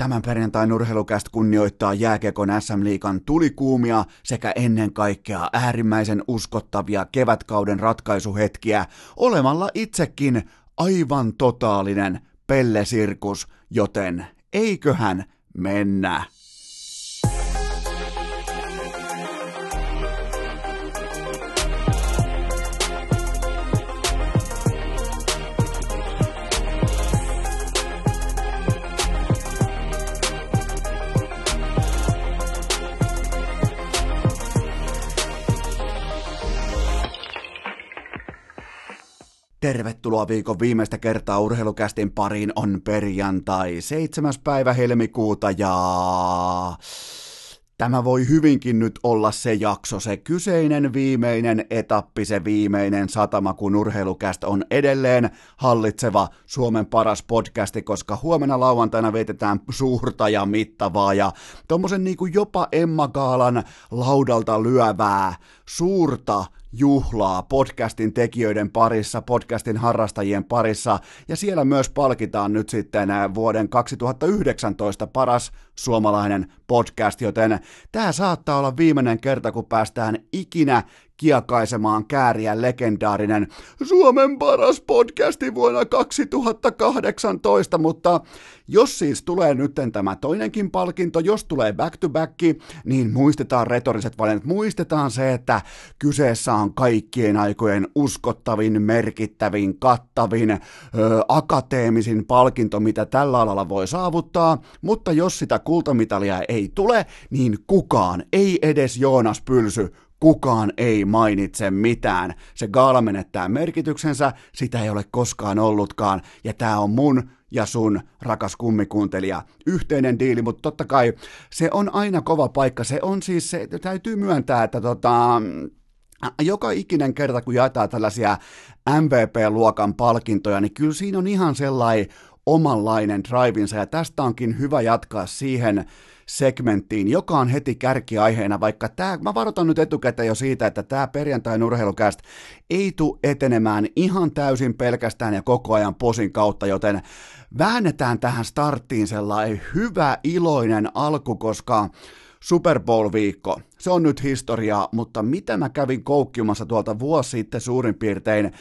Tämän perjantain urheilukäst kunnioittaa jääkiekon SM-liikan tulikuumia sekä ennen kaikkea äärimmäisen uskottavia kevätkauden ratkaisuhetkiä olemalla itsekin aivan totaalinen pellesirkus, joten eiköhän mennä. Tervetuloa viikon viimeistä kertaa urheilukästin pariin on perjantai 7. päivä helmikuuta ja Tämä voi hyvinkin nyt olla se jakso, se kyseinen viimeinen etappi, se viimeinen satama, kun urheilukästä on edelleen hallitseva Suomen paras podcasti, koska huomenna lauantaina vietetään suurta ja mittavaa ja tommosen niinku jopa Emma Gaalan laudalta lyövää suurta juhlaa podcastin tekijöiden parissa, podcastin harrastajien parissa, ja siellä myös palkitaan nyt sitten vuoden 2019 paras suomalainen podcast, joten tämä saattaa olla viimeinen kerta, kun päästään ikinä kiekaisemaan kääriä legendaarinen Suomen paras podcasti vuonna 2018, mutta jos siis tulee nyt tämä toinenkin palkinto, jos tulee back to back, niin muistetaan retoriset valinnat, muistetaan se, että kyseessä on kaikkien aikojen uskottavin, merkittävin, kattavin, ö, akateemisin palkinto, mitä tällä alalla voi saavuttaa, mutta jos sitä kultamitalia ei tule, niin kukaan, ei edes Joonas Pylsy, kukaan ei mainitse mitään. Se gaala menettää merkityksensä, sitä ei ole koskaan ollutkaan, ja tämä on mun ja sun, rakas kummikuuntelija, yhteinen diili, mutta totta kai se on aina kova paikka. Se on siis, se täytyy myöntää, että tota, joka ikinen kerta, kun jaetaan tällaisia MVP-luokan palkintoja, niin kyllä siinä on ihan sellainen omanlainen drivinsa, ja tästä onkin hyvä jatkaa siihen segmenttiin, joka on heti kärkiaiheena, vaikka tämä, mä varoitan nyt etukäteen jo siitä, että tämä perjantain urheilukäst ei tule etenemään ihan täysin pelkästään ja koko ajan posin kautta, joten väännetään tähän starttiin sellainen hyvä, iloinen alku, koska Super Bowl-viikko, se on nyt historiaa, mutta mitä mä kävin koukkimassa tuolta vuosi sitten suurin piirtein,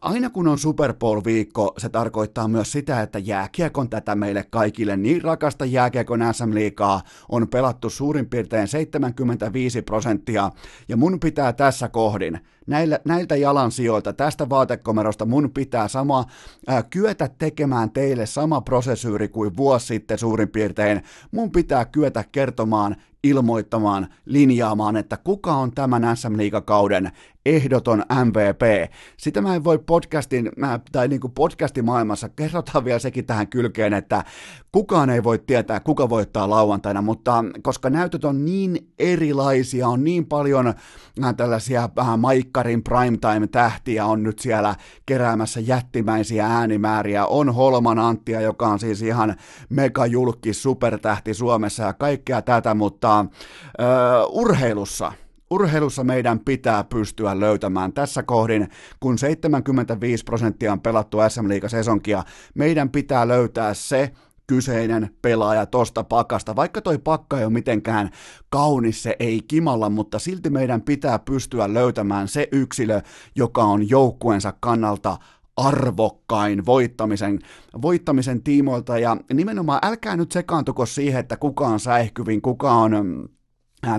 aina kun on Super Bowl-viikko, se tarkoittaa myös sitä, että jääkiekon tätä meille kaikille niin rakasta jääkiekon SM-liikaa on pelattu suurin piirtein 75 prosenttia, ja mun pitää tässä kohdin, näillä, näiltä jalansijoilta, tästä vaatekomerosta mun pitää sama, ää, kyetä tekemään teille sama prosesyyri kuin vuosi sitten suurin piirtein, mun pitää kyetä kertomaan ilmoittamaan, linjaamaan, että kuka on tämän SM-liigakauden ehdoton MVP. Sitä mä en voi podcastin, tai niin kuin podcastimaailmassa, kerrotaan vielä sekin tähän kylkeen, että kukaan ei voi tietää, kuka voittaa lauantaina, mutta koska näytöt on niin erilaisia, on niin paljon äh, tällaisia vähän äh, Maikkarin primetime-tähtiä on nyt siellä keräämässä jättimäisiä äänimääriä, on Holman Anttia, joka on siis ihan megajulkki supertähti Suomessa ja kaikkea tätä, mutta uh, urheilussa – urheilussa meidän pitää pystyä löytämään tässä kohdin, kun 75 prosenttia on pelattu SM Liiga-sesonkia, meidän pitää löytää se kyseinen pelaaja tosta pakasta. Vaikka toi pakka ei ole mitenkään kaunis, se ei kimalla, mutta silti meidän pitää pystyä löytämään se yksilö, joka on joukkueensa kannalta arvokkain voittamisen, voittamisen tiimoilta. Ja nimenomaan älkää nyt sekaantuko siihen, että kuka on säihkyvin, kuka on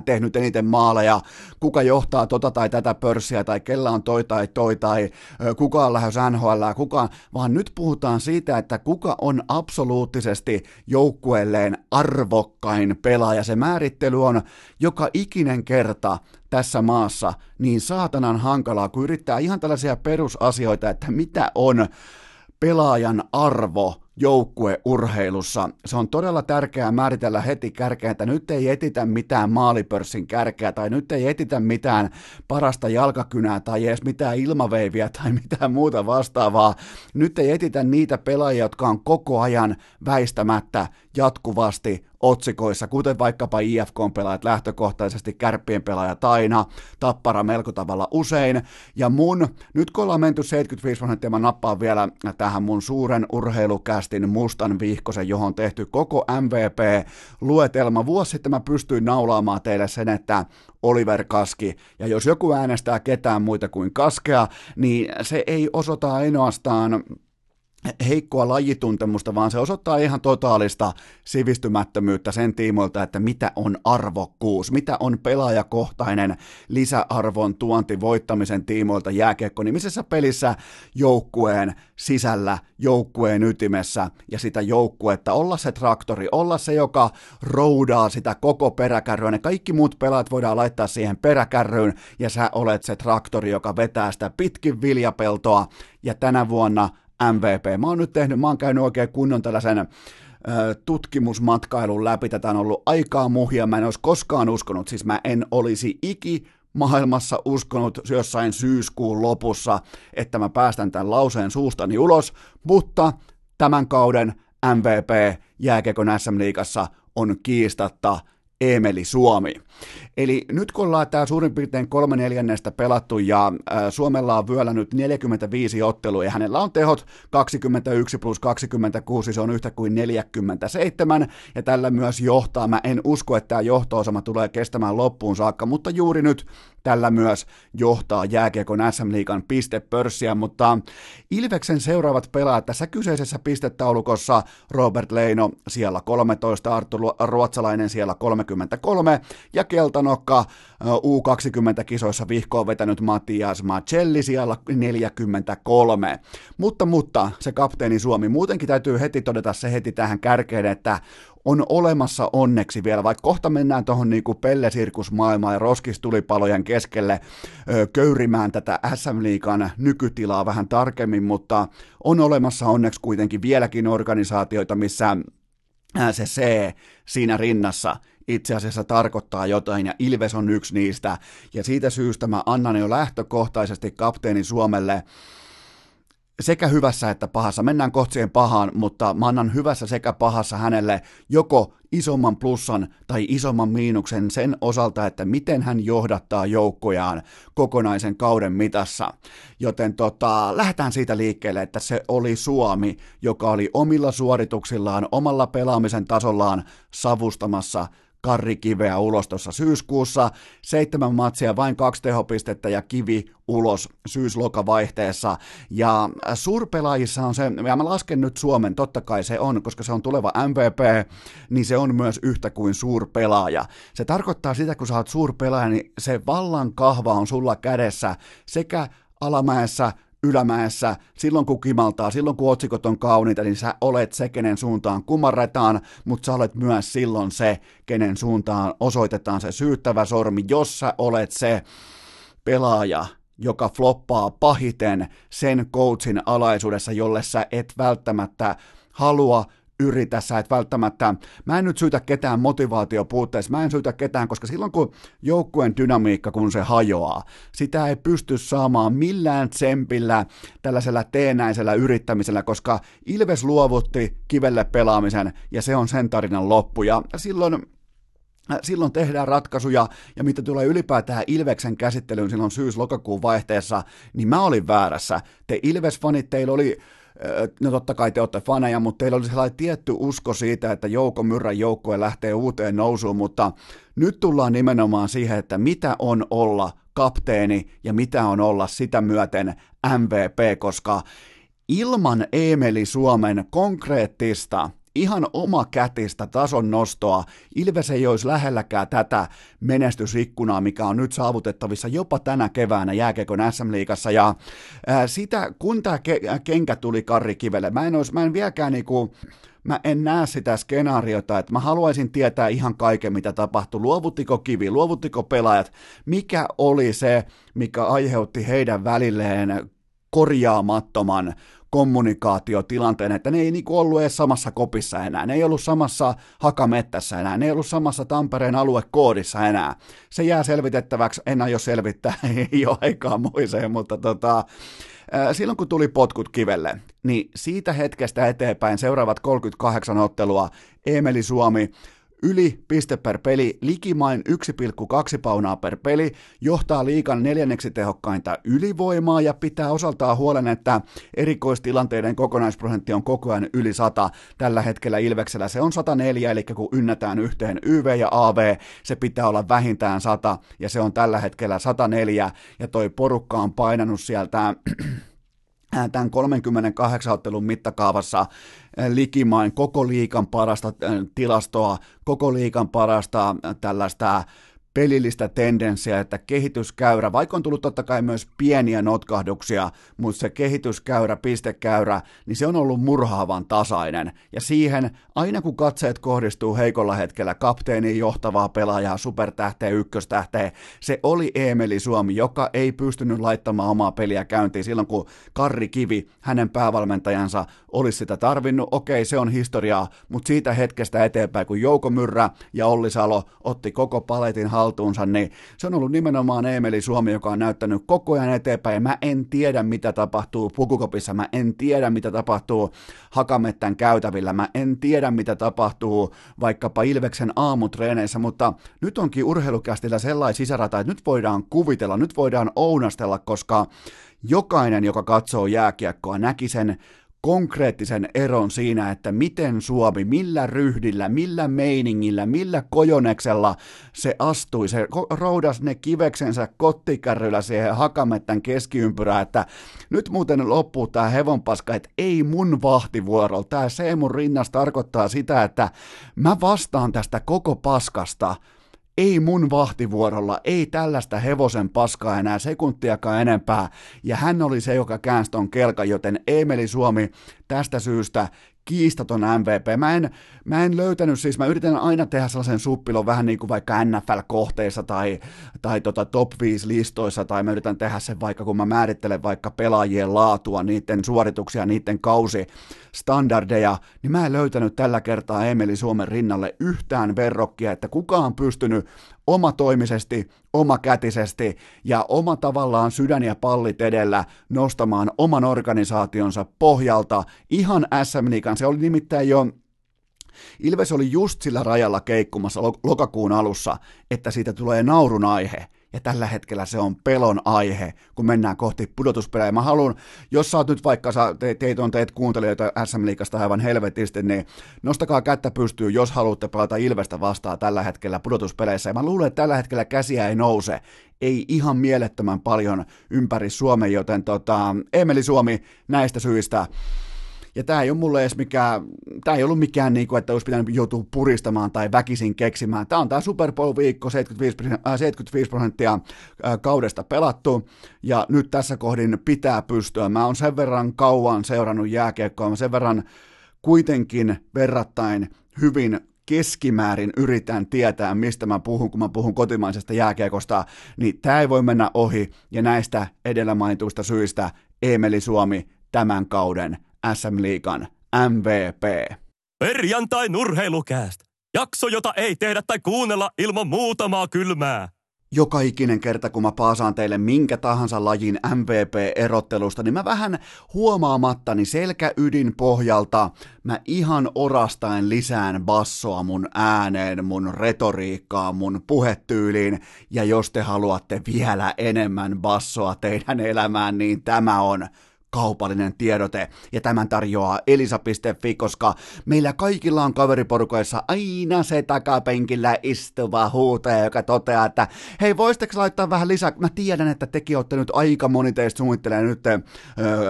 tehnyt eniten maaleja, kuka johtaa tota tai tätä pörssiä, tai kellä on toi tai toi, tai kuka on lähes NHL, kuka, vaan nyt puhutaan siitä, että kuka on absoluuttisesti joukkueelleen arvokkain pelaaja. Se määrittely on joka ikinen kerta tässä maassa niin saatanan hankalaa, kun yrittää ihan tällaisia perusasioita, että mitä on pelaajan arvo joukkueurheilussa. Se on todella tärkeää määritellä heti kärkeä, että nyt ei etitä mitään maalipörssin kärkeä tai nyt ei etitä mitään parasta jalkakynää tai edes mitään ilmaveiviä tai mitään muuta vastaavaa. Nyt ei etitä niitä pelaajia, jotka on koko ajan väistämättä jatkuvasti otsikoissa, kuten vaikkapa IFK-pelaajat lähtökohtaisesti, kärppien pelaajat aina, tappara melko tavalla usein, ja mun, nyt kun ollaan menty 75 prosenttia, mä nappaan vielä tähän mun suuren urheilukästä podcastin mustan vihkosen, johon on tehty koko MVP-luetelma. Vuosi sitten mä pystyin naulaamaan teille sen, että Oliver Kaski, ja jos joku äänestää ketään muita kuin Kaskea, niin se ei osoita ainoastaan heikkoa lajituntemusta, vaan se osoittaa ihan totaalista sivistymättömyyttä sen tiimoilta, että mitä on arvokkuus, mitä on pelaajakohtainen lisäarvon tuonti voittamisen tiimoilta jääkiekko-nimisessä pelissä joukkueen sisällä, joukkueen ytimessä ja sitä joukkuetta, olla se traktori, olla se, joka roudaa sitä koko peräkärryä, ne kaikki muut pelaat voidaan laittaa siihen peräkärryyn ja sä olet se traktori, joka vetää sitä pitkin viljapeltoa. Ja tänä vuonna MVP. Mä oon nyt tehnyt, mä oon käynyt oikein kunnon tällaisen tutkimusmatkailun läpi, tätä on ollut aikaa muhia, mä en olisi koskaan uskonut, siis mä en olisi iki maailmassa uskonut jossain syyskuun lopussa, että mä päästän tämän lauseen suustani ulos, mutta tämän kauden MVP jääkekon SM-liigassa on kiistatta Emeli Suomi. Eli nyt kun ollaan tämä suurin piirtein kolme neljännestä pelattu ja äh, Suomella on vyöllä nyt 45 ottelua ja hänellä on tehot 21 plus 26, se on yhtä kuin 47 ja tällä myös johtaa. Mä en usko, että tämä johto tulee kestämään loppuun saakka, mutta juuri nyt tällä myös johtaa jääkiekon SM-liigan pistepörssiä, mutta Ilveksen seuraavat pelaajat tässä kyseisessä pistetaulukossa Robert Leino siellä 13, Arttu Ruotsalainen siellä 33 ja Keltanokka U20-kisoissa vihkoon vetänyt Mattias Macelli siellä 43. Mutta, mutta se kapteeni Suomi, muutenkin täytyy heti todeta se heti tähän kärkeen, että on olemassa onneksi vielä, vaikka kohta mennään tuohon niinku pellesirkusmaailmaan ja roskistulipalojen keskelle köyrimään tätä SM-liikan nykytilaa vähän tarkemmin, mutta on olemassa onneksi kuitenkin vieläkin organisaatioita, missä se C siinä rinnassa itse asiassa tarkoittaa jotain, ja Ilves on yksi niistä, ja siitä syystä mä annan jo lähtökohtaisesti kapteeni Suomelle sekä hyvässä että pahassa. Mennään kohti siihen pahaan, mutta mä annan hyvässä sekä pahassa hänelle joko isomman plussan tai isomman miinuksen sen osalta, että miten hän johdattaa joukkojaan kokonaisen kauden mitassa. Joten tota, lähdetään siitä liikkeelle, että se oli Suomi, joka oli omilla suorituksillaan, omalla pelaamisen tasollaan savustamassa Karri Kiveä ulos tuossa syyskuussa. Seitsemän matsia, vain kaksi tehopistettä ja Kivi ulos syys-lokavaihteessa. Ja suurpelaajissa on se, ja mä lasken nyt Suomen, totta kai se on, koska se on tuleva MVP, niin se on myös yhtä kuin suurpelaaja. Se tarkoittaa sitä, kun sä oot suurpelaaja, niin se vallan kahva on sulla kädessä sekä alamäessä ylämäessä, silloin kun kimaltaa, silloin kun otsikot on kauniita, niin sä olet se, kenen suuntaan kumarretaan, mutta sä olet myös silloin se, kenen suuntaan osoitetaan se syyttävä sormi, jos sä olet se pelaaja, joka floppaa pahiten sen coachin alaisuudessa, jolle sä et välttämättä halua yritä, sä et välttämättä, mä en nyt syytä ketään motivaatiopuutteessa, mä en syytä ketään, koska silloin kun joukkueen dynamiikka, kun se hajoaa, sitä ei pysty saamaan millään tsempillä, tällaisella teenäisellä yrittämisellä, koska Ilves luovutti kivelle pelaamisen, ja se on sen tarinan loppu, ja silloin silloin tehdään ratkaisuja, ja mitä tulee ylipäätään Ilveksen käsittelyyn silloin syys-lokakuun vaihteessa, niin mä olin väärässä. Te Ilves-fanit, teillä oli no totta kai te olette faneja, mutta teillä oli sellainen tietty usko siitä, että Jouko Myrrän joukkue lähtee uuteen nousuun, mutta nyt tullaan nimenomaan siihen, että mitä on olla kapteeni ja mitä on olla sitä myöten MVP, koska ilman Emeli Suomen konkreettista ihan oma kätistä tason nostoa. Ilves ei olisi lähelläkään tätä menestysikkunaa, mikä on nyt saavutettavissa jopa tänä keväänä jääkekon SM-liigassa. Ja ää, sitä, kun tämä ke- kenkä tuli Karri Kivelle, mä en, olisi, mä en vieläkään niinku, mä en näe sitä skenaariota, että mä haluaisin tietää ihan kaiken, mitä tapahtui. Luovuttiko kivi, luovuttiko pelaajat, mikä oli se, mikä aiheutti heidän välilleen korjaamattoman kommunikaatiotilanteen, että ne ei niinku ollut edes samassa kopissa enää, ne ei ollut samassa hakamettässä enää, ne ei ollut samassa Tampereen aluekoodissa enää. Se jää selvitettäväksi, en aio selvittää, ei ole aikaa muiseen, mutta tota, silloin kun tuli potkut kivelle, niin siitä hetkestä eteenpäin seuraavat 38 ottelua. Emeli Suomi yli piste per peli, likimain 1,2 paunaa per peli, johtaa liikan neljänneksi tehokkainta ylivoimaa ja pitää osaltaan huolen, että erikoistilanteiden kokonaisprosentti on koko ajan yli 100. Tällä hetkellä Ilveksellä se on 104, eli kun ynnätään yhteen YV ja AV, se pitää olla vähintään 100, ja se on tällä hetkellä 104, ja toi porukka on painanut sieltä tämän 38 ottelun mittakaavassa likimain koko liikan parasta tilastoa, koko liikan parasta tällaista pelillistä tendenssiä, että kehityskäyrä, vaikka on tullut totta kai myös pieniä notkahduksia, mutta se kehityskäyrä, pistekäyrä, niin se on ollut murhaavan tasainen. Ja siihen, aina kun katseet kohdistuu heikolla hetkellä kapteeniin johtavaa pelaajaa, supertähteä, ykköstähteä, se oli Emeli Suomi, joka ei pystynyt laittamaan omaa peliä käyntiin silloin, kun Karri Kivi, hänen päävalmentajansa, olisi sitä tarvinnut. Okei, se on historiaa, mutta siitä hetkestä eteenpäin, kun Jouko Myrrä ja Olli Salo otti koko paletin haltuunsa, niin se on ollut nimenomaan Emeli Suomi, joka on näyttänyt koko ajan eteenpäin. Mä en tiedä, mitä tapahtuu Pukukopissa, mä en tiedä, mitä tapahtuu Hakamettän käytävillä, mä en tiedä, mitä tapahtuu vaikkapa Ilveksen aamutreeneissä, mutta nyt onkin urheilukästillä sellainen sisärata, että nyt voidaan kuvitella, nyt voidaan ounastella, koska jokainen, joka katsoo jääkiekkoa, näki sen konkreettisen eron siinä, että miten Suomi, millä ryhdillä, millä meiningillä, millä kojoneksella se astui, se roudas ne kiveksensä kottikärryllä siihen hakamettän keskiympyrään, että nyt muuten loppuu tämä hevonpaska, että ei mun vahtivuorolla, tämä Seemun rinnas tarkoittaa sitä, että mä vastaan tästä koko paskasta, ei mun vahtivuorolla, ei tällaista hevosen paskaa enää sekuntiakaan enempää, ja hän oli se, joka käänsi ton kelkan, joten Emeli Suomi tästä syystä kiistaton MVP. Mä en, mä en löytänyt, siis mä yritän aina tehdä sellaisen suppilon vähän niin kuin vaikka NFL-kohteissa tai, tai tota top 5 listoissa, tai mä yritän tehdä sen vaikka kun mä määrittelen vaikka pelaajien laatua, niiden suorituksia, niiden kausi standardeja, niin mä en löytänyt tällä kertaa Emeli Suomen rinnalle yhtään verrokkia, että kukaan on pystynyt omatoimisesti, omakätisesti ja oma tavallaan sydän ja pallit edellä nostamaan oman organisaationsa pohjalta ihan SM Liikan. Se oli nimittäin jo Ilves oli just sillä rajalla keikkumassa lokakuun alussa, että siitä tulee naurun aihe – ja tällä hetkellä se on pelon aihe, kun mennään kohti pudotuspelejä. Mä haluan, jos sä oot nyt vaikka, sä, te, teitä on teet kuuntelijoita SM Liikasta aivan helvetisti, niin nostakaa kättä pystyy, jos haluatte pelata Ilvestä vastaan tällä hetkellä pudotuspeleissä. Ja mä luulen, että tällä hetkellä käsiä ei nouse, ei ihan mielettömän paljon ympäri Suomen, joten tota, Emeli Suomi näistä syistä ja tämä ei ole mulle edes mikään, tämä ei ollut mikään niin kuin, että olisi pitänyt joutua puristamaan tai väkisin keksimään. Tämä on tämä Super Bowl-viikko, 75, 75 prosenttia kaudesta pelattu, ja nyt tässä kohdin pitää pystyä. Mä oon sen verran kauan seurannut jääkiekkoa, mä sen verran kuitenkin verrattain hyvin keskimäärin yritän tietää, mistä mä puhun, kun mä puhun kotimaisesta jääkiekosta, niin tämä ei voi mennä ohi, ja näistä edellä mainituista syistä Emeli Suomi tämän kauden SM Liikan MVP. Perjantai nurheilukääst. Jakso, jota ei tehdä tai kuunnella ilman muutamaa kylmää. Joka ikinen kerta, kun mä paasaan teille minkä tahansa lajin MVP-erottelusta, niin mä vähän huomaamattani selkäydin pohjalta mä ihan orastaen lisään bassoa mun ääneen, mun retoriikkaa, mun puhetyyliin, ja jos te haluatte vielä enemmän bassoa teidän elämään, niin tämä on kaupallinen tiedote, ja tämän tarjoaa elisa.fi, koska meillä kaikilla on kaveriporukoissa aina se takapenkillä istuva huutaja, joka toteaa, että hei, voisitteko laittaa vähän lisää, mä tiedän, että tekin olette nyt aika moni teistä suunnittelee nyt ö,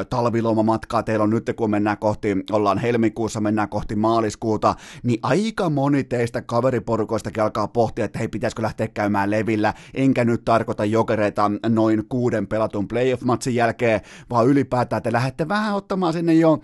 talvilomamatkaa, teillä on nyt, kun mennään kohti, ollaan helmikuussa, mennään kohti maaliskuuta, niin aika moni teistä kaveriporukoistakin alkaa pohtia, että hei, pitäisikö lähteä käymään levillä, enkä nyt tarkoita jokereita noin kuuden pelatun playoff-matsin jälkeen, vaan ylipäätään ylipäätään te lähdette vähän ottamaan sinne jo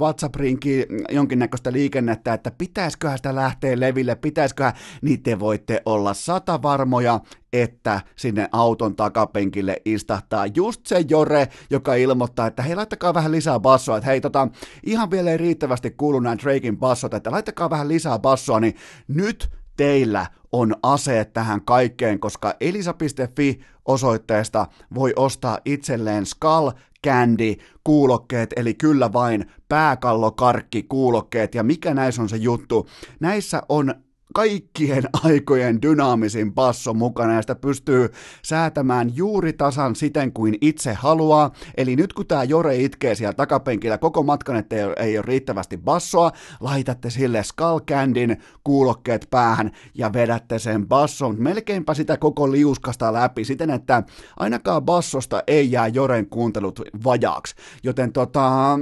WhatsApp-rinkiin jonkinnäköistä liikennettä, että pitäisiköhän sitä lähteä leville, pitäisiköhän, niin te voitte olla sata varmoja, että sinne auton takapenkille istahtaa. Just se Jore, joka ilmoittaa, että hei, laittakaa vähän lisää bassoa, että hei, tota, ihan vielä ei riittävästi kuulu näin Drakein bassot, että laittakaa vähän lisää bassoa, niin nyt teillä on aseet tähän kaikkeen, koska elisa.fi osoitteesta voi ostaa itselleen Skull Candy kuulokkeet, eli kyllä vain pääkallokarkki kuulokkeet, ja mikä näissä on se juttu? Näissä on kaikkien aikojen dynaamisin basso mukana ja sitä pystyy säätämään juuri tasan siten kuin itse haluaa. Eli nyt kun tämä Jore itkee siellä takapenkillä koko matkan, että ei, ole riittävästi bassoa, laitatte sille Skull Candyn kuulokkeet päähän ja vedätte sen basson melkeinpä sitä koko liuskasta läpi siten, että ainakaan bassosta ei jää Joren kuuntelut vajaaksi. Joten tota,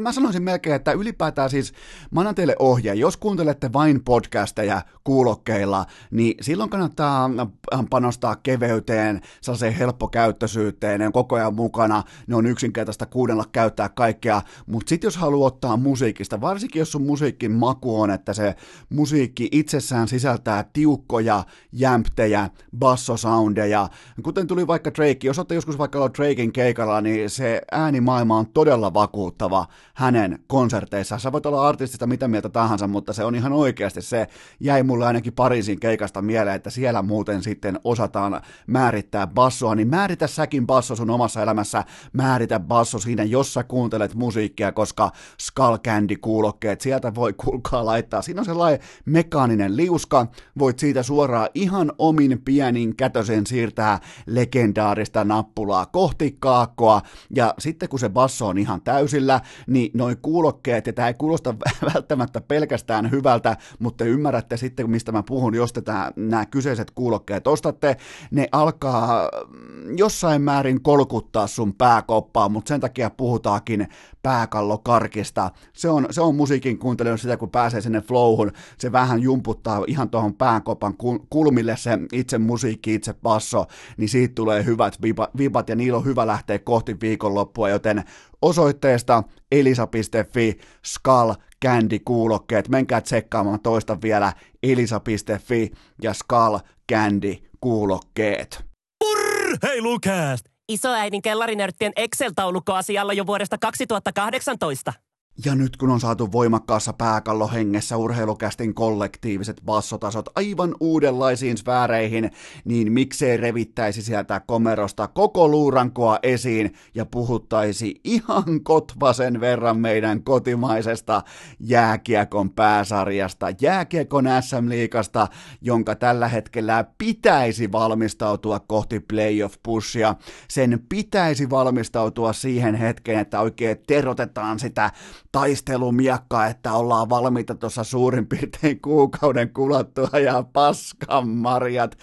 mä sanoisin melkein, että ylipäätään siis, mä annan teille ohje, jos kuuntelette vain podcasteja kuulokkeilla, niin silloin kannattaa panostaa keveyteen, sellaiseen helppokäyttöisyyteen, ne on koko ajan mukana, ne on yksinkertaista kuunnella, käyttää kaikkea, mutta sitten jos haluaa ottaa musiikista, varsinkin jos sun musiikin maku on, että se musiikki itsessään sisältää tiukkoja jämptejä, bassosoundeja, kuten tuli vaikka Drake, jos olette joskus vaikka ollut Drakein keikalla, niin se äänimaailma on todella vakuuttava, hänen konserteissaan. Sä voit olla artistista mitä mieltä tahansa, mutta se on ihan oikeasti se, jäi mulle ainakin Pariisin keikasta mieleen, että siellä muuten sitten osataan määrittää bassoa, niin määritä säkin basso sun omassa elämässä, määritä basso siinä, jos sä kuuntelet musiikkia, koska Skull Candy kuulokkeet, sieltä voi kuulkaa laittaa. Siinä on sellainen mekaaninen liuska, voit siitä suoraan ihan omin pienin kätösen siirtää legendaarista nappulaa kohti kaakkoa, ja sitten kun se basso on ihan täysillä, niin noin kuulokkeet, ja tämä ei kuulosta välttämättä pelkästään hyvältä, mutta te ymmärrätte sitten, mistä mä puhun, jos te nämä kyseiset kuulokkeet ostatte, ne alkaa jossain määrin kolkuttaa sun pääkoppaa, mutta sen takia puhutaankin pääkallokarkista. Se on, se on musiikin kuuntelu sitä, kun pääsee sinne flowhun, se vähän jumputtaa ihan tuohon pääkopan kulmille se itse musiikki, itse basso, niin siitä tulee hyvät vibat, ja niillä on hyvä lähteä kohti viikonloppua, joten osoitteesta elisa.fi Skull Candy kuulokkeet. Menkää tsekkaamaan toista vielä elisa.fi ja Skull Candy kuulokkeet. Hei Lukast! Isoäidin kellarinörttien Excel-taulukko asialla jo vuodesta 2018. Ja nyt kun on saatu voimakkaassa pääkallohengessä urheilukästin kollektiiviset bassotasot aivan uudenlaisiin sfääreihin, niin miksei revittäisi sieltä komerosta koko luurankoa esiin ja puhuttaisi ihan kotvasen verran meidän kotimaisesta jääkiekon pääsarjasta, jääkiekon SM-liikasta, jonka tällä hetkellä pitäisi valmistautua kohti playoff-pushia. Sen pitäisi valmistautua siihen hetkeen, että oikein terotetaan sitä taistelumiakka, että ollaan valmiita tuossa suurin piirtein kuukauden kulattua ja paskan marjat.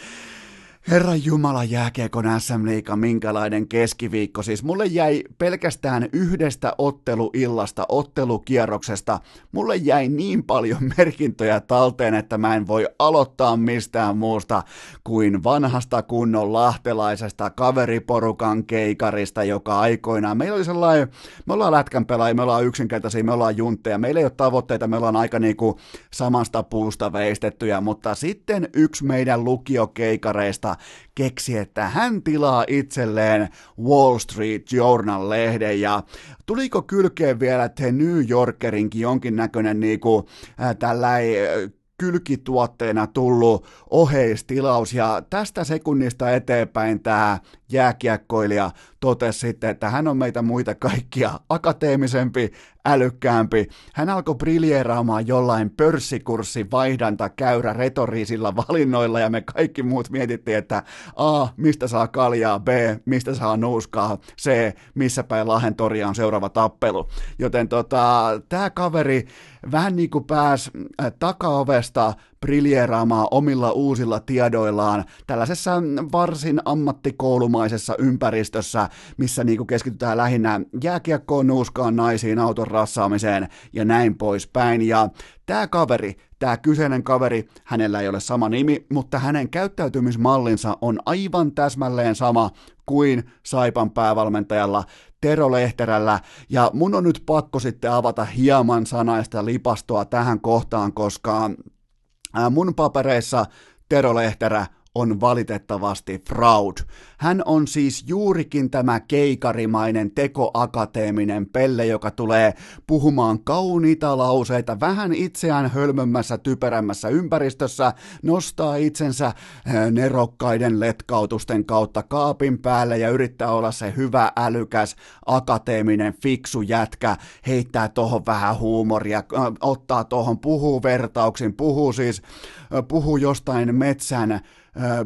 Herra Jumala jääkiekon SM Liiga, minkälainen keskiviikko. Siis mulle jäi pelkästään yhdestä otteluillasta, ottelukierroksesta, mulle jäi niin paljon merkintöjä talteen, että mä en voi aloittaa mistään muusta kuin vanhasta kunnon lahtelaisesta kaveriporukan keikarista, joka aikoinaan, meillä oli sellainen, me ollaan lätkän pelaajia, me ollaan yksinkertaisia, me ollaan juntteja, meillä ei ole tavoitteita, me ollaan aika niinku samasta puusta veistettyjä, mutta sitten yksi meidän lukiokeikareista keksi, että hän tilaa itselleen Wall Street Journal-lehden. Ja tuliko kylkeen vielä The New Yorkerinkin jonkinnäköinen niinku, äh, tällainen kylkituotteena tullut oheistilaus ja tästä sekunnista eteenpäin tämä jääkiekkoilija totesi sitten, että hän on meitä muita kaikkia akateemisempi, älykkäämpi. Hän alkoi briljeeraamaan jollain pörssikurssi vaihdanta käyrä retorisilla valinnoilla ja me kaikki muut mietittiin, että A, mistä saa kaljaa, B, mistä saa nuuskaa, C, missä päin Lahentoria on seuraava tappelu. Joten tota, tämä kaveri vähän niin kuin pääsi äh, takaovesta briljeeraamaan omilla uusilla tiedoillaan tällaisessa varsin ammattikoulumaisessa ympäristössä, missä niin kuin keskitytään lähinnä jääkiekkoon, nuuskaan, naisiin, auton rassaamiseen ja näin poispäin. Ja tämä kaveri, tämä kyseinen kaveri, hänellä ei ole sama nimi, mutta hänen käyttäytymismallinsa on aivan täsmälleen sama kuin Saipan päävalmentajalla Tero Lehterällä, ja mun on nyt pakko sitten avata hieman sanaista lipastoa tähän kohtaan, koska mun papereissa Tero Lehterä on valitettavasti fraud. Hän on siis juurikin tämä keikarimainen tekoakateeminen pelle, joka tulee puhumaan kauniita lauseita vähän itseään hölmömmässä, typerämmässä ympäristössä, nostaa itsensä eh, nerokkaiden letkautusten kautta kaapin päälle ja yrittää olla se hyvä, älykäs, akateeminen, fiksu jätkä, heittää tohon vähän huumoria, ottaa tohon, puhuu vertauksin, puhuu siis, puhuu jostain metsän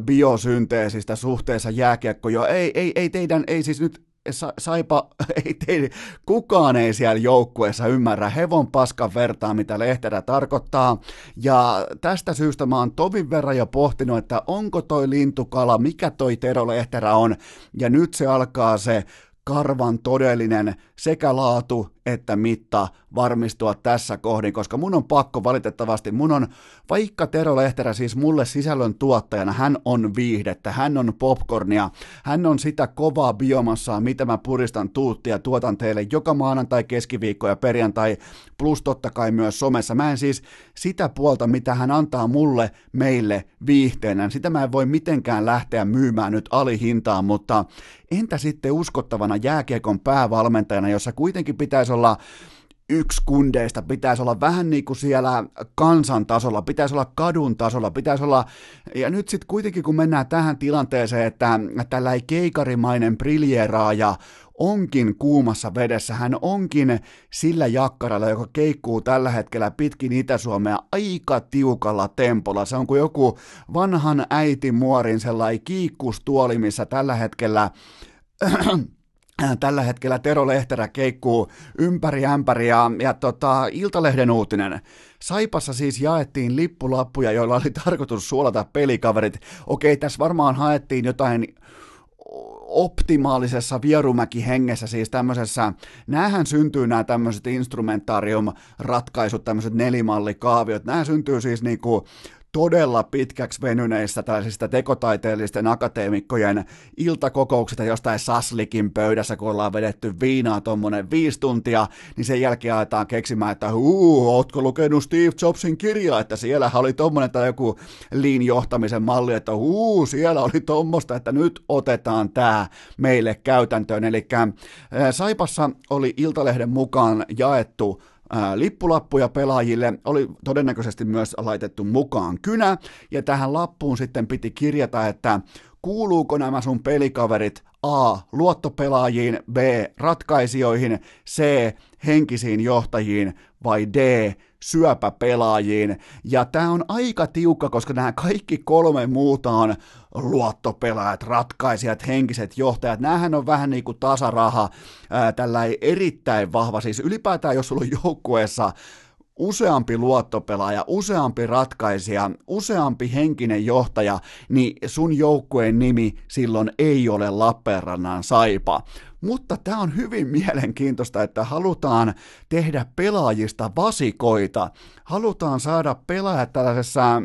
biosynteesistä suhteessa jääkiekkoon. Ei, ei, ei teidän, ei siis nyt sa, saipa, ei teidän, kukaan ei siellä joukkueessa ymmärrä hevon paskan vertaa, mitä Lehterä tarkoittaa. Ja tästä syystä mä oon tovin verran jo pohtinut, että onko toi lintukala, mikä toi Tero Lehterä on. Ja nyt se alkaa se karvan todellinen sekä laatu että mitta varmistua tässä kohdin, koska mun on pakko valitettavasti, mun on, vaikka Tero Lehterä siis mulle sisällön tuottajana, hän on viihdettä, hän on popcornia, hän on sitä kovaa biomassaa, mitä mä puristan tuuttia, tuotan teille joka maanantai, keskiviikko ja perjantai, plus totta kai myös somessa. Mä en siis sitä puolta, mitä hän antaa mulle, meille viihteenä, sitä mä en voi mitenkään lähteä myymään nyt alihintaan, mutta entä sitten uskottavana jääkiekon päävalmentajana, jossa kuitenkin pitäisi olla yksi kundeista pitäisi olla vähän niin kuin siellä kansan tasolla, pitäisi olla kadun tasolla, pitäisi olla, ja nyt sitten kuitenkin kun mennään tähän tilanteeseen, että tällä ei keikarimainen briljeraaja onkin kuumassa vedessä, hän onkin sillä jakkaralla, joka keikkuu tällä hetkellä pitkin Itä-Suomea aika tiukalla tempolla. Se on kuin joku vanhan äiti muorin sellainen kiikkustuoli, missä tällä hetkellä tällä hetkellä Tero Lehterä keikkuu ympäri ämpäri ja, ja tota, Iltalehden uutinen. Saipassa siis jaettiin lippulappuja, joilla oli tarkoitus suolata pelikaverit. Okei, tässä varmaan haettiin jotain optimaalisessa vierumäki-hengessä, siis tämmöisessä, näähän syntyy nämä tämmöiset instrumentaarium-ratkaisut, tämmöiset nelimallikaaviot, nämä syntyy siis niinku todella pitkäksi venyneistä tällaisista tekotaiteellisten akateemikkojen iltakokouksista jostain Saslikin pöydässä, kun ollaan vedetty viinaa tuommoinen viisi tuntia, niin sen jälkeen aletaan keksimään, että huu, ootko lukenut Steve Jobsin kirjaa, että siellä oli tuommoinen tai joku lean johtamisen malli, että huu, siellä oli tuommoista, että nyt otetaan tämä meille käytäntöön. Eli Saipassa oli Iltalehden mukaan jaettu lippulappuja pelaajille, oli todennäköisesti myös laitettu mukaan kynä, ja tähän lappuun sitten piti kirjata, että kuuluuko nämä sun pelikaverit A. luottopelaajiin, B. ratkaisijoihin, C. henkisiin johtajiin vai D syöpäpelaajiin. Ja tämä on aika tiukka, koska nämä kaikki kolme muuta on luottopelaajat, ratkaisijat, henkiset johtajat. Nämähän on vähän niin kuin tasaraha, tällä erittäin vahva. Siis ylipäätään, jos sulla on joukkueessa useampi luottopelaaja, useampi ratkaisija, useampi henkinen johtaja, niin sun joukkueen nimi silloin ei ole Lappeenrannan saipa. Mutta tämä on hyvin mielenkiintoista, että halutaan tehdä pelaajista vasikoita, halutaan saada pelaajat tällaisessa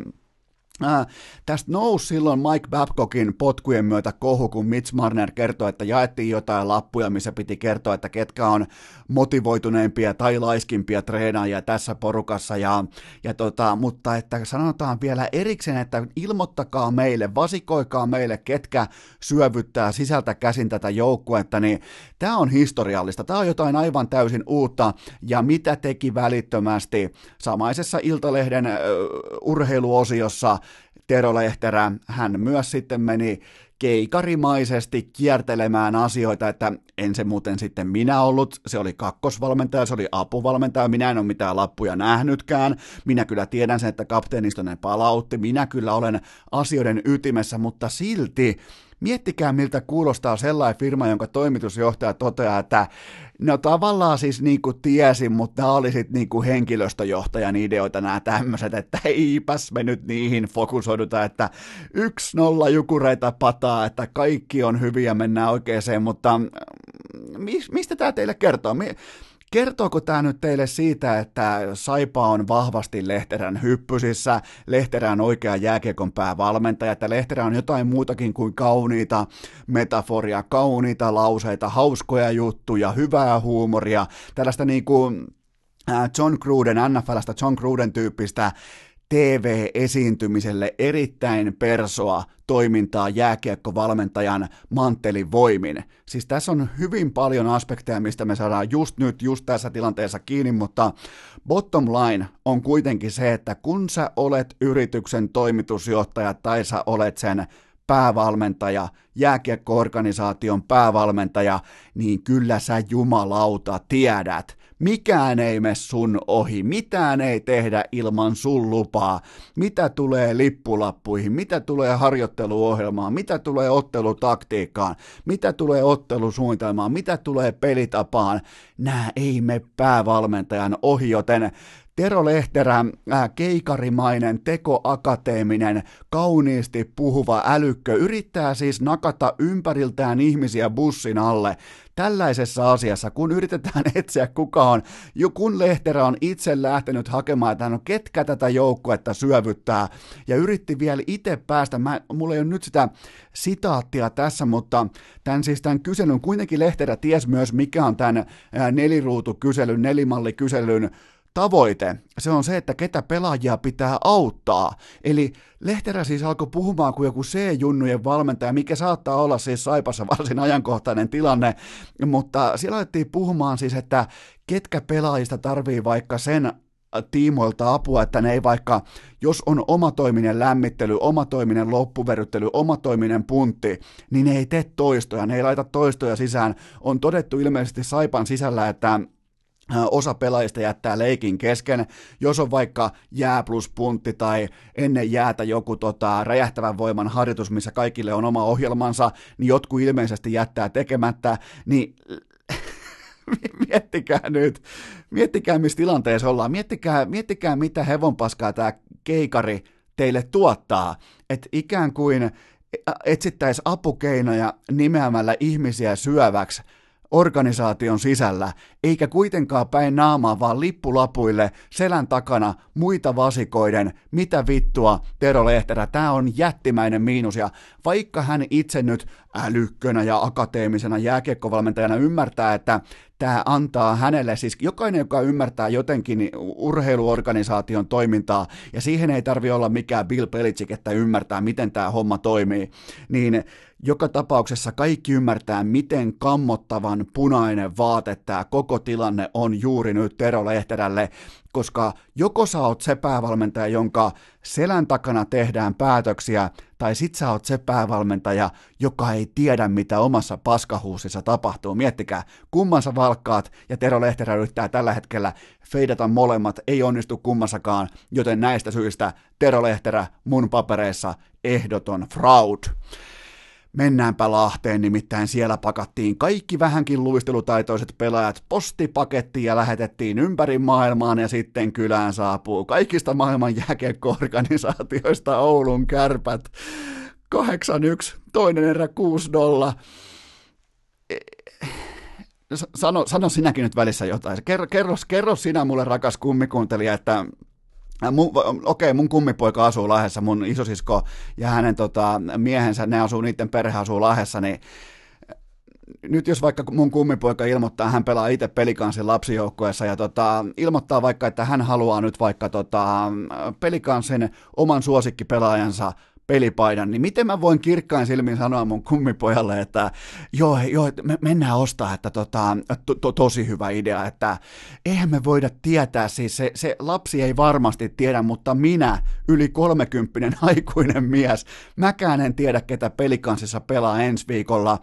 Äh, tästä nousi silloin Mike Babcockin potkujen myötä kohu, kun Mitch Marner kertoi, että jaettiin jotain lappuja, missä piti kertoa, että ketkä on motivoituneimpia tai laiskimpia treenaajia tässä porukassa. Ja, ja tota, mutta että sanotaan vielä erikseen, että ilmoittakaa meille, vasikoikaa meille, ketkä syövyttää sisältä käsin tätä joukkuetta, niin tämä on historiallista. Tämä on jotain aivan täysin uutta. Ja mitä teki välittömästi samaisessa Iltalehden uh, urheiluosiossa Tero Lehterä, hän myös sitten meni keikarimaisesti kiertelemään asioita, että en se muuten sitten minä ollut, se oli kakkosvalmentaja, se oli apuvalmentaja, minä en ole mitään lappuja nähnytkään, minä kyllä tiedän sen, että kapteenisto ne palautti, minä kyllä olen asioiden ytimessä, mutta silti Miettikää, miltä kuulostaa sellainen firma, jonka toimitusjohtaja toteaa, että no tavallaan siis niin kuin tiesin, mutta nämä oli sitten niin kuin henkilöstöjohtajan ideoita nämä tämmöiset, että eipäs me nyt niihin fokusoiduta, että yksi nolla jukureita pataa, että kaikki on hyviä, mennään oikeeseen, mutta mm, mistä tämä teille kertoo? Kertooko tämä nyt teille siitä, että Saipa on vahvasti Lehterän hyppysissä, Lehterä on oikea jääkiekon päävalmentaja, että Lehterä on jotain muutakin kuin kauniita metaforia, kauniita lauseita, hauskoja juttuja, hyvää huumoria, tällaista niin kuin John Cruden, NFLstä John Cruden tyyppistä TV-esiintymiselle erittäin persoa toimintaa jääkiekkovalmentajan manttelin voimin. Siis tässä on hyvin paljon aspekteja, mistä me saadaan just nyt, just tässä tilanteessa kiinni, mutta bottom line on kuitenkin se, että kun sä olet yrityksen toimitusjohtaja tai sä olet sen päävalmentaja, jääkiekkoorganisaation päävalmentaja, niin kyllä sä jumalauta tiedät, mikään ei me sun ohi, mitään ei tehdä ilman sun lupaa, mitä tulee lippulappuihin, mitä tulee harjoitteluohjelmaan, mitä tulee ottelutaktiikkaan, mitä tulee ottelusuunnitelmaan, mitä tulee pelitapaan, nämä ei me päävalmentajan ohi, joten Tero Lehterä, äh, keikarimainen, tekoakateeminen, kauniisti puhuva älykkö, yrittää siis nakata ympäriltään ihmisiä bussin alle. Tällaisessa asiassa, kun yritetään etsiä kuka on, jo kun Lehterä on itse lähtenyt hakemaan, että no ketkä tätä joukkuetta syövyttää, ja yritti vielä itse päästä, mä, mulla ei ole nyt sitä sitaattia tässä, mutta tämän siis tämän kyselyn, kuitenkin Lehterä ties myös, mikä on tämän neliruutukyselyn, nelimallikyselyn tavoite, se on se, että ketä pelaajia pitää auttaa. Eli Lehterä siis alkoi puhumaan kuin joku C-junnujen valmentaja, mikä saattaa olla siis Saipassa varsin ajankohtainen tilanne, mutta siellä alettiin puhumaan siis, että ketkä pelaajista tarvii vaikka sen tiimoilta apua, että ne ei vaikka, jos on omatoiminen lämmittely, omatoiminen loppuveryttely, omatoiminen puntti, niin ne ei tee toistoja, ne ei laita toistoja sisään. On todettu ilmeisesti Saipan sisällä, että osa pelaajista jättää leikin kesken, jos on vaikka jää plus puntti tai ennen jäätä joku tota, räjähtävän voiman harjoitus, missä kaikille on oma ohjelmansa, niin jotkut ilmeisesti jättää tekemättä, niin miettikää nyt, miettikää missä tilanteessa ollaan, miettikää, miettikää mitä hevonpaskaa tämä keikari teille tuottaa, että ikään kuin etsittäisiin apukeinoja nimeämällä ihmisiä syöväksi, organisaation sisällä, eikä kuitenkaan päin naamaa, vaan lippulapuille selän takana muita vasikoiden, mitä vittua Tero Lehterä, tämä on jättimäinen miinus, ja vaikka hän itse nyt älykkönä ja akateemisena jääkiekkovalmentajana ymmärtää, että tämä antaa hänelle, siis jokainen, joka ymmärtää jotenkin urheiluorganisaation toimintaa, ja siihen ei tarvi olla mikään Bill Belichick, että ymmärtää, miten tämä homma toimii, niin joka tapauksessa kaikki ymmärtää, miten kammottavan punainen vaate tämä koko tilanne on juuri nyt Tero Lehterälle, koska joko sä oot se päävalmentaja, jonka selän takana tehdään päätöksiä, tai sit sä oot se päävalmentaja, joka ei tiedä, mitä omassa paskahuusissa tapahtuu. Miettikää, kumman sä valkkaat, ja Tero Lehterä yrittää tällä hetkellä feidata molemmat, ei onnistu kummassakaan, joten näistä syistä Tero Lehterä mun papereissa ehdoton fraud. Mennäänpä Lahteen, nimittäin siellä pakattiin kaikki vähänkin luistelutaitoiset pelaajat postipakettiin ja lähetettiin ympäri maailmaan ja sitten kylään saapuu kaikista maailman jääkiekko-organisaatioista Oulun kärpät. 8-1, toinen erä 6-0. E, sano, sano sinäkin nyt välissä jotain. Kerro, kerro, kerro sinä mulle rakas kummikuuntelija, että mun, okei, okay, mun kummipoika asuu Lahdessa, mun isosisko ja hänen tota, miehensä, ne asuu, niiden perhe asuu Lahdessa, niin äh, nyt jos vaikka mun kummipoika ilmoittaa, hän pelaa itse pelikansin lapsijoukkueessa ja tota, ilmoittaa vaikka, että hän haluaa nyt vaikka tota, pelikansin oman suosikkipelaajansa pelipaidan, niin miten mä voin kirkkain silmin sanoa mun kummipojalle, että joo, joo me mennään ostaa, että tota, to, to, tosi hyvä idea, että eihän me voida tietää, siis se, se lapsi ei varmasti tiedä, mutta minä, yli kolmekymppinen aikuinen mies, mäkään en tiedä, ketä pelikansissa pelaa ensi viikolla,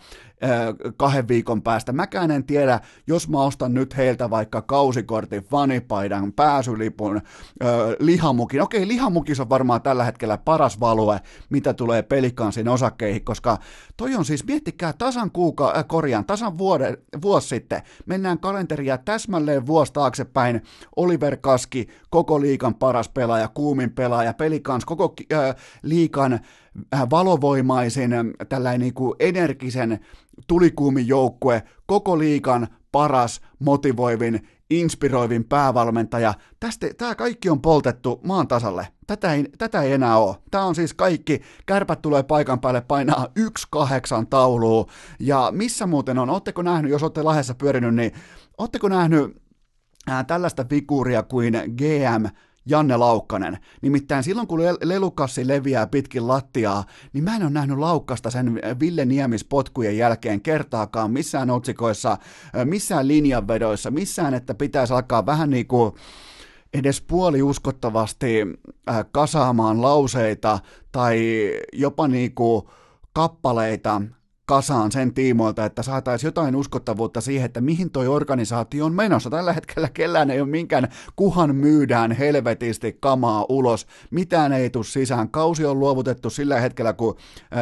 kahden viikon päästä. Mäkään en tiedä, jos mä ostan nyt heiltä vaikka kausikortin, fanipaidan, pääsylipun, lihamukin. Okei, lihamukis on varmaan tällä hetkellä paras value, mitä tulee pelikansin osakkeihin, koska toi on siis, miettikää, tasan kuuka, äh, korjaan, tasan vuode, vuosi sitten, mennään kalenteria täsmälleen vuosi taaksepäin, Oliver Kaski, koko liikan paras pelaaja, kuumin pelaaja, pelikans, koko äh, liikan valovoimaisen, tällainen niin kuin energisen tulikuumin joukkue, koko liikan paras, motivoivin, inspiroivin päävalmentaja. Tästä, tämä kaikki on poltettu maan tasalle. Tätä ei, tätä ei enää ole. Tämä on siis kaikki. Kärpät tulee paikan päälle painaa yksi kahdeksan taulua. Ja missä muuten on? Oletteko nähnyt, jos olette Lahdessa pyörinyt, niin oletteko nähnyt ää, tällaista figuuria kuin GM Janne Laukkanen. Nimittäin silloin, kun lelukassi leviää pitkin lattiaa, niin mä en ole nähnyt Laukkasta sen Ville Niemis potkujen jälkeen kertaakaan missään otsikoissa, missään linjanvedoissa, missään, että pitäisi alkaa vähän niin kuin edes puoli uskottavasti kasaamaan lauseita tai jopa niin kuin kappaleita kasaan sen tiimoilta, että saataisiin jotain uskottavuutta siihen, että mihin toi organisaatio on menossa. Tällä hetkellä kellään ei ole minkään kuhan myydään helvetisti kamaa ulos, mitään ei tule sisään. Kausi on luovutettu sillä hetkellä, kun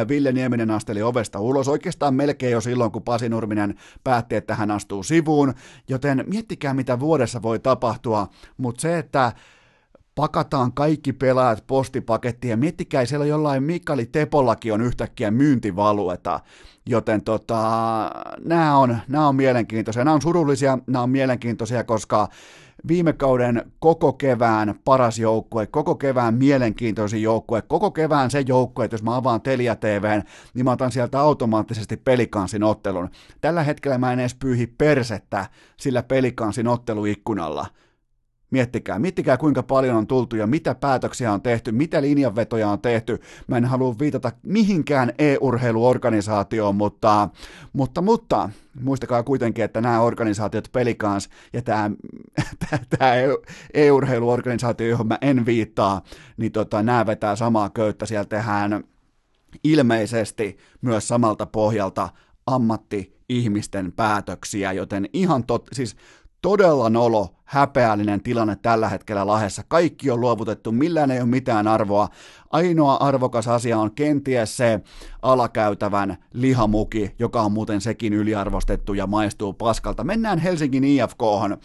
Ville Nieminen asteli ovesta ulos, oikeastaan melkein jo silloin, kun Pasi Nurminen päätti, että hän astuu sivuun, joten miettikää, mitä vuodessa voi tapahtua, mutta se, että pakataan kaikki pelaajat postipakettiin ja miettikää, siellä jollain Mikali Tepollakin on yhtäkkiä myyntivalueta, joten tota, nämä on, nämä on mielenkiintoisia, nämä on surullisia, nämä on mielenkiintoisia, koska viime kauden koko kevään paras joukkue, koko kevään mielenkiintoisin joukkue, koko kevään se joukkue, että jos mä avaan Telia TVn, niin mä otan sieltä automaattisesti pelikansin ottelun. Tällä hetkellä mä en edes pyyhi persettä sillä pelikansin otteluikkunalla. Miettikää, miettikää kuinka paljon on tultu ja mitä päätöksiä on tehty, mitä linjanvetoja on tehty. Mä en halua viitata mihinkään e-urheiluorganisaatioon, mutta, mutta, mutta muistakaa kuitenkin, että nämä organisaatiot Pelikans ja tämä, tämä e-urheiluorganisaatio, johon mä en viittaa, niin tota, nämä vetää samaa köyttä. Siellä tehdään ilmeisesti myös samalta pohjalta ammatti-ihmisten päätöksiä, joten ihan tot, siis todella nolo, häpeällinen tilanne tällä hetkellä Lahessa. Kaikki on luovutettu, millään ei ole mitään arvoa. Ainoa arvokas asia on kenties se alakäytävän lihamuki, joka on muuten sekin yliarvostettu ja maistuu paskalta. Mennään Helsingin IFKhan.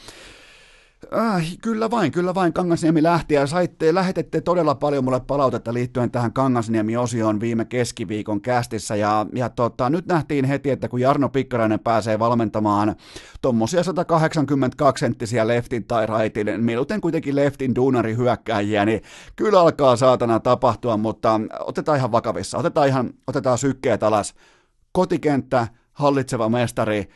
Äh, kyllä vain, kyllä vain. Kangasniemi lähti ja saitte, lähetette todella paljon mulle palautetta liittyen tähän Kangasniemi-osioon viime keskiviikon kästissä. Ja, ja tota, nyt nähtiin heti, että kun Jarno Pikkarainen pääsee valmentamaan tuommoisia 182 senttisiä leftin tai raitin, mieluiten kuitenkin leftin duunari hyökkääjiä, niin kyllä alkaa saatana tapahtua, mutta otetaan ihan vakavissa. Otetaan ihan, otetaan sykkeet alas. Kotikenttä, hallitseva mestari,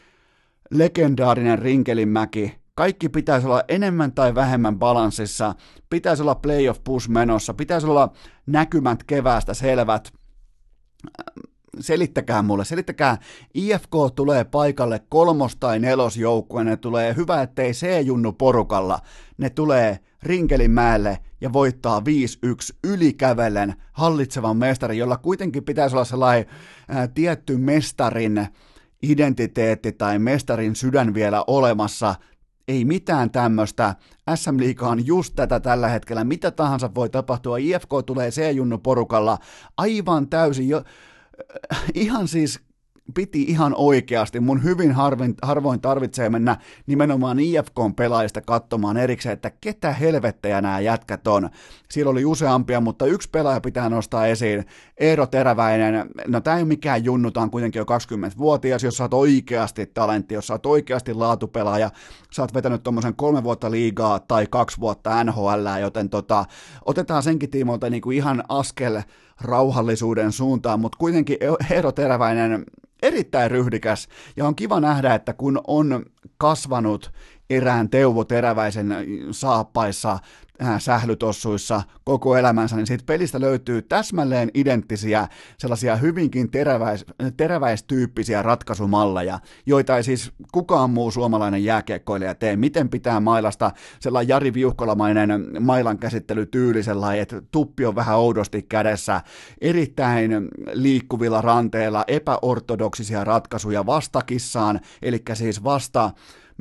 legendaarinen Rinkelinmäki, kaikki pitäisi olla enemmän tai vähemmän balanssissa, pitäisi olla playoff push menossa, pitäisi olla näkymät keväästä selvät. Selittäkää mulle, selittäkää, IFK tulee paikalle kolmos- tai nelosjoukkue, ne tulee, hyvä ettei C-junnu porukalla, ne tulee Rinkelinmäelle ja voittaa 5-1 ylikävellen hallitsevan mestarin, jolla kuitenkin pitäisi olla sellainen ää, tietty mestarin identiteetti tai mestarin sydän vielä olemassa, ei mitään tämmöistä. SM Liiga on just tätä tällä hetkellä. Mitä tahansa voi tapahtua. IFK tulee C-junnu porukalla aivan täysin jo, ihan siis piti ihan oikeasti. Mun hyvin harvin, harvoin tarvitsee mennä nimenomaan IFK-pelaajista katsomaan erikseen, että ketä helvettejä nämä jätkät on. Siellä oli useampia, mutta yksi pelaaja pitää nostaa esiin. Eero Teräväinen, no tämä ei ole mikään junnu, tämä on kuitenkin jo 20-vuotias, jos sä oot oikeasti talentti, jos sä oot oikeasti laatupelaaja, sä oot vetänyt tuommoisen kolme vuotta liigaa tai kaksi vuotta NHL, joten tota, otetaan senkin tiimoilta niinku ihan askel rauhallisuuden suuntaan, mutta kuitenkin Eero Teräväinen erittäin ryhdikäs. Ja on kiva nähdä, että kun on kasvanut erään Teuvo Teräväisen saappaissa sählytossuissa koko elämänsä, niin siitä pelistä löytyy täsmälleen identtisiä, sellaisia hyvinkin teräväis, teräväistyyppisiä ratkaisumalleja, joita ei siis kukaan muu suomalainen jääkiekkoilija tee. Miten pitää mailasta sellainen Jari Viuhkolamainen mailan käsittelytyyli sellainen, että tuppi on vähän oudosti kädessä, erittäin liikkuvilla ranteilla, epäortodoksisia ratkaisuja vastakissaan, eli siis vasta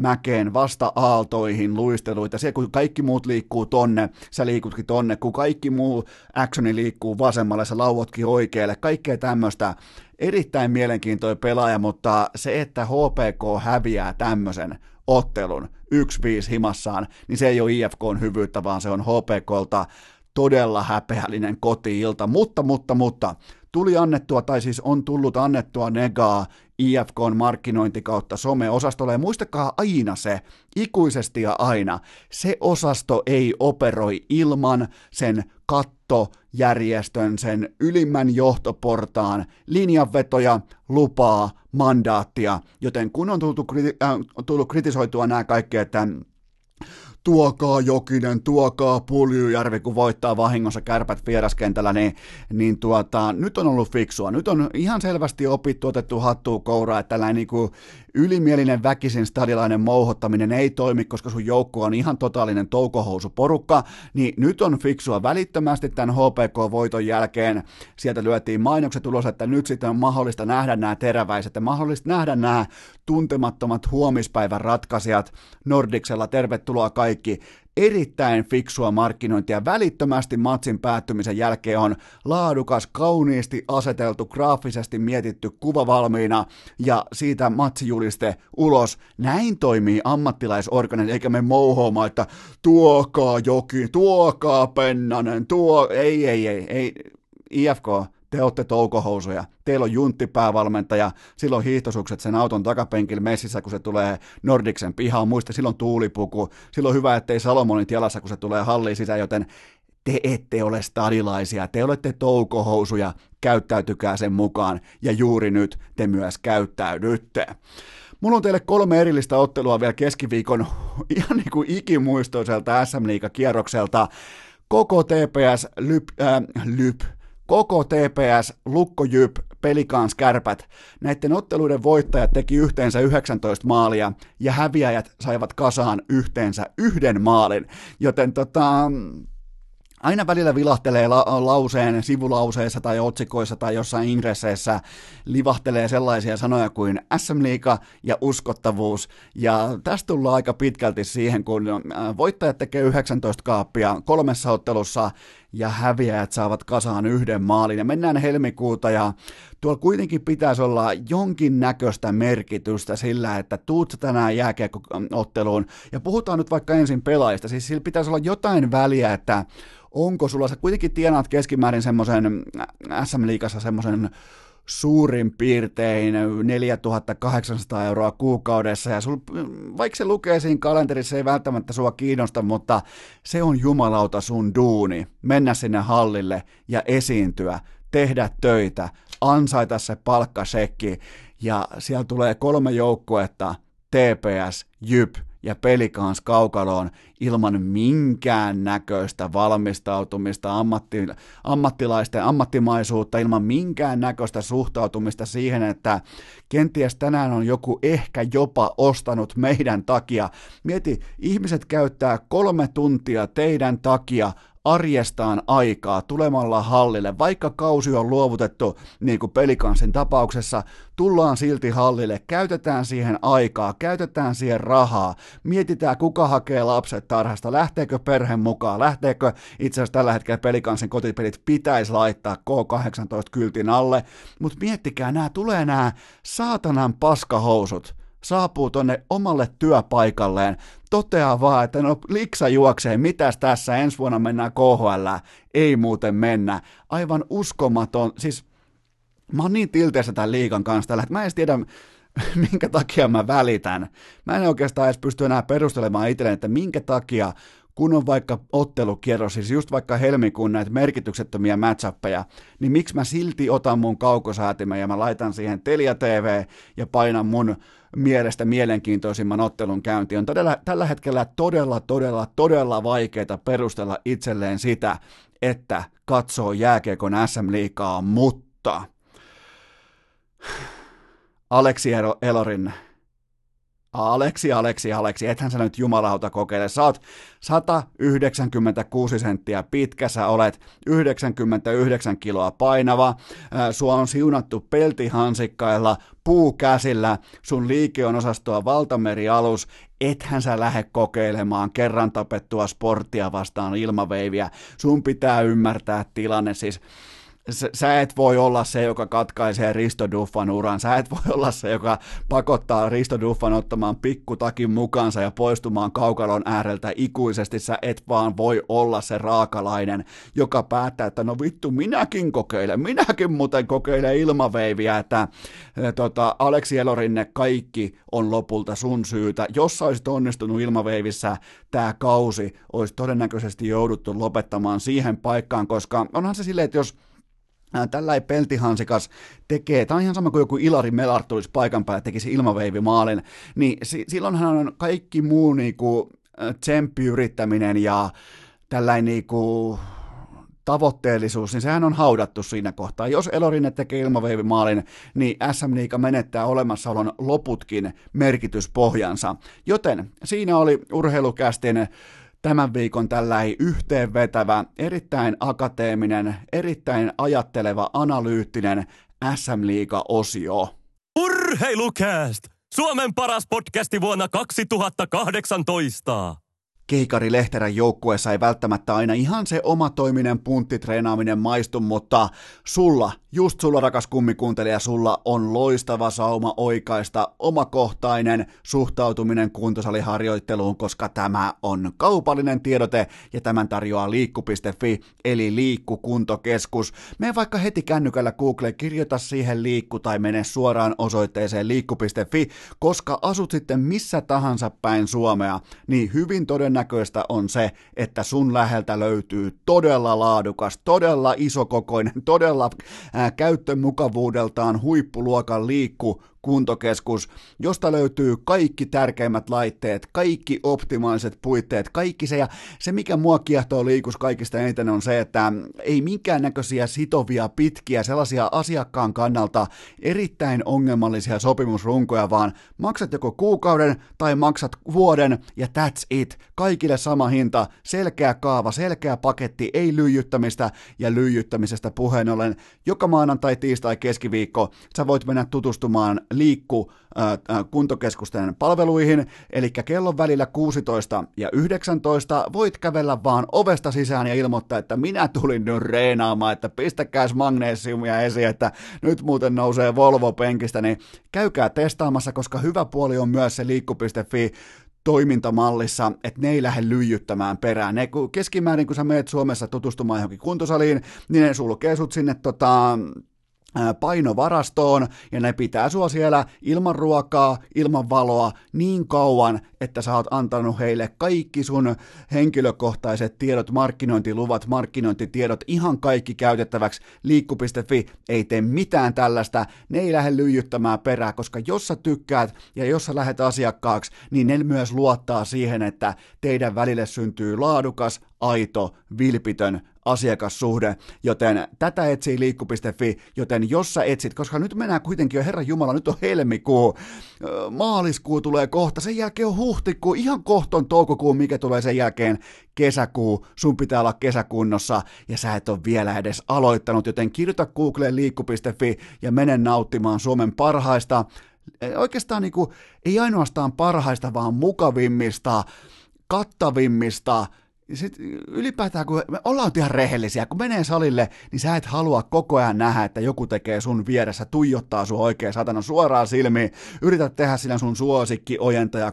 mäkeen, vasta aaltoihin, luisteluita. Se, kun kaikki muut liikkuu tonne, sä liikutkin tonne, kun kaikki muu actioni liikkuu vasemmalle, sä lauotkin oikealle, kaikkea tämmöistä. Erittäin mielenkiintoinen pelaaja, mutta se, että HPK häviää tämmöisen ottelun 1-5 himassaan, niin se ei ole IFKn hyvyyttä, vaan se on HPKlta todella häpeällinen kotiilta, mutta, mutta, mutta, tuli annettua, tai siis on tullut annettua negaa IFKn markkinointi kautta some-osastolle. Ja muistakaa aina se, ikuisesti ja aina, se osasto ei operoi ilman sen kattojärjestön, sen ylimmän johtoportaan linjanvetoja, lupaa, mandaattia, joten kun on tullut, äh, tullut kritisoitua nämä kaikki, että tuokaa Jokinen, tuokaa Puljujärvi, kun voittaa vahingossa kärpät vieraskentällä, niin, niin tuota, nyt on ollut fiksua. Nyt on ihan selvästi opittu, otettu hattua kouraa, että tällainen niin ylimielinen väkisin stadilainen mouhottaminen ei toimi, koska sun joukko on ihan totaalinen toukohousuporukka, niin nyt on fiksua välittömästi tämän HPK-voiton jälkeen. Sieltä lyötiin mainokset ulos, että nyt sitten on mahdollista nähdä nämä teräväiset ja mahdollista nähdä nämä tuntemattomat huomispäivän ratkaisijat Nordiksella. Tervetuloa kaikki erittäin fiksua markkinointia. Välittömästi matsin päättymisen jälkeen on laadukas, kauniisti aseteltu, graafisesti mietitty kuva valmiina ja siitä matsijuliste ulos. Näin toimii ammattilaisorganisaatio, eikä me mouhoamaan, että tuokaa joki, tuokaa pennanen, tuo... Ei, ei, ei, ei. IFK, te olette toukohousuja, teillä on junttipäävalmentaja, silloin hiihtosukset sen auton takapenkillä messissä, kun se tulee Nordiksen pihaan, muista silloin tuulipuku, silloin hyvä, ettei Salomonin jalassa, kun se tulee halliin sisään, joten te ette ole stadilaisia, te olette toukohousuja, käyttäytykää sen mukaan, ja juuri nyt te myös käyttäydytte. Mulla on teille kolme erillistä ottelua vielä keskiviikon ihan niin kuin ikimuistoiselta SM Liiga-kierrokselta. Koko TPS lyp, äh, lyp, koko TPS, Lukkojyp, Pelikans, Kärpät. Näiden otteluiden voittajat teki yhteensä 19 maalia ja häviäjät saivat kasaan yhteensä yhden maalin. Joten tota, aina välillä vilahtelee la- lauseen sivulauseessa tai otsikoissa tai jossain ingresseissä livahtelee sellaisia sanoja kuin SM Liiga ja uskottavuus. Ja tästä tullaan aika pitkälti siihen, kun voittajat tekee 19 kaappia kolmessa ottelussa ja häviäjät saavat kasaan yhden maalin. Ja mennään helmikuuta ja tuolla kuitenkin pitäisi olla jonkin näköistä merkitystä sillä, että tuut tänään jääkiekko-otteluun. Ja puhutaan nyt vaikka ensin pelaajista, siis sillä pitäisi olla jotain väliä, että onko sulla, sä kuitenkin tienaat keskimäärin semmoisen SM-liigassa semmoisen suurin piirtein 4800 euroa kuukaudessa, ja sul, vaikka se lukee siinä kalenterissa, ei välttämättä sua kiinnosta, mutta se on jumalauta sun duuni, mennä sinne hallille ja esiintyä, tehdä töitä, ansaita se palkkasekki, ja siellä tulee kolme joukkuetta, TPS, JYP ja pelikans kaukaloon ilman minkään näköistä valmistautumista, ammatti, ammattilaisten ammattimaisuutta, ilman minkään näköistä suhtautumista siihen, että kenties tänään on joku ehkä jopa ostanut meidän takia. Mieti, ihmiset käyttää kolme tuntia teidän takia arjestaan aikaa tulemalla hallille, vaikka kausi on luovutettu, niin kuin pelikansin tapauksessa, tullaan silti hallille, käytetään siihen aikaa, käytetään siihen rahaa, mietitään kuka hakee lapset tarhasta, lähteekö perhe mukaan, lähteekö itse asiassa tällä hetkellä pelikansin kotipelit pitäisi laittaa K18-kyltin alle, mutta miettikää, nämä tulee nämä saatanan paskahousut, saapuu tonne omalle työpaikalleen, toteaa vaan, että no liksa juoksee, mitäs tässä, ensi vuonna mennään KHL, ei muuten mennä. Aivan uskomaton, siis mä oon niin tilteessä tämän liikan kanssa tällä, että mä en tiedä, minkä takia mä välitän. Mä en oikeastaan edes pysty enää perustelemaan itselleen, että minkä takia kun on vaikka ottelukierros, siis just vaikka helmikuun näitä merkityksettömiä matchappeja, niin miksi mä silti otan mun kaukosäätimen ja mä laitan siihen Telia TV ja painan mun mielestä mielenkiintoisimman ottelun käynti. On todella, tällä hetkellä todella, todella, todella vaikeaa perustella itselleen sitä, että katsoo jääkiekon SM-liikaa, mutta Aleksi Elorin Aleksi, Aleksi, Aleksi, ethän sä nyt jumalauta kokeile. Sä oot 196 senttiä pitkä, sä olet 99 kiloa painava, sua on siunattu peltihansikkailla, puukäsillä, sun liike on osastoa valtamerialus, ethän sä lähde kokeilemaan kerran tapettua sporttia vastaan ilmaveiviä. Sun pitää ymmärtää tilanne, siis sä, et voi olla se, joka katkaisee Risto Duffan uran. Sä et voi olla se, joka pakottaa Risto Duffan ottamaan pikkutakin mukaansa ja poistumaan kaukalon ääreltä ikuisesti. Sä et vaan voi olla se raakalainen, joka päättää, että no vittu, minäkin kokeilen, minäkin muuten kokeilen ilmaveiviä, että e, tota, Aleksi Elorinne, kaikki on lopulta sun syytä. Jos sä olisit onnistunut ilmaveivissä, tämä kausi olisi todennäköisesti jouduttu lopettamaan siihen paikkaan, koska onhan se silleen, että jos Tällä peltihansikas tekee, tämä on ihan sama kuin joku Ilari Melar tulisi paikan päälle tekisi ilmaveivimaalin, niin si- silloinhan on kaikki muu niinku, tsemppiyrittäminen ja tällainen niinku tavoitteellisuus, niin sehän on haudattu siinä kohtaa. Jos Elorinen tekee ilmaveivimaalin, niin SM Liiga menettää olemassaolon loputkin merkityspohjansa. Joten siinä oli urheilukästin tämän viikon tällainen yhteenvetävä, erittäin akateeminen, erittäin ajatteleva, analyyttinen SM Liiga-osio. Urheilukääst! Suomen paras podcasti vuonna 2018! Keikari Lehterän joukkueessa ei välttämättä aina ihan se oma toiminen punttitreenaaminen maistu, mutta sulla, just sulla rakas kummikuuntelija, sulla on loistava sauma oikaista omakohtainen suhtautuminen kuntosaliharjoitteluun, koska tämä on kaupallinen tiedote ja tämän tarjoaa liikku.fi eli liikkukuntokeskus. Me vaikka heti kännykällä Google, kirjoita siihen liikku tai mene suoraan osoitteeseen liikku.fi, koska asut sitten missä tahansa päin Suomea, niin hyvin todennäköisesti todennäköistä on se, että sun läheltä löytyy todella laadukas, todella isokokoinen, todella käyttömukavuudeltaan huippuluokan liikku kuntokeskus, josta löytyy kaikki tärkeimmät laitteet, kaikki optimaaliset puitteet, kaikki se ja se mikä mua kiehtoo liikus kaikista eniten on se, että ei minkäännäköisiä sitovia pitkiä sellaisia asiakkaan kannalta erittäin ongelmallisia sopimusrunkoja, vaan maksat joko kuukauden tai maksat vuoden ja that's it. Kaikille sama hinta, selkeä kaava, selkeä paketti, ei lyijyttämistä ja lyijyttämisestä puheen ollen. Joka maanantai, tiistai, keskiviikko sä voit mennä tutustumaan liikku kuntokeskusten palveluihin, eli kellon välillä 16 ja 19 voit kävellä vaan ovesta sisään ja ilmoittaa, että minä tulin nyt reenaamaan, että pistäkääs magnesiumia esiin, että nyt muuten nousee Volvo penkistä, niin käykää testaamassa, koska hyvä puoli on myös se liikku.fi toimintamallissa, että ne ei lähde lyijyttämään perään. Ne, keskimäärin, kun sä meet Suomessa tutustumaan johonkin kuntosaliin, niin ne sulkee sut sinne tota, painovarastoon ja ne pitää sua siellä ilman ruokaa, ilman valoa niin kauan, että sä oot antanut heille kaikki sun henkilökohtaiset tiedot, markkinointiluvat, markkinointitiedot, ihan kaikki käytettäväksi. Liikku.fi ei tee mitään tällaista, ne ei lähde lyijyttämään perää, koska jos sä tykkäät ja jos sä lähdet asiakkaaksi, niin ne myös luottaa siihen, että teidän välille syntyy laadukas, aito, vilpitön asiakassuhde, joten tätä etsii liikku.fi, joten jos sä etsit, koska nyt mennään kuitenkin jo, Herran Jumala, nyt on helmikuu, maaliskuu tulee kohta, sen jälkeen on huhtikuu, ihan kohton toukokuun, mikä tulee sen jälkeen kesäkuu, sun pitää olla kesäkunnossa ja sä et ole vielä edes aloittanut, joten kirjoita Googleen liikku.fi ja mene nauttimaan Suomen parhaista, oikeastaan niin kuin, ei ainoastaan parhaista, vaan mukavimmista, kattavimmista, sit ylipäätään, kun me ollaan ihan rehellisiä, kun menee salille, niin sä et halua koko ajan nähdä, että joku tekee sun vieressä, tuijottaa sun oikein satana suoraan silmiin, yrität tehdä sillä sun suosikki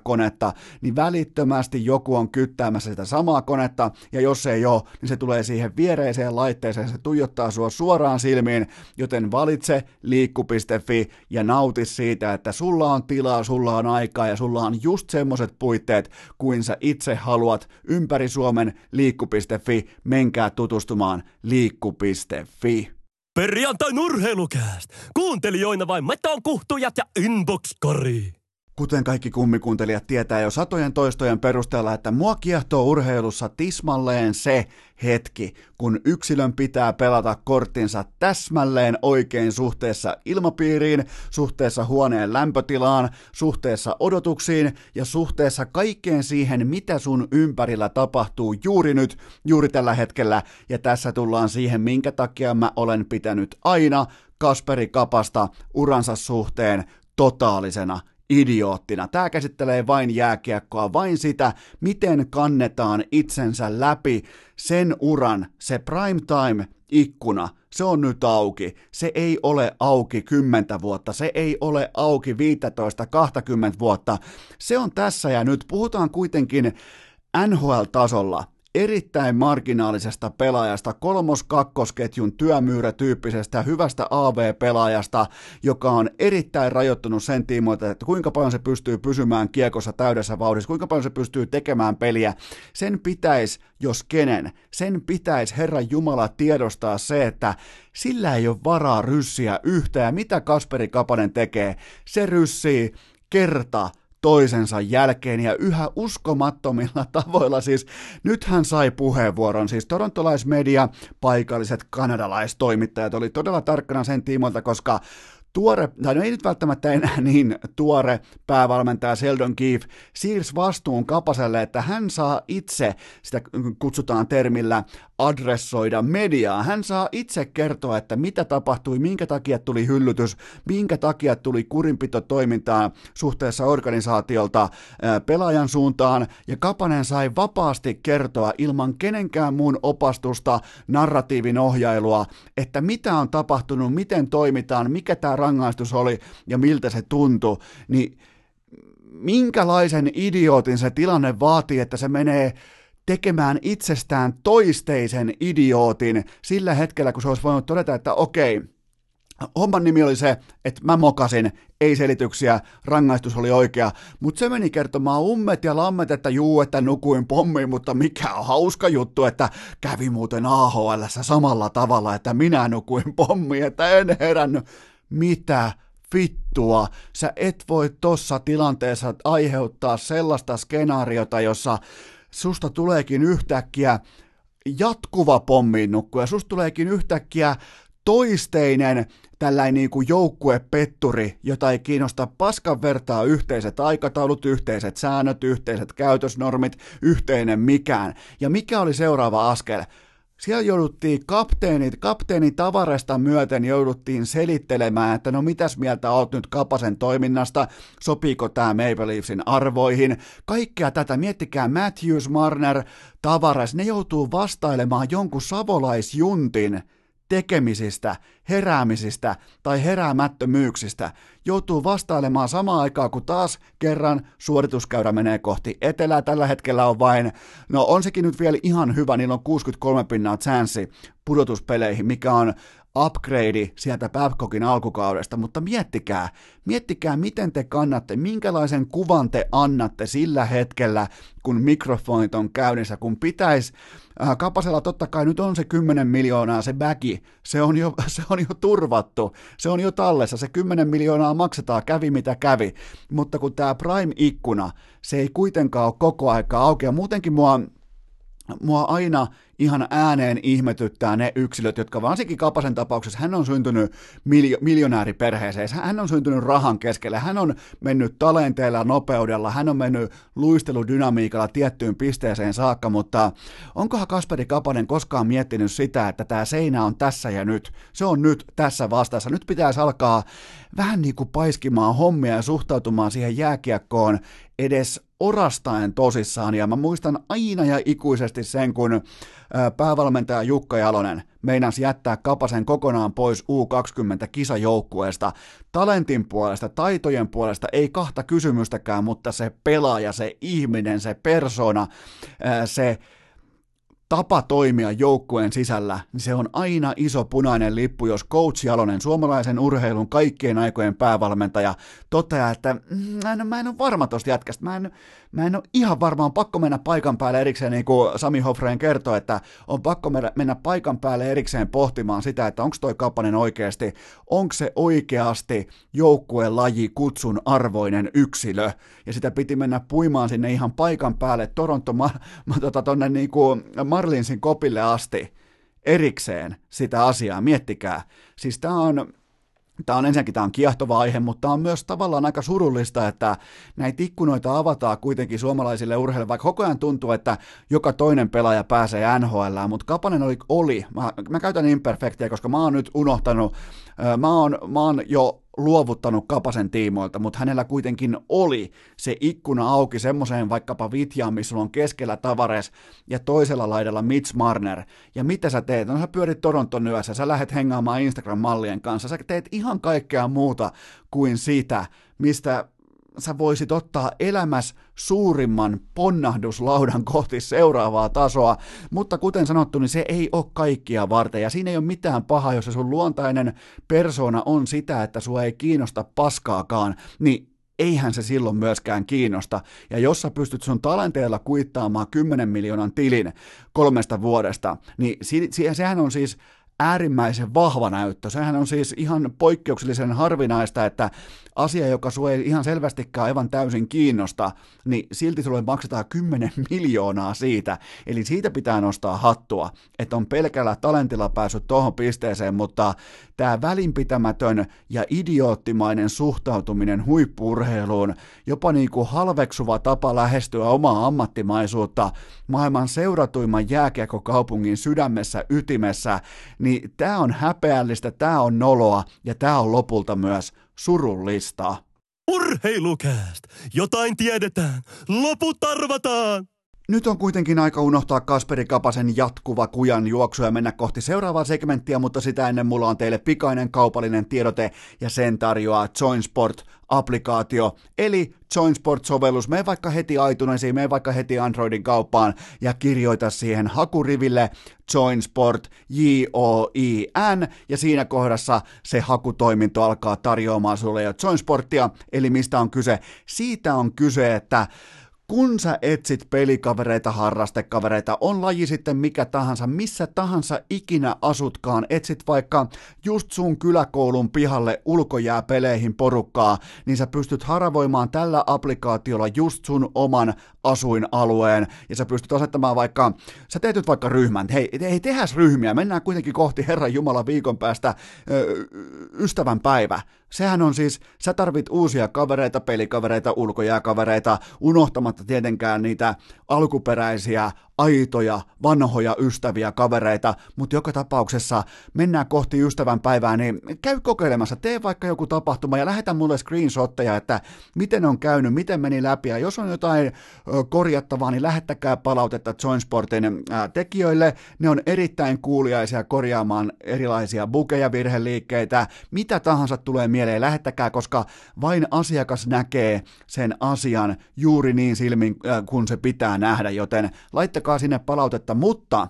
konetta, niin välittömästi joku on kyttäämässä sitä samaa konetta, ja jos ei ole, niin se tulee siihen viereiseen laitteeseen, se tuijottaa sua suoraan silmiin, joten valitse liikku.fi ja nauti siitä, että sulla on tilaa, sulla on aikaa ja sulla on just semmoset puitteet, kuin sä itse haluat ympäri Suomen osoitteen liikku.fi. Menkää tutustumaan liikku.fi. Perjantai urheilukääst! Kuuntelijoina vain meton kuhtujat ja inbox-kori. Kuten kaikki kummikuuntelijat tietää jo satojen toistojen perusteella, että mua kiehtoo urheilussa tismalleen se hetki, kun yksilön pitää pelata korttinsa täsmälleen oikein suhteessa ilmapiiriin, suhteessa huoneen lämpötilaan, suhteessa odotuksiin ja suhteessa kaikkeen siihen, mitä sun ympärillä tapahtuu juuri nyt, juuri tällä hetkellä. Ja tässä tullaan siihen, minkä takia mä olen pitänyt aina Kasperi Kapasta uransa suhteen totaalisena idioottina. Tämä käsittelee vain jääkiekkoa, vain sitä, miten kannetaan itsensä läpi sen uran, se prime time ikkuna, se on nyt auki. Se ei ole auki 10 vuotta, se ei ole auki 15-20 vuotta. Se on tässä ja nyt. Puhutaan kuitenkin NHL-tasolla erittäin marginaalisesta pelaajasta, kolmos-kakkosketjun työmyyrätyyppisestä hyvästä AV-pelaajasta, joka on erittäin rajoittunut sen tiimoilta, että kuinka paljon se pystyy pysymään kiekossa täydessä vauhdissa, kuinka paljon se pystyy tekemään peliä. Sen pitäisi, jos kenen, sen pitäisi Herran Jumala tiedostaa se, että sillä ei ole varaa ryssiä yhtään. Mitä Kasperi Kapanen tekee? Se ryssii kerta toisensa jälkeen ja yhä uskomattomilla tavoilla. Siis nyt hän sai puheenvuoron, siis torontolaismedia, paikalliset kanadalaistoimittajat oli todella tarkkana sen tiimoilta, koska tuore, tai no ei nyt välttämättä enää niin tuore päävalmentaja Seldon Keefe siirsi vastuun Kapaselle, että hän saa itse, sitä kutsutaan termillä, adressoida mediaa. Hän saa itse kertoa, että mitä tapahtui, minkä takia tuli hyllytys, minkä takia tuli kurinpitotoimintaa suhteessa organisaatiolta pelaajan suuntaan, ja Kapanen sai vapaasti kertoa ilman kenenkään muun opastusta, narratiivin ohjailua, että mitä on tapahtunut, miten toimitaan, mikä tämä rangaistus oli ja miltä se tuntui, niin minkälaisen idiootin se tilanne vaatii, että se menee tekemään itsestään toisteisen idiootin sillä hetkellä, kun se olisi voinut todeta, että okei, Homman nimi oli se, että mä mokasin, ei selityksiä, rangaistus oli oikea, mutta se meni kertomaan ummet ja lammet, että juu, että nukuin pommiin, mutta mikä on hauska juttu, että kävi muuten AHL samalla tavalla, että minä nukuin pommiin, että en herännyt. Mitä vittua, sä et voi tossa tilanteessa aiheuttaa sellaista skenaariota, jossa susta tuleekin yhtäkkiä jatkuva pomminnukku ja susta tuleekin yhtäkkiä toisteinen tällainen niin kuin joukkuepetturi, jota ei kiinnosta paskan vertaa yhteiset aikataulut, yhteiset säännöt, yhteiset käytösnormit, yhteinen mikään. Ja mikä oli seuraava askel? Siellä jouduttiin kapteenit, kapteenin tavaresta myöten jouduttiin selittelemään, että no mitäs mieltä oot nyt Kapasen toiminnasta, sopiiko tämä Maple Leafsin arvoihin. Kaikkea tätä, miettikää Matthews, Marner, Tavares, ne joutuu vastailemaan jonkun savolaisjuntin tekemisistä, heräämisistä tai heräämättömyyksistä joutuu vastailemaan samaan aikaan, kun taas kerran suorituskäyrä menee kohti etelää. Tällä hetkellä on vain, no on sekin nyt vielä ihan hyvä, niillä on 63 pinnaa chanssi pudotuspeleihin, mikä on upgrade sieltä Babcockin alkukaudesta, mutta miettikää, miettikää miten te kannatte, minkälaisen kuvan te annatte sillä hetkellä, kun mikrofonit on käynnissä, kun pitäisi Äh, Kapasella totta kai nyt on se 10 miljoonaa, se väki, se on, jo, se on jo turvattu, se on jo tallessa, se 10 miljoonaa maksetaan, kävi mitä kävi, mutta kun tämä Prime-ikkuna, se ei kuitenkaan ole koko aikaa auki, ja muutenkin mua, mua aina ihan ääneen ihmetyttää ne yksilöt, jotka varsinkin Kapasen tapauksessa, hän on syntynyt miljo- miljonääriperheeseen, hän on syntynyt rahan keskelle, hän on mennyt talenteella, nopeudella, hän on mennyt luisteludynamiikalla tiettyyn pisteeseen saakka, mutta onkohan Kasperi Kapanen koskaan miettinyt sitä, että tämä seinä on tässä ja nyt, se on nyt tässä vastassa, nyt pitäisi alkaa vähän niin kuin paiskimaan hommia ja suhtautumaan siihen jääkiekkoon edes orastaen tosissaan, ja mä muistan aina ja ikuisesti sen, kun päävalmentaja Jukka Jalonen meinasi jättää Kapasen kokonaan pois U20-kisajoukkueesta. Talentin puolesta, taitojen puolesta ei kahta kysymystäkään, mutta se pelaaja, se ihminen, se persona, se tapa toimia joukkueen sisällä, niin se on aina iso punainen lippu, jos coach Jalonen, suomalaisen urheilun kaikkien aikojen päävalmentaja, toteaa, että mm, mä en, mä en ole varma tuosta jätkästä, mä en, mä en ole ihan varma, on pakko mennä paikan päälle erikseen, niin kuin Sami Hofreen kertoi, että on pakko mennä paikan päälle erikseen pohtimaan sitä, että onko toi Kapanen oikeasti, onko se oikeasti joukkueen laji kutsun arvoinen yksilö, ja sitä piti mennä puimaan sinne ihan paikan päälle. Toronto, ma, ma, tota, tonne niin kuin Marlinsin kopille asti erikseen sitä asiaa, miettikää. Siis tämä on, Tämä on ensinnäkin tämä on kiehtova aihe, mutta on myös tavallaan aika surullista, että näitä ikkunoita avataan kuitenkin suomalaisille urheilijoille, vaikka koko ajan tuntuu, että joka toinen pelaaja pääsee NHL, mutta Kapanen oli, oli. Mä, mä käytän imperfektiä, koska mä oon nyt unohtanut, mä oon, mä oon jo luovuttanut Kapasen tiimoilta, mutta hänellä kuitenkin oli se ikkuna auki semmoiseen vaikkapa Vitjaan, missä on keskellä Tavares ja toisella laidalla Mitch Marner. Ja mitä sä teet? No sä pyörit Toronton yössä, sä lähdet hengaamaan Instagram-mallien kanssa, sä teet ihan kaikkea muuta kuin sitä, mistä sä voisit ottaa elämäs suurimman ponnahduslaudan kohti seuraavaa tasoa, mutta kuten sanottu, niin se ei ole kaikkia varten, ja siinä ei ole mitään pahaa, jos se sun luontainen persona on sitä, että sua ei kiinnosta paskaakaan, niin eihän se silloin myöskään kiinnosta. Ja jos sä pystyt sun talenteella kuittaamaan 10 miljoonan tilin kolmesta vuodesta, niin si- sehän on siis äärimmäisen vahva näyttö. Sehän on siis ihan poikkeuksellisen harvinaista, että asia, joka sua ei ihan selvästikään aivan täysin kiinnosta, niin silti sulle maksetaan 10 miljoonaa siitä. Eli siitä pitää nostaa hattua, että on pelkällä talentilla päässyt tuohon pisteeseen, mutta tämä välinpitämätön ja idioottimainen suhtautuminen huippurheiluun, jopa niin kuin halveksuva tapa lähestyä omaa ammattimaisuutta maailman seuratuimman jääkiekokaupungin sydämessä, ytimessä, niin tämä on häpeällistä, tämä on noloa ja tämä on lopulta myös surullista. Urheilukääst! Jotain tiedetään! Loput arvataan! Nyt on kuitenkin aika unohtaa Kasperi Kapasen jatkuva kujan juoksu ja mennä kohti seuraavaa segmenttiä, mutta sitä ennen mulla on teille pikainen kaupallinen tiedote ja sen tarjoaa JoinSport-applikaatio, eli JoinSport-sovellus. Mene vaikka heti iTunesiin, mene vaikka heti Androidin kauppaan ja kirjoita siihen hakuriville JoinSport, J-O-I-N, ja siinä kohdassa se hakutoiminto alkaa tarjoamaan sulle jo JoinSportia, eli mistä on kyse? Siitä on kyse, että kun sä etsit pelikavereita, harrastekavereita, on laji sitten mikä tahansa, missä tahansa ikinä asutkaan, etsit vaikka just sun kyläkoulun pihalle ulkojääpeleihin porukkaa, niin sä pystyt haravoimaan tällä applikaatiolla just sun oman asuinalueen, ja sä pystyt asettamaan vaikka, sä teet nyt vaikka ryhmän, hei, ei tehäs ryhmiä, mennään kuitenkin kohti Herran Jumala viikon päästä ystävän päivä, Sehän on siis, sä tarvit uusia kavereita, pelikavereita, ulkojääkavereita, unohtamatta tietenkään niitä alkuperäisiä aitoja, vanhoja ystäviä, kavereita, mutta joka tapauksessa mennään kohti ystävän päivää, niin käy kokeilemassa, tee vaikka joku tapahtuma ja lähetä mulle screenshotteja, että miten on käynyt, miten meni läpi, ja jos on jotain korjattavaa, niin lähettäkää palautetta Joinsportin tekijöille, ne on erittäin kuuliaisia korjaamaan erilaisia bukeja, virheliikkeitä, mitä tahansa tulee mieleen, lähettäkää, koska vain asiakas näkee sen asian juuri niin silmin, kun se pitää nähdä, joten laittakaa sinne palautetta, mutta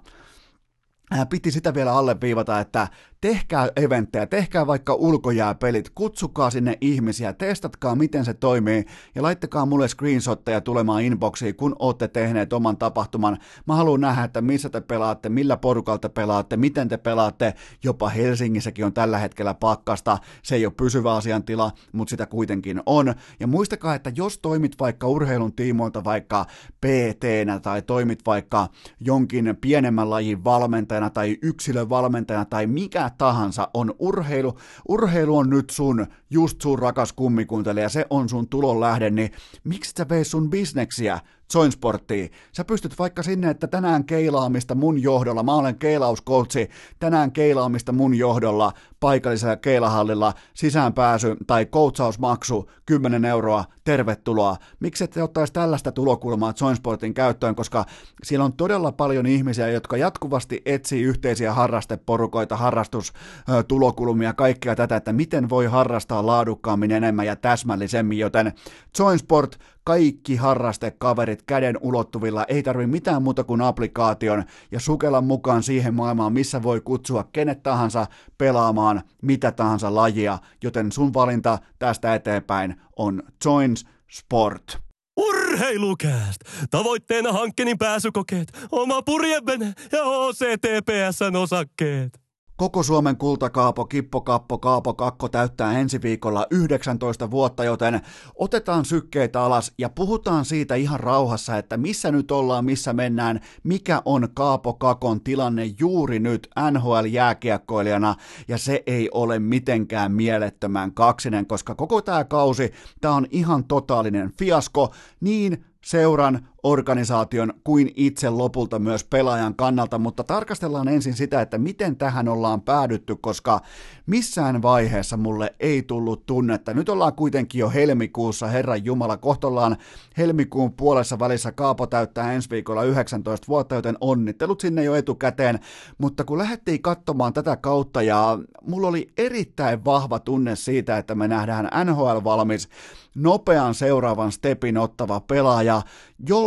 piti sitä vielä alleviivata, että tehkää eventtejä, tehkää vaikka ulkojääpelit, kutsukaa sinne ihmisiä, testatkaa miten se toimii ja laittakaa mulle screenshotteja tulemaan inboxiin, kun olette tehneet oman tapahtuman. Mä haluan nähdä, että missä te pelaatte, millä porukalta pelaatte, miten te pelaatte, jopa Helsingissäkin on tällä hetkellä pakkasta, se ei ole pysyvä asiantila, mutta sitä kuitenkin on. Ja muistakaa, että jos toimit vaikka urheilun tiimoilta vaikka pt tai toimit vaikka jonkin pienemmän lajin valmentajana tai yksilövalmentajana tai mikä tahansa on urheilu. Urheilu on nyt sun, just sun rakas kummikuntelija, se on sun tulon lähde, niin miksi sä veis sun bisneksiä Joinsporttiin. Sä pystyt vaikka sinne, että tänään keilaamista mun johdolla, mä olen keilauskoutsi, tänään keilaamista mun johdolla paikallisella keilahallilla, sisäänpääsy tai koutsausmaksu 10 euroa, tervetuloa. Miksi ette ottaisi tällaista tulokulmaa Joinsportin käyttöön, koska siellä on todella paljon ihmisiä, jotka jatkuvasti etsii yhteisiä harrasteporukoita, harrastustulokulmia, kaikkea tätä, että miten voi harrastaa laadukkaammin enemmän ja täsmällisemmin, joten Joinsport kaikki harrastekaverit käden ulottuvilla, ei tarvi mitään muuta kuin applikaation ja sukella mukaan siihen maailmaan, missä voi kutsua kenet tahansa pelaamaan mitä tahansa lajia, joten sun valinta tästä eteenpäin on Joins Sport. Urheilukääst! Tavoitteena hankkeen pääsykokeet, oma purjevene ja OCTPSn osakkeet. Koko Suomen kultakaapo Kippo Kappo Kaapo Kakko täyttää ensi viikolla 19 vuotta, joten otetaan sykkeitä alas ja puhutaan siitä ihan rauhassa, että missä nyt ollaan, missä mennään, mikä on Kaapo Kakon tilanne juuri nyt NHL-jääkiekkoilijana, ja se ei ole mitenkään mielettömän kaksinen, koska koko tämä kausi, tämä on ihan totaalinen fiasko, niin seuran, organisaation kuin itse lopulta myös pelaajan kannalta, mutta tarkastellaan ensin sitä, että miten tähän ollaan päädytty, koska missään vaiheessa mulle ei tullut tunnetta. Nyt ollaan kuitenkin jo helmikuussa, Herran Jumala, kohtollaan helmikuun puolessa välissä Kaapo täyttää ensi viikolla 19 vuotta, joten onnittelut sinne jo etukäteen, mutta kun lähdettiin katsomaan tätä kautta ja mulla oli erittäin vahva tunne siitä, että me nähdään NHL-valmis nopean seuraavan stepin ottava pelaaja,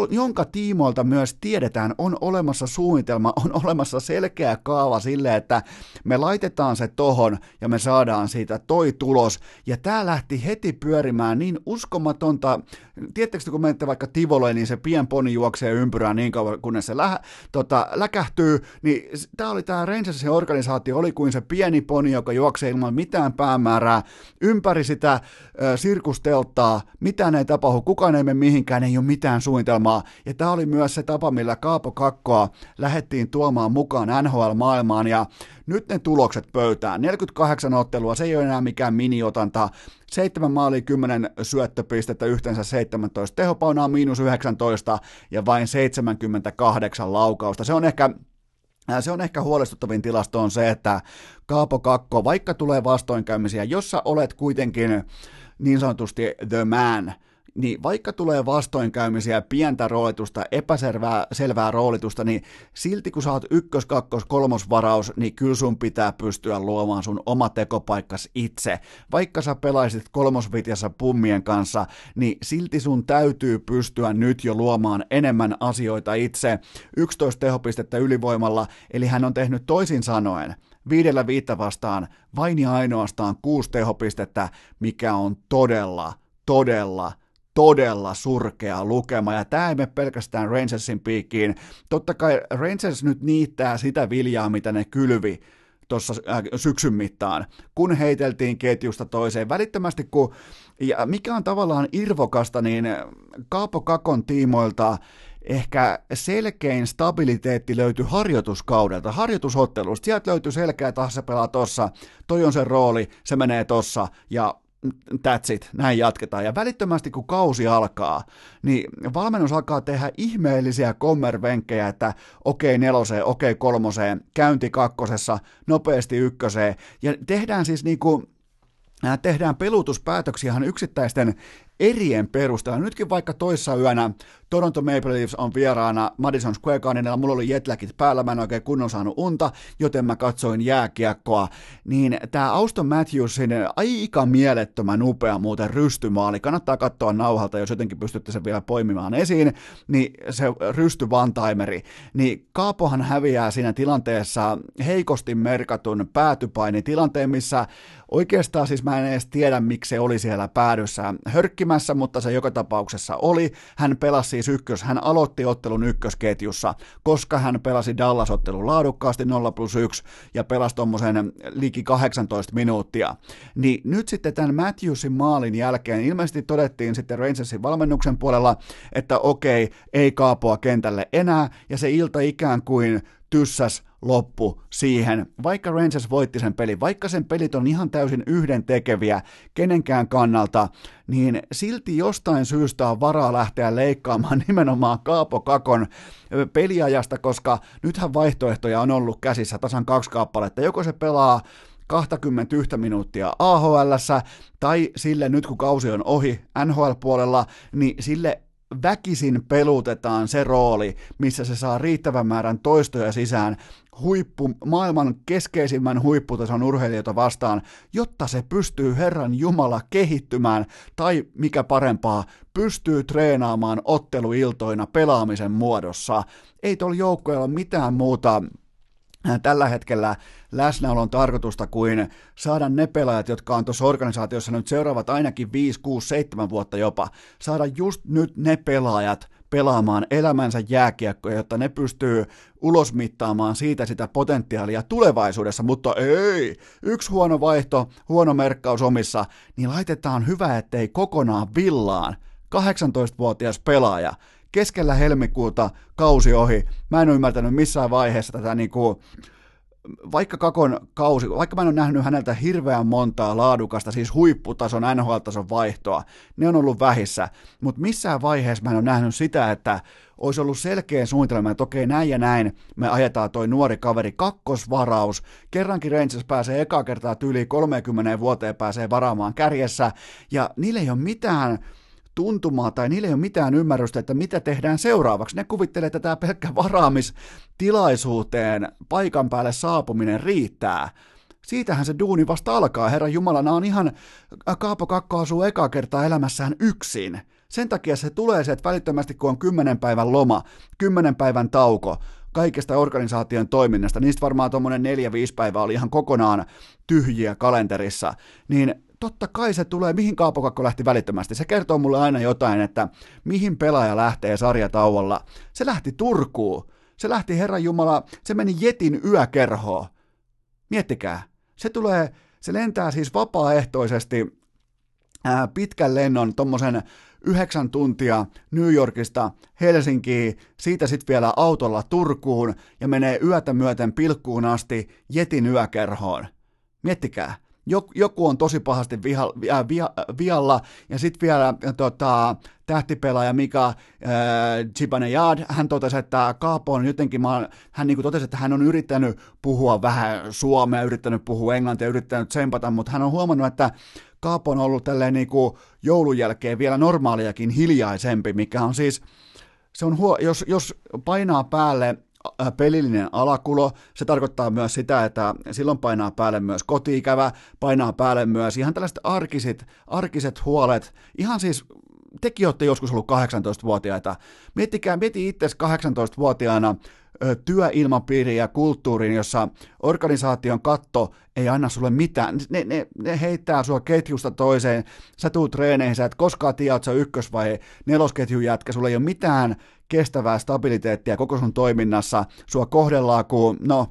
jo, jonka tiimoilta myös tiedetään, on olemassa suunnitelma, on olemassa selkeä kaava sille, että me laitetaan se tohon ja me saadaan siitä toi tulos. Ja tämä lähti heti pyörimään niin uskomatonta, tiedättekö kun menette vaikka Tivoleen, niin se pien poni juoksee ympyrää niin kauan, kunnes se lä, tota, läkähtyy, niin tämä oli tämä Rangersin organisaatio, oli kuin se pieni poni, joka juoksee ilman mitään päämäärää ympäri sitä äh, sirkusteltaa, mitään ei tapahdu, kukaan ei mene mihinkään, ei ole mitään suunnitelmaa. Ja tämä oli myös se tapa, millä Kaapo Kakkoa lähdettiin tuomaan mukaan NHL-maailmaan, ja nyt ne tulokset pöytään. 48 ottelua, se ei ole enää mikään miniotanta. 7 maalia, 10 syöttöpistettä, yhteensä 17. Tehopauna on miinus 19 ja vain 78 laukausta. Se on ehkä se on ehkä huolestuttavin tilasto on se, että Kaapo Kakko, vaikka tulee vastoinkäymisiä, jossa olet kuitenkin niin sanotusti the man, niin vaikka tulee vastoinkäymisiä, pientä roolitusta, epäselvää selvää roolitusta, niin silti kun sä oot ykkös, kakkos, kolmosvaraus, niin kyllä sun pitää pystyä luomaan sun oma tekopaikkas itse. Vaikka sä pelaisit kolmosvitjassa pummien kanssa, niin silti sun täytyy pystyä nyt jo luomaan enemmän asioita itse. 11 tehopistettä ylivoimalla, eli hän on tehnyt toisin sanoen viidellä viittä vastaan vain ja ainoastaan kuusi tehopistettä, mikä on todella, todella, todella surkea lukema, ja tämä ei mene pelkästään Rangersin piikkiin. Totta kai Rangers nyt niittää sitä viljaa, mitä ne kylvi tuossa äh, syksyn mittaan, kun heiteltiin ketjusta toiseen. Välittömästi, kun, ja mikä on tavallaan irvokasta, niin Kaapo Kakon tiimoilta ehkä selkein stabiliteetti löytyi harjoituskaudelta, harjoitusottelusta. Sieltä löytyi selkeä, että se pelaa tossa, toi on se rooli, se menee tossa, ja that's it, näin jatketaan. Ja välittömästi kun kausi alkaa, niin valmennus alkaa tehdä ihmeellisiä kommervenkkejä, että okei okay, neloseen, okei okay, kolmoseen, käynti kakkosessa, nopeasti ykköseen. Ja tehdään siis niinku, tehdään pelutuspäätöksiä ihan yksittäisten erien perusteella. Nytkin vaikka toissa yönä Toronto Maple Leafs on vieraana Madison Square Gardenilla, mulla oli jetläkit päällä, mä en oikein kunnon saanut unta, joten mä katsoin jääkiekkoa, niin tämä Auston Matthewsin aika mielettömän upea muuten rystymaali, kannattaa katsoa nauhalta, jos jotenkin pystytte sen vielä poimimaan esiin, niin se rysty vantaimeri, niin Kaapohan häviää siinä tilanteessa heikosti merkatun päätypaini tilanteen, missä oikeastaan siis mä en edes tiedä, miksi se oli siellä päädyssä hörkkimässä, mutta se joka tapauksessa oli. Hän pelasi siis ykkös, hän aloitti ottelun ykkösketjussa, koska hän pelasi Dallas-ottelun laadukkaasti 0 plus 1 ja pelasi tuommoisen liki 18 minuuttia. Niin nyt sitten tämän Matthewsin maalin jälkeen ilmeisesti todettiin sitten Rangersin valmennuksen puolella, että okei, ei kaapoa kentälle enää, ja se ilta ikään kuin tyssäs loppu siihen, vaikka Rangers voitti sen peli, vaikka sen pelit on ihan täysin yhden tekeviä kenenkään kannalta, niin silti jostain syystä on varaa lähteä leikkaamaan nimenomaan Kaapo Kakon peliajasta, koska nythän vaihtoehtoja on ollut käsissä tasan kaksi kappaletta. Joko se pelaa 21 minuuttia AHL, tai sille nyt kun kausi on ohi NHL-puolella, niin sille väkisin pelutetaan se rooli, missä se saa riittävän määrän toistoja sisään huippu, maailman keskeisimmän huipputason urheilijoita vastaan, jotta se pystyy Herran Jumala kehittymään, tai mikä parempaa, pystyy treenaamaan otteluiltoina pelaamisen muodossa. Ei tuolla joukkueella mitään muuta tällä hetkellä läsnäolon tarkoitusta kuin saada ne pelaajat, jotka on tuossa organisaatiossa nyt seuraavat ainakin 5, 6, 7 vuotta jopa, saada just nyt ne pelaajat pelaamaan elämänsä jääkiekkoja, jotta ne pystyy ulosmittaamaan siitä sitä potentiaalia tulevaisuudessa, mutta ei, yksi huono vaihto, huono merkkaus omissa, niin laitetaan hyvä, ettei kokonaan villaan 18-vuotias pelaaja, keskellä helmikuuta kausi ohi. Mä en ole ymmärtänyt missään vaiheessa tätä niin kuin, vaikka Kakon kausi, vaikka mä en ole nähnyt häneltä hirveän montaa laadukasta, siis huipputason NHL-tason vaihtoa, ne on ollut vähissä, mutta missään vaiheessa mä en ole nähnyt sitä, että olisi ollut selkeä suunnitelma, että okei näin ja näin me ajetaan toi nuori kaveri. Kakkosvaraus, kerrankin Rangers pääsee eka kertaa yli 30 vuoteen pääsee varaamaan kärjessä, ja niillä ei ole mitään tuntumaa tai niillä ei ole mitään ymmärrystä, että mitä tehdään seuraavaksi. Ne kuvittelee, että tämä pelkkä varaamistilaisuuteen paikan päälle saapuminen riittää. Siitähän se duuni vasta alkaa, herra Jumala, nämä on ihan, Kaapo Kakko asuu eka kertaa elämässään yksin. Sen takia se tulee se, että välittömästi kun on kymmenen päivän loma, kymmenen päivän tauko, kaikesta organisaation toiminnasta, niistä varmaan tuommoinen neljä, viisi päivää oli ihan kokonaan tyhjiä kalenterissa, niin totta kai se tulee, mihin Kaapokakko lähti välittömästi. Se kertoo mulle aina jotain, että mihin pelaaja lähtee sarjatauolla. Se lähti Turkuun. Se lähti Herran Jumala, se meni Jetin yökerhoon. Miettikää, se tulee, se lentää siis vapaaehtoisesti ää, pitkän lennon, tommosen yhdeksän tuntia New Yorkista Helsinkiin, siitä sitten vielä autolla Turkuun ja menee yötä myöten pilkkuun asti Jetin yökerhoon. Miettikää, joku on tosi pahasti viha, äh, via, vialla, ja sitten vielä äh, tota, tähtipelaaja Mika äh, hän totesi, että Kaapo on jotenkin, hän niin totesi, että hän on yrittänyt puhua vähän suomea, yrittänyt puhua englantia, yrittänyt tsempata, mutta hän on huomannut, että Kaapo on ollut tälleen niin kuin joulun jälkeen vielä normaaliakin hiljaisempi, mikä on siis, se on huo, jos, jos painaa päälle pelillinen alakulo, se tarkoittaa myös sitä, että silloin painaa päälle myös kotiikävä, painaa päälle myös ihan tällaiset arkiset, arkiset huolet, ihan siis tekin olette joskus ollut 18-vuotiaita. Miettikää, mieti itse 18-vuotiaana työilmapiiriin ja kulttuuriin, jossa organisaation katto ei anna sulle mitään. Ne, ne, ne heittää sua ketjusta toiseen, sä tuut treeneihin, sä et koskaan tiedä, että sä ykkös- vai nelosketjun jätkä, sulla ei ole mitään kestävää stabiliteettia koko sun toiminnassa, sua kohdellaan kuin, no,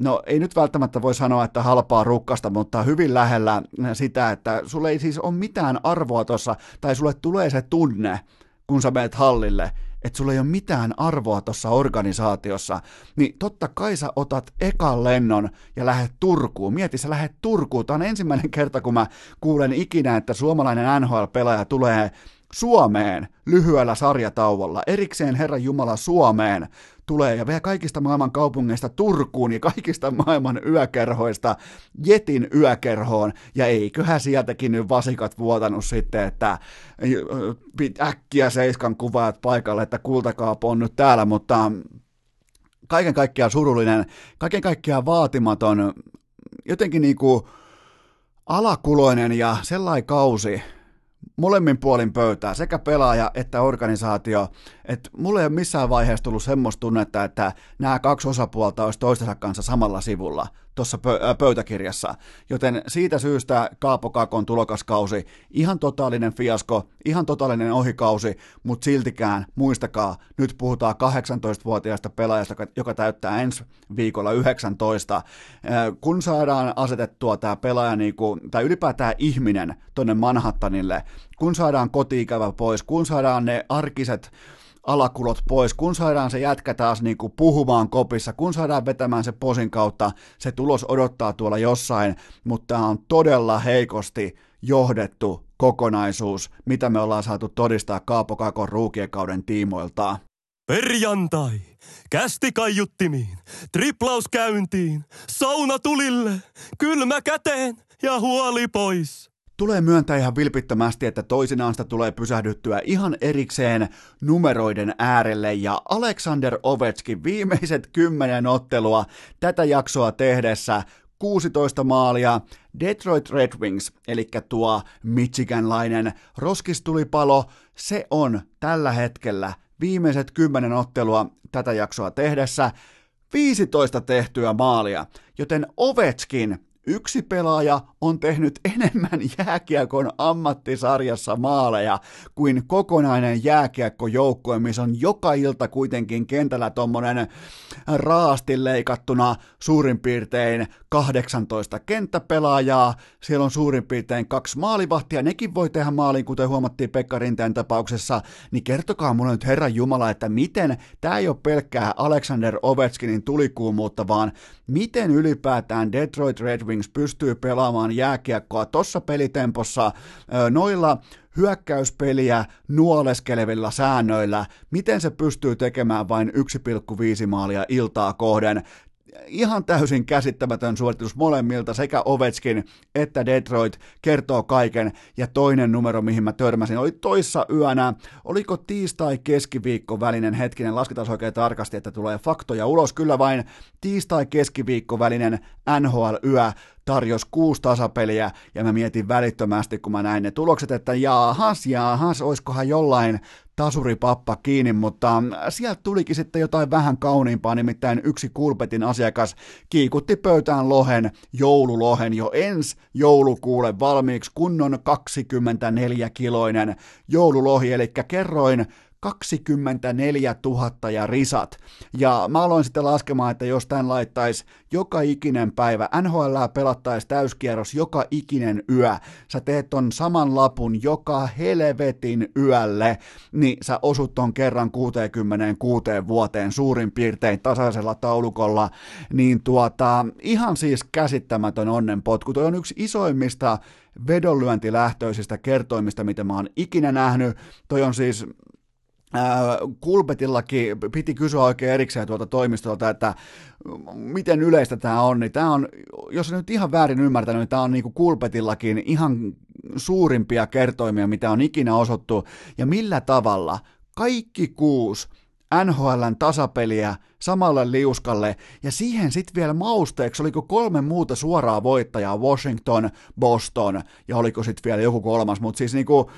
no ei nyt välttämättä voi sanoa, että halpaa rukkasta, mutta hyvin lähellä sitä, että sulle ei siis ole mitään arvoa tuossa, tai sulle tulee se tunne, kun sä menet hallille, että sulla ei ole mitään arvoa tuossa organisaatiossa, niin totta kai sä otat ekan lennon ja lähet Turkuun. Mieti, sä lähet Turkuun. Tämä on ensimmäinen kerta, kun mä kuulen ikinä, että suomalainen NHL-pelaaja tulee Suomeen lyhyellä sarjatauolla, erikseen Herran Jumala Suomeen tulee ja vielä kaikista maailman kaupungeista Turkuun ja kaikista maailman yökerhoista Jetin yökerhoon, ja eiköhän sieltäkin nyt vasikat vuotanut sitten, että äkkiä seiskan kuvaat paikalle, että kultakaapo on nyt täällä, mutta kaiken kaikkiaan surullinen, kaiken kaikkiaan vaatimaton, jotenkin niin kuin alakuloinen ja sellainen kausi, molemmin puolin pöytää, sekä pelaaja että organisaatio, että mulle ei ole missään vaiheessa tullut semmoista tunnetta, että nämä kaksi osapuolta olisi toistensa kanssa samalla sivulla tuossa pöytäkirjassa. Joten siitä syystä Kaapo Kakon tulokaskausi, ihan totaalinen fiasko, ihan totaalinen ohikausi, mutta siltikään muistakaa, nyt puhutaan 18-vuotiaasta pelaajasta, joka täyttää ensi viikolla 19. Kun saadaan asetettua tämä pelaaja, niin kuin, tai ylipäätään ihminen tonne Manhattanille, kun saadaan kotiikävä pois, kun saadaan ne arkiset alakulot pois, kun saadaan se jätkä taas niin kuin puhumaan kopissa, kun saadaan vetämään se posin kautta, se tulos odottaa tuolla jossain, mutta tämä on todella heikosti johdettu kokonaisuus, mitä me ollaan saatu todistaa Kaapo Kakon ruukiekauden tiimoilta. Perjantai, kästi kaiuttimiin, triplaus käyntiin, sauna tulille, kylmä käteen ja huoli pois. Tulee myöntää ihan vilpittömästi, että toisinaan sitä tulee pysähdyttyä ihan erikseen numeroiden äärelle. Ja Alexander Ovechkin viimeiset kymmenen ottelua tätä jaksoa tehdessä 16 maalia, Detroit Red Wings, eli tuo Michiganlainen roskistulipalo, se on tällä hetkellä viimeiset kymmenen ottelua tätä jaksoa tehdessä 15 tehtyä maalia, joten Ovechkin Yksi pelaaja on tehnyt enemmän jääkiekon ammattisarjassa maaleja kuin kokonainen jääkiekkojoukkue, missä on joka ilta kuitenkin kentällä tommonen raasti leikattuna suurin piirtein 18 kenttäpelaajaa. Siellä on suurin piirtein kaksi maalivahtia, nekin voi tehdä maalin, kuten huomattiin Pekka Rinteen tapauksessa. Niin kertokaa mulle nyt Herran Jumala, että miten tämä ei ole pelkkää Alexander Ovechkinin tulikuumuutta, vaan miten ylipäätään Detroit Red Wings pystyy pelaamaan jääkiekkoa tuossa pelitempossa noilla hyökkäyspeliä nuoleskelevilla säännöillä, miten se pystyy tekemään vain 1,5 maalia iltaa kohden. ihan täysin käsittämätön suoritus molemmilta, sekä Ovechkin että Detroit kertoo kaiken, ja toinen numero, mihin mä törmäsin, oli toissa yönä, oliko tiistai-keskiviikko välinen? Hetkinen, lasketaan oikein tarkasti, että tulee faktoja ulos, kyllä vain tiistai-keskiviikko välinen NHL-yö, tarjosi kuusi tasapeliä, ja mä mietin välittömästi, kun mä näin ne tulokset, että jaahas, jaahas, oiskohan jollain tasuripappa kiinni, mutta sieltä tulikin sitten jotain vähän kauniimpaa, nimittäin yksi kulpetin asiakas kiikutti pöytään lohen, joululohen jo ensi joulukuulle valmiiksi kunnon 24-kiloinen joululohi, eli kerroin 24 000 ja risat. Ja mä aloin sitten laskemaan, että jos tämän laittaisi joka ikinen päivä, NHL pelattaisi täyskierros joka ikinen yö, sä teet ton saman lapun joka helvetin yölle, niin sä osut ton kerran 66 vuoteen suurin piirtein tasaisella taulukolla, niin tuota, ihan siis käsittämätön onnenpotku. Toi on yksi isoimmista vedonlyöntilähtöisistä kertoimista, mitä mä oon ikinä nähnyt. Toi on siis Kulpetillakin piti kysyä oikein erikseen tuolta toimistolta, että miten yleistä tämä on, niin tämä on, jos nyt ihan väärin ymmärtänyt, niin tämä on niin Kulpetillakin ihan suurimpia kertoimia, mitä on ikinä osottu, ja millä tavalla kaikki kuusi NHLn tasapeliä samalle liuskalle, ja siihen sitten vielä mausteeksi, oliko kolme muuta suoraa voittajaa, Washington, Boston, ja oliko sitten vielä joku kolmas, mutta siis niinku,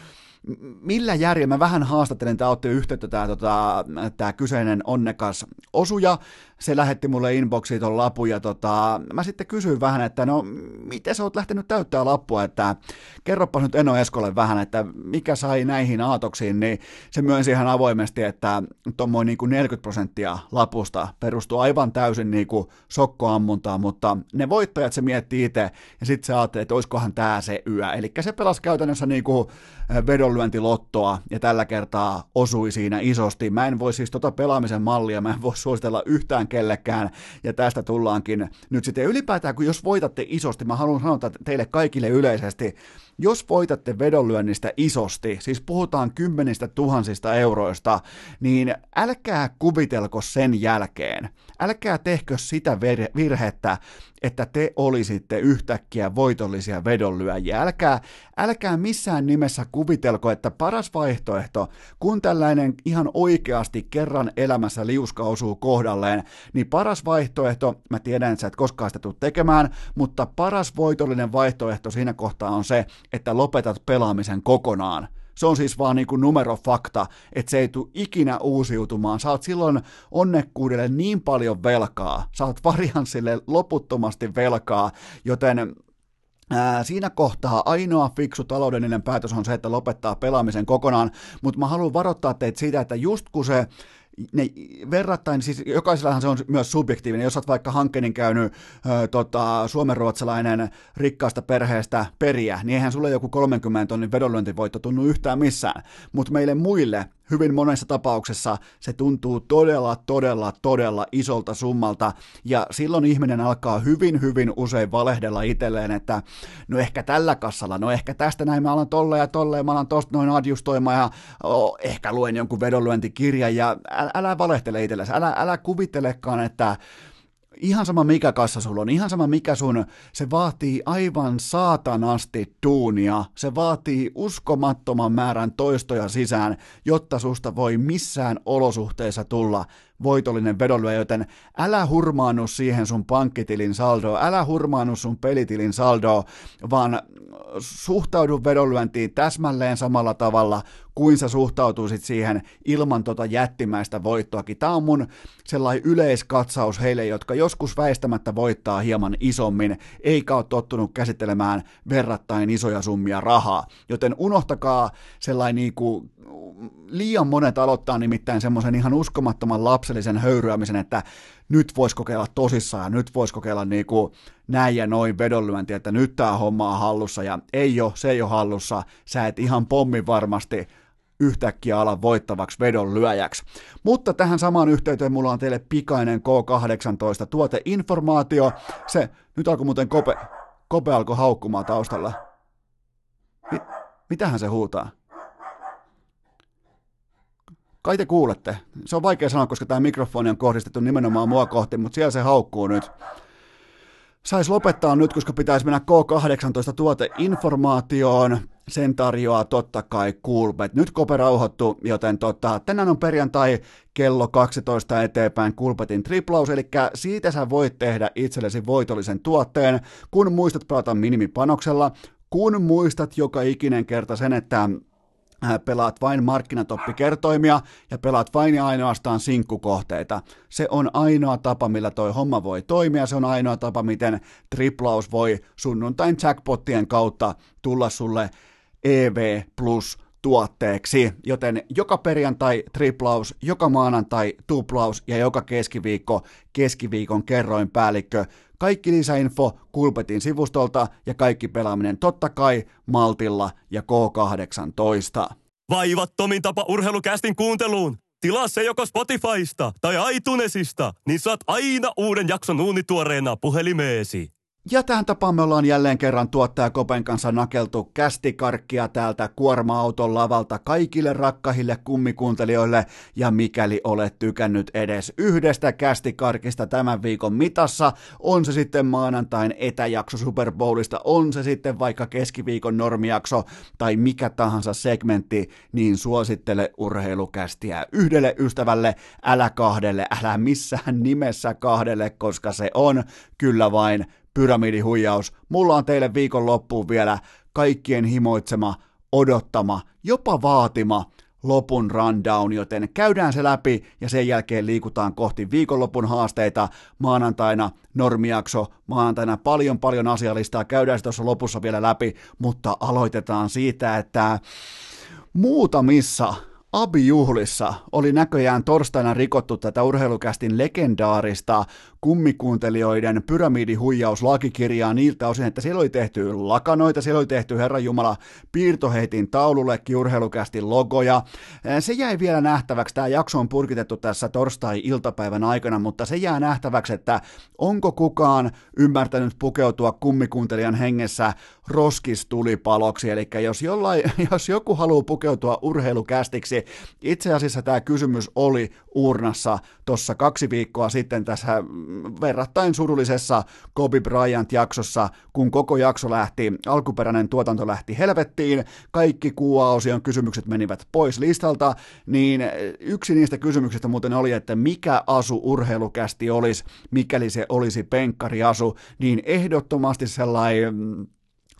millä järjellä, mä vähän haastattelen, tämä otti yhteyttä tämä tota, tää kyseinen onnekas osuja, se lähetti mulle inboxiin ton lapun ja tota, mä sitten kysyin vähän, että no miten sä oot lähtenyt täyttää lappua, että kerropas nyt Eno Eskolle vähän, että mikä sai näihin aatoksiin, niin se myönsi ihan avoimesti, että tuommoin niin 40 prosenttia lapusta perustuu aivan täysin niin kuin sokkoammuntaan, mutta ne voittajat se miettii itse ja sitten se ajattelee, että olisikohan tämä se yö, eli se pelasi käytännössä niin kuin vedonlyöntilottoa ja tällä kertaa osui siinä isosti. Mä en voi siis tota pelaamisen mallia, mä en voi suositella yhtään kellekään, ja tästä tullaankin nyt sitten ylipäätään, kun jos voitatte isosti, mä haluan sanoa teille kaikille yleisesti, jos voitatte vedonlyönnistä isosti, siis puhutaan kymmenistä tuhansista euroista, niin älkää kuvitelko sen jälkeen, älkää tehkö sitä virhettä, että te olisitte yhtäkkiä voitollisia vedonlyöjiä. Älkää, älkää missään nimessä kuvitelko, että paras vaihtoehto, kun tällainen ihan oikeasti kerran elämässä liuska osuu kohdalleen, niin paras vaihtoehto, mä tiedän, että sä et koskaan sitä tule tekemään, mutta paras voitollinen vaihtoehto siinä kohtaa on se, että lopetat pelaamisen kokonaan. Se on siis vaan niin kuin numerofakta, että se ei tule ikinä uusiutumaan. Saat silloin onnekkuudelle niin paljon velkaa, saat varianssille loputtomasti velkaa, joten siinä kohtaa ainoa fiksu taloudellinen päätös on se, että lopettaa pelaamisen kokonaan, mutta mä haluan varoittaa teitä siitä, että just kun se ne verrattain, siis jokaisellahan se on myös subjektiivinen, jos olet vaikka Hankkenin käynyt ö, tota, suomenruotsalainen rikkaasta perheestä periä, niin eihän sulle joku 30 tonnin vedonlyöntivoitto tunnu yhtään missään, mutta meille muille hyvin monessa tapauksessa se tuntuu todella, todella, todella isolta summalta, ja silloin ihminen alkaa hyvin, hyvin usein valehdella itselleen, että no ehkä tällä kassalla, no ehkä tästä näin mä alan tolle ja tolle, mä alan tosta noin adjustoimaan, ja oh, ehkä luen jonkun vedonlyöntikirjan, ja älä, älä valehtele itsellesi, älä, älä kuvittelekaan, että ihan sama mikä kassa sulla on, ihan sama mikä sun, se vaatii aivan saatanasti duunia, se vaatii uskomattoman määrän toistoja sisään, jotta susta voi missään olosuhteessa tulla voitollinen vedonlyö, joten älä hurmaannu siihen sun pankkitilin saldoon, älä hurmaannu sun pelitilin saldoon, vaan suhtaudu vedonlyöntiin täsmälleen samalla tavalla kuin sä suhtautuisit siihen ilman tota jättimäistä voittoakin. Tämä on mun sellainen yleiskatsaus heille, jotka joskus väistämättä voittaa hieman isommin, eikä ole tottunut käsittelemään verrattain isoja summia rahaa. Joten unohtakaa sellainen niin kuin, liian monet aloittaa nimittäin semmoisen ihan uskomattoman lapsellisen höyryämisen, että nyt voisi kokeilla tosissaan ja nyt voisi kokeilla niin kuin näin ja noin vedonlyönti, että nyt tämä homma on hallussa ja ei ole, se ei ole hallussa, sä et ihan pommi varmasti yhtäkkiä ala voittavaksi vedonlyöjäksi. Mutta tähän samaan yhteyteen mulla on teille pikainen K18 tuoteinformaatio. Se, nyt alkoi muuten Kope, Kope alkoi haukkumaan taustalla. Mi, mitähän se huutaa? Kai te kuulette. Se on vaikea sanoa, koska tämä mikrofoni on kohdistettu nimenomaan mua kohti, mutta siellä se haukkuu nyt. Saisi lopettaa nyt, koska pitäisi mennä K18 tuoteinformaatioon. Sen tarjoaa totta kai Kulpet. Nyt kope rauhoittu, joten tota, tänään on perjantai kello 12 eteenpäin Kulpetin triplaus, eli siitä sä voit tehdä itsellesi voitollisen tuotteen, kun muistat pelata minimipanoksella, kun muistat joka ikinen kerta sen, että pelaat vain markkinatoppikertoimia ja pelaat vain ja ainoastaan sinkkukohteita. Se on ainoa tapa, millä toi homma voi toimia, se on ainoa tapa, miten triplaus voi sunnuntain jackpottien kautta tulla sulle EV plus tuotteeksi, joten joka perjantai triplaus, joka maanantai tuplaus ja joka keskiviikko keskiviikon kerroin päällikkö. Kaikki lisäinfo Kulpetin sivustolta ja kaikki pelaaminen totta kai Maltilla ja K18. Vaivattomin tapa urheilukästin kuunteluun. Tilaa se joko Spotifysta tai iTunesista, niin saat aina uuden jakson uunituoreena puhelimeesi. Ja tähän tapaan me ollaan jälleen kerran tuottaja Kopen kanssa nakeltu kästikarkkia täältä kuorma-auton lavalta kaikille rakkahille kummikuuntelijoille. Ja mikäli olet tykännyt edes yhdestä kästikarkista tämän viikon mitassa, on se sitten maanantain etäjakso Super Bowlista, on se sitten vaikka keskiviikon normijakso tai mikä tahansa segmentti, niin suosittele urheilukästiä yhdelle ystävälle, älä kahdelle, älä missään nimessä kahdelle, koska se on kyllä vain pyramidihuijaus. Mulla on teille viikon loppuun vielä kaikkien himoitsema, odottama, jopa vaatima lopun rundown, joten käydään se läpi ja sen jälkeen liikutaan kohti viikonlopun haasteita. Maanantaina normiakso, maanantaina paljon paljon asialistaa, käydään se tuossa lopussa vielä läpi, mutta aloitetaan siitä, että muutamissa Abi-juhlissa oli näköjään torstaina rikottu tätä urheilukästin legendaarista kummikuuntelijoiden pyramidihuijauslakikirjaa niiltä osin, että siellä oli tehty lakanoita, siellä oli tehty Herran Jumala piirtoheitin taulullekin urheilukästin logoja. Se jäi vielä nähtäväksi, tämä jakso on purkitettu tässä torstai-iltapäivän aikana, mutta se jää nähtäväksi, että onko kukaan ymmärtänyt pukeutua kummikuuntelijan hengessä roskistulipaloksi, eli jos, jollain, jos joku haluaa pukeutua urheilukästiksi, itse asiassa tämä kysymys oli urnassa tuossa kaksi viikkoa sitten tässä verrattain surullisessa Kobe Bryant-jaksossa, kun koko jakso lähti, alkuperäinen tuotanto lähti helvettiin, kaikki kuuaosion kysymykset menivät pois listalta, niin yksi niistä kysymyksistä muuten oli, että mikä asu urheilukästi olisi, mikäli se olisi penkkariasu, niin ehdottomasti sellainen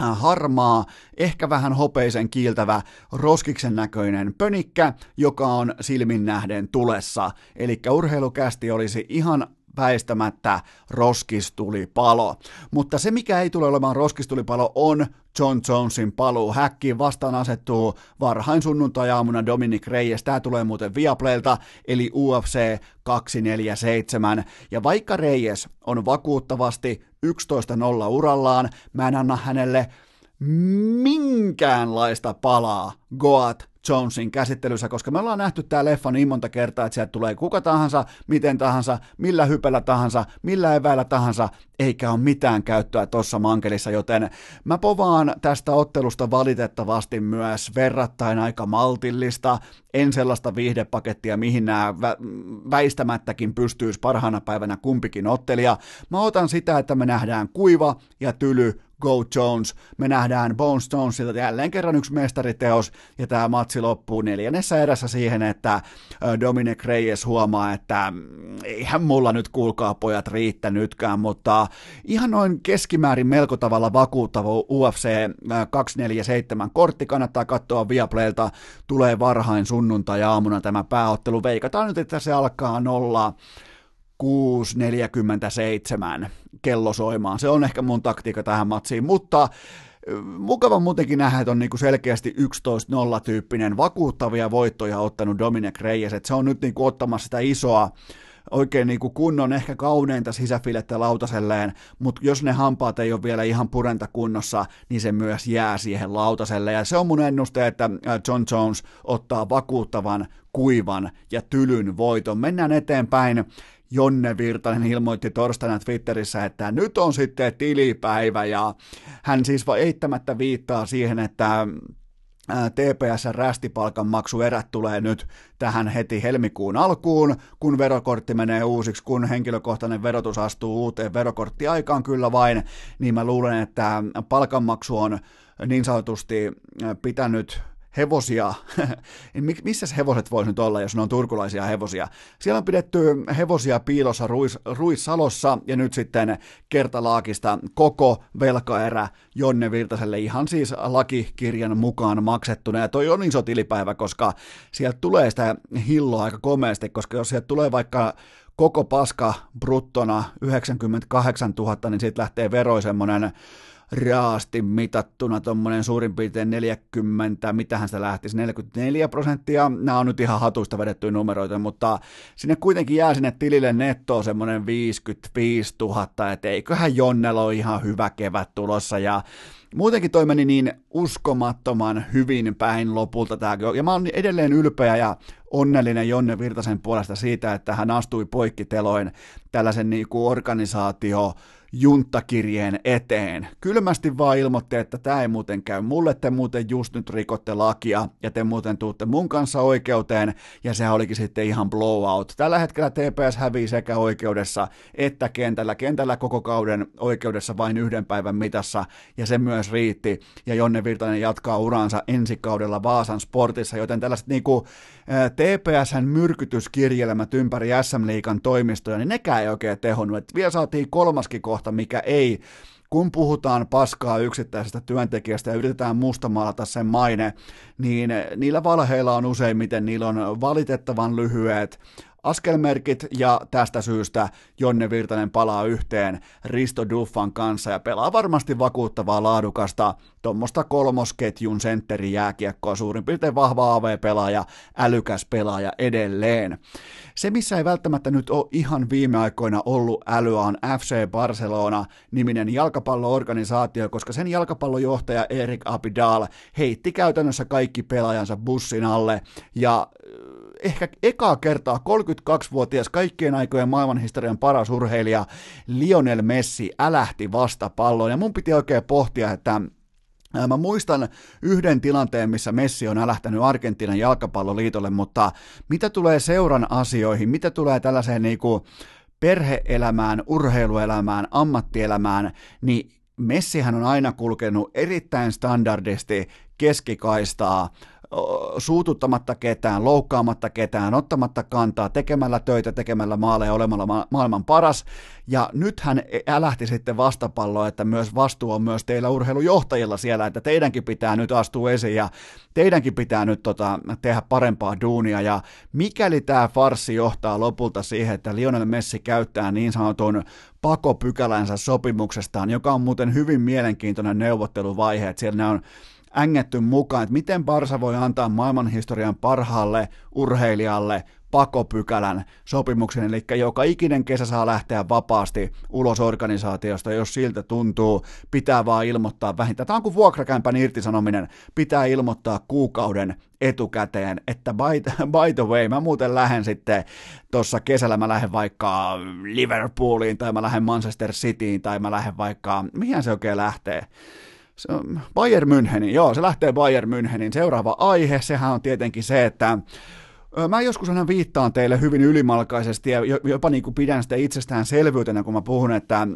Äh, harmaa, ehkä vähän hopeisen kiiltävä, roskiksen näköinen pönikkä, joka on silmin nähden tulessa. Eli urheilukästi olisi ihan väistämättä roskistulipalo. Mutta se, mikä ei tule olemaan roskistulipalo, on John Jonesin paluu. Häkkiin vastaan asettuu varhain sunnuntai-aamuna Dominic Reyes. Tämä tulee muuten Viaplaylta, eli UFC 247. Ja vaikka Reyes on vakuuttavasti 11-0 urallaan, mä en anna hänelle minkäänlaista palaa Goat Jonesin käsittelyssä, koska me ollaan nähty tämä leffa niin monta kertaa, että sieltä tulee kuka tahansa, miten tahansa, millä hypellä tahansa, millä eväillä tahansa, eikä ole mitään käyttöä tuossa mankelissa, joten mä povaan tästä ottelusta valitettavasti myös verrattain aika maltillista, en sellaista viihdepakettia, mihin nämä väistämättäkin pystyisi parhaana päivänä kumpikin ottelija. Mä otan sitä, että me nähdään kuiva ja tyly Go Jones. Me nähdään Bones Jonesilta jälleen kerran yksi mestariteos, ja tämä matsi loppuu neljännessä erässä siihen, että Dominic Reyes huomaa, että mm, eihän mulla nyt kuulkaa pojat riittänytkään, mutta ihan noin keskimäärin melko tavalla vakuuttava UFC 247 kortti. Kannattaa katsoa Viaplaylta, tulee varhain sunnuntai-aamuna tämä pääottelu, veikataan nyt, että se alkaa nolla 6.47 kello soimaan. Se on ehkä mun taktiikka tähän matsiin, mutta mukava muutenkin nähdä, että on niinku selkeästi 11-0 tyyppinen vakuuttavia voittoja ottanut Dominic Reyes, että se on nyt niinku ottamassa sitä isoa oikein niin kuin kunnon, ehkä kauneinta sisäfilettä lautaselleen, mutta jos ne hampaat ei ole vielä ihan purenta kunnossa, niin se myös jää siihen lautaselle. Ja se on mun ennuste, että John Jones ottaa vakuuttavan, kuivan ja tylyn voiton. Mennään eteenpäin. Jonne Virtanen ilmoitti torstaina Twitterissä, että nyt on sitten tilipäivä ja hän siis eittämättä viittaa siihen, että TPS-rästipalkan maksuerät tulee nyt tähän heti helmikuun alkuun, kun verokortti menee uusiksi, kun henkilökohtainen verotus astuu uuteen verokorttiaikaan kyllä vain, niin mä luulen, että palkanmaksu on niin sanotusti pitänyt hevosia, missä hevoset voisi nyt olla, jos ne on turkulaisia hevosia. Siellä on pidetty hevosia piilossa Ruis, Ruissalossa ja nyt sitten kertalaakista koko velkaerä Jonne Virtaselle ihan siis lakikirjan mukaan maksettuna. Ja toi on iso tilipäivä, koska sieltä tulee sitä hilloa aika komeasti, koska jos sieltä tulee vaikka koko paska bruttona 98 000, niin siitä lähtee veroi semmoinen raasti mitattuna tuommoinen suurin piirtein 40, mitähän sitä lähtisi, 44 prosenttia, nämä on nyt ihan hatuista vedettyjä numeroita, mutta sinne kuitenkin jää sinne tilille nettoa semmoinen 55 000, että eiköhän Jonnella ole ihan hyvä kevät tulossa, ja muutenkin toi meni niin uskomattoman hyvin päin lopulta tämä, ja mä oon edelleen ylpeä ja onnellinen Jonne Virtasen puolesta siitä, että hän astui poikkiteloin tällaisen niin organisaatio junttakirjeen eteen. Kylmästi vaan ilmoitti, että tämä ei muuten käy mulle, te muuten just nyt rikotte lakia ja te muuten tuutte mun kanssa oikeuteen ja se olikin sitten ihan blowout. Tällä hetkellä TPS hävii sekä oikeudessa että kentällä. Kentällä koko kauden oikeudessa vain yhden päivän mitassa ja se myös riitti ja Jonne Virtanen jatkaa uransa ensi kaudella Vaasan sportissa, joten tällaiset niinku TPSn myrkytyskirjelmät ympäri SM-liikan toimistoja, niin nekään ei oikein tehonnut. Et vielä saatiin kolmaskin kohta, mikä ei kun puhutaan paskaa yksittäisestä työntekijästä ja yritetään mustamaalata sen maine, niin niillä valheilla on useimmiten, niillä on valitettavan lyhyet askelmerkit ja tästä syystä Jonne Virtanen palaa yhteen Risto Duffan kanssa ja pelaa varmasti vakuuttavaa laadukasta tuommoista kolmosketjun jääkiekkoa, suurin piirtein vahva AV-pelaaja, älykäs pelaaja edelleen. Se, missä ei välttämättä nyt ole ihan viime aikoina ollut älyä, on FC Barcelona-niminen jalkapalloorganisaatio, koska sen jalkapallojohtaja Erik Abidal heitti käytännössä kaikki pelaajansa bussin alle ja ehkä ekaa kertaa 32-vuotias kaikkien aikojen maailmanhistorian paras urheilija Lionel Messi älähti vastapalloon. Ja mun piti oikein pohtia, että Mä muistan yhden tilanteen, missä Messi on älähtänyt Argentiinan jalkapalloliitolle, mutta mitä tulee seuran asioihin, mitä tulee tällaiseen niin kuin perheelämään, urheiluelämään, ammattielämään, niin Messihän on aina kulkenut erittäin standardisti keskikaistaa, suututtamatta ketään, loukkaamatta ketään, ottamatta kantaa, tekemällä töitä, tekemällä maaleja, olemalla ma- maailman paras. Ja nyt hän älähti sitten vastapalloa, että myös vastuu on myös teillä urheilujohtajilla siellä, että teidänkin pitää nyt astua esiin ja teidänkin pitää nyt tota, tehdä parempaa duunia. Ja mikäli tämä farsi johtaa lopulta siihen, että Lionel Messi käyttää niin sanotun pakopykälänsä sopimuksestaan, joka on muuten hyvin mielenkiintoinen neuvotteluvaihe, että siellä ne on ängetty mukaan, että miten Barsa voi antaa maailmanhistorian parhaalle urheilijalle pakopykälän sopimuksen, eli joka ikinen kesä saa lähteä vapaasti ulos organisaatiosta, jos siltä tuntuu, pitää vaan ilmoittaa vähintään. Tämä on kuin vuokrakämpän irtisanominen, pitää ilmoittaa kuukauden etukäteen, että by, by the way, mä muuten lähden sitten tuossa kesällä, mä lähden vaikka Liverpooliin, tai mä lähden Manchester Cityin, tai mä lähden vaikka, mihin se oikein lähtee? Bayern Münchenin, joo, se lähtee Bayern Münchenin. Seuraava aihe, sehän on tietenkin se, että Mä joskus aina viittaan teille hyvin ylimalkaisesti ja jopa niin kuin pidän sitä itsestäänselvyytenä, kun mä puhun, että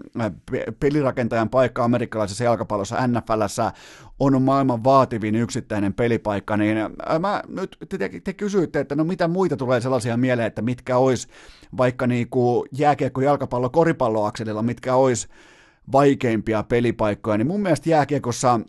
pelirakentajan paikka amerikkalaisessa jalkapallossa NFLssä on maailman vaativin yksittäinen pelipaikka, niin mä nyt te, te kysyitte, että no mitä muita tulee sellaisia mieleen, että mitkä olisi vaikka niin kuin jääkiekko, jalkapallo, koripalloakselilla, mitkä olisi vaikeimpia pelipaikkoja, niin mun mielestä jääkiekossa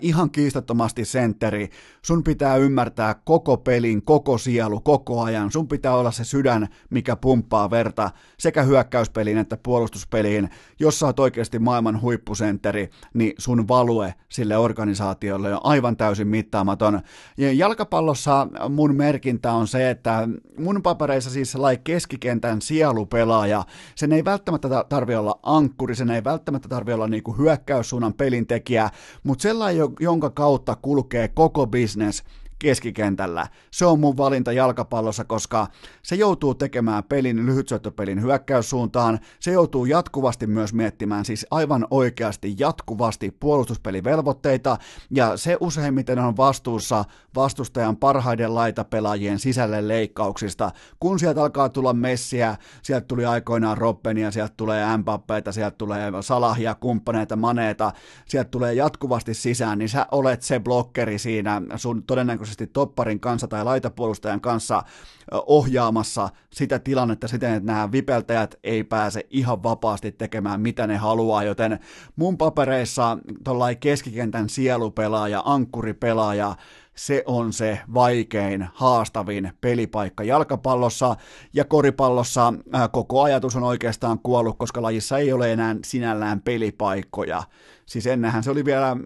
ihan kiistattomasti sentteri. Sun pitää ymmärtää koko pelin, koko sielu, koko ajan. Sun pitää olla se sydän, mikä pumppaa verta sekä hyökkäyspeliin että puolustuspeliin. Jos sä oot oikeasti maailman huippusentteri, niin sun value sille organisaatiolle on aivan täysin mittaamaton. Ja jalkapallossa mun merkintä on se, että mun papereissa siis sellainen keskikentän sielupelaaja, sen ei välttämättä tarvi olla ankkuri, sen ei välttämättä tarvi olla niinku hyökkäyssuunnan pelintekijä, mutta sellainen jonka kautta kulkee koko business, keskikentällä. Se on mun valinta jalkapallossa, koska se joutuu tekemään pelin lyhytsyöttöpelin hyökkäyssuuntaan, se joutuu jatkuvasti myös miettimään siis aivan oikeasti jatkuvasti puolustuspelivelvoitteita, ja se useimmiten on vastuussa vastustajan parhaiden laitapelaajien sisälle leikkauksista. Kun sieltä alkaa tulla messiä, sieltä tuli aikoinaan Robbenia, sieltä tulee Mbappeita, sieltä tulee Salahia, kumppaneita, maneita, sieltä tulee jatkuvasti sisään, niin sä olet se blokkeri siinä sun todennäköisesti topparin kanssa tai laitapuolustajan kanssa ohjaamassa sitä tilannetta siten, että nämä vipeltäjät ei pääse ihan vapaasti tekemään mitä ne haluaa, joten mun papereissa tuollainen keskikentän sielupelaaja, ankkuripelaaja, se on se vaikein, haastavin pelipaikka jalkapallossa ja koripallossa koko ajatus on oikeastaan kuollut, koska lajissa ei ole enää sinällään pelipaikkoja. Siis ennenhän se oli vielä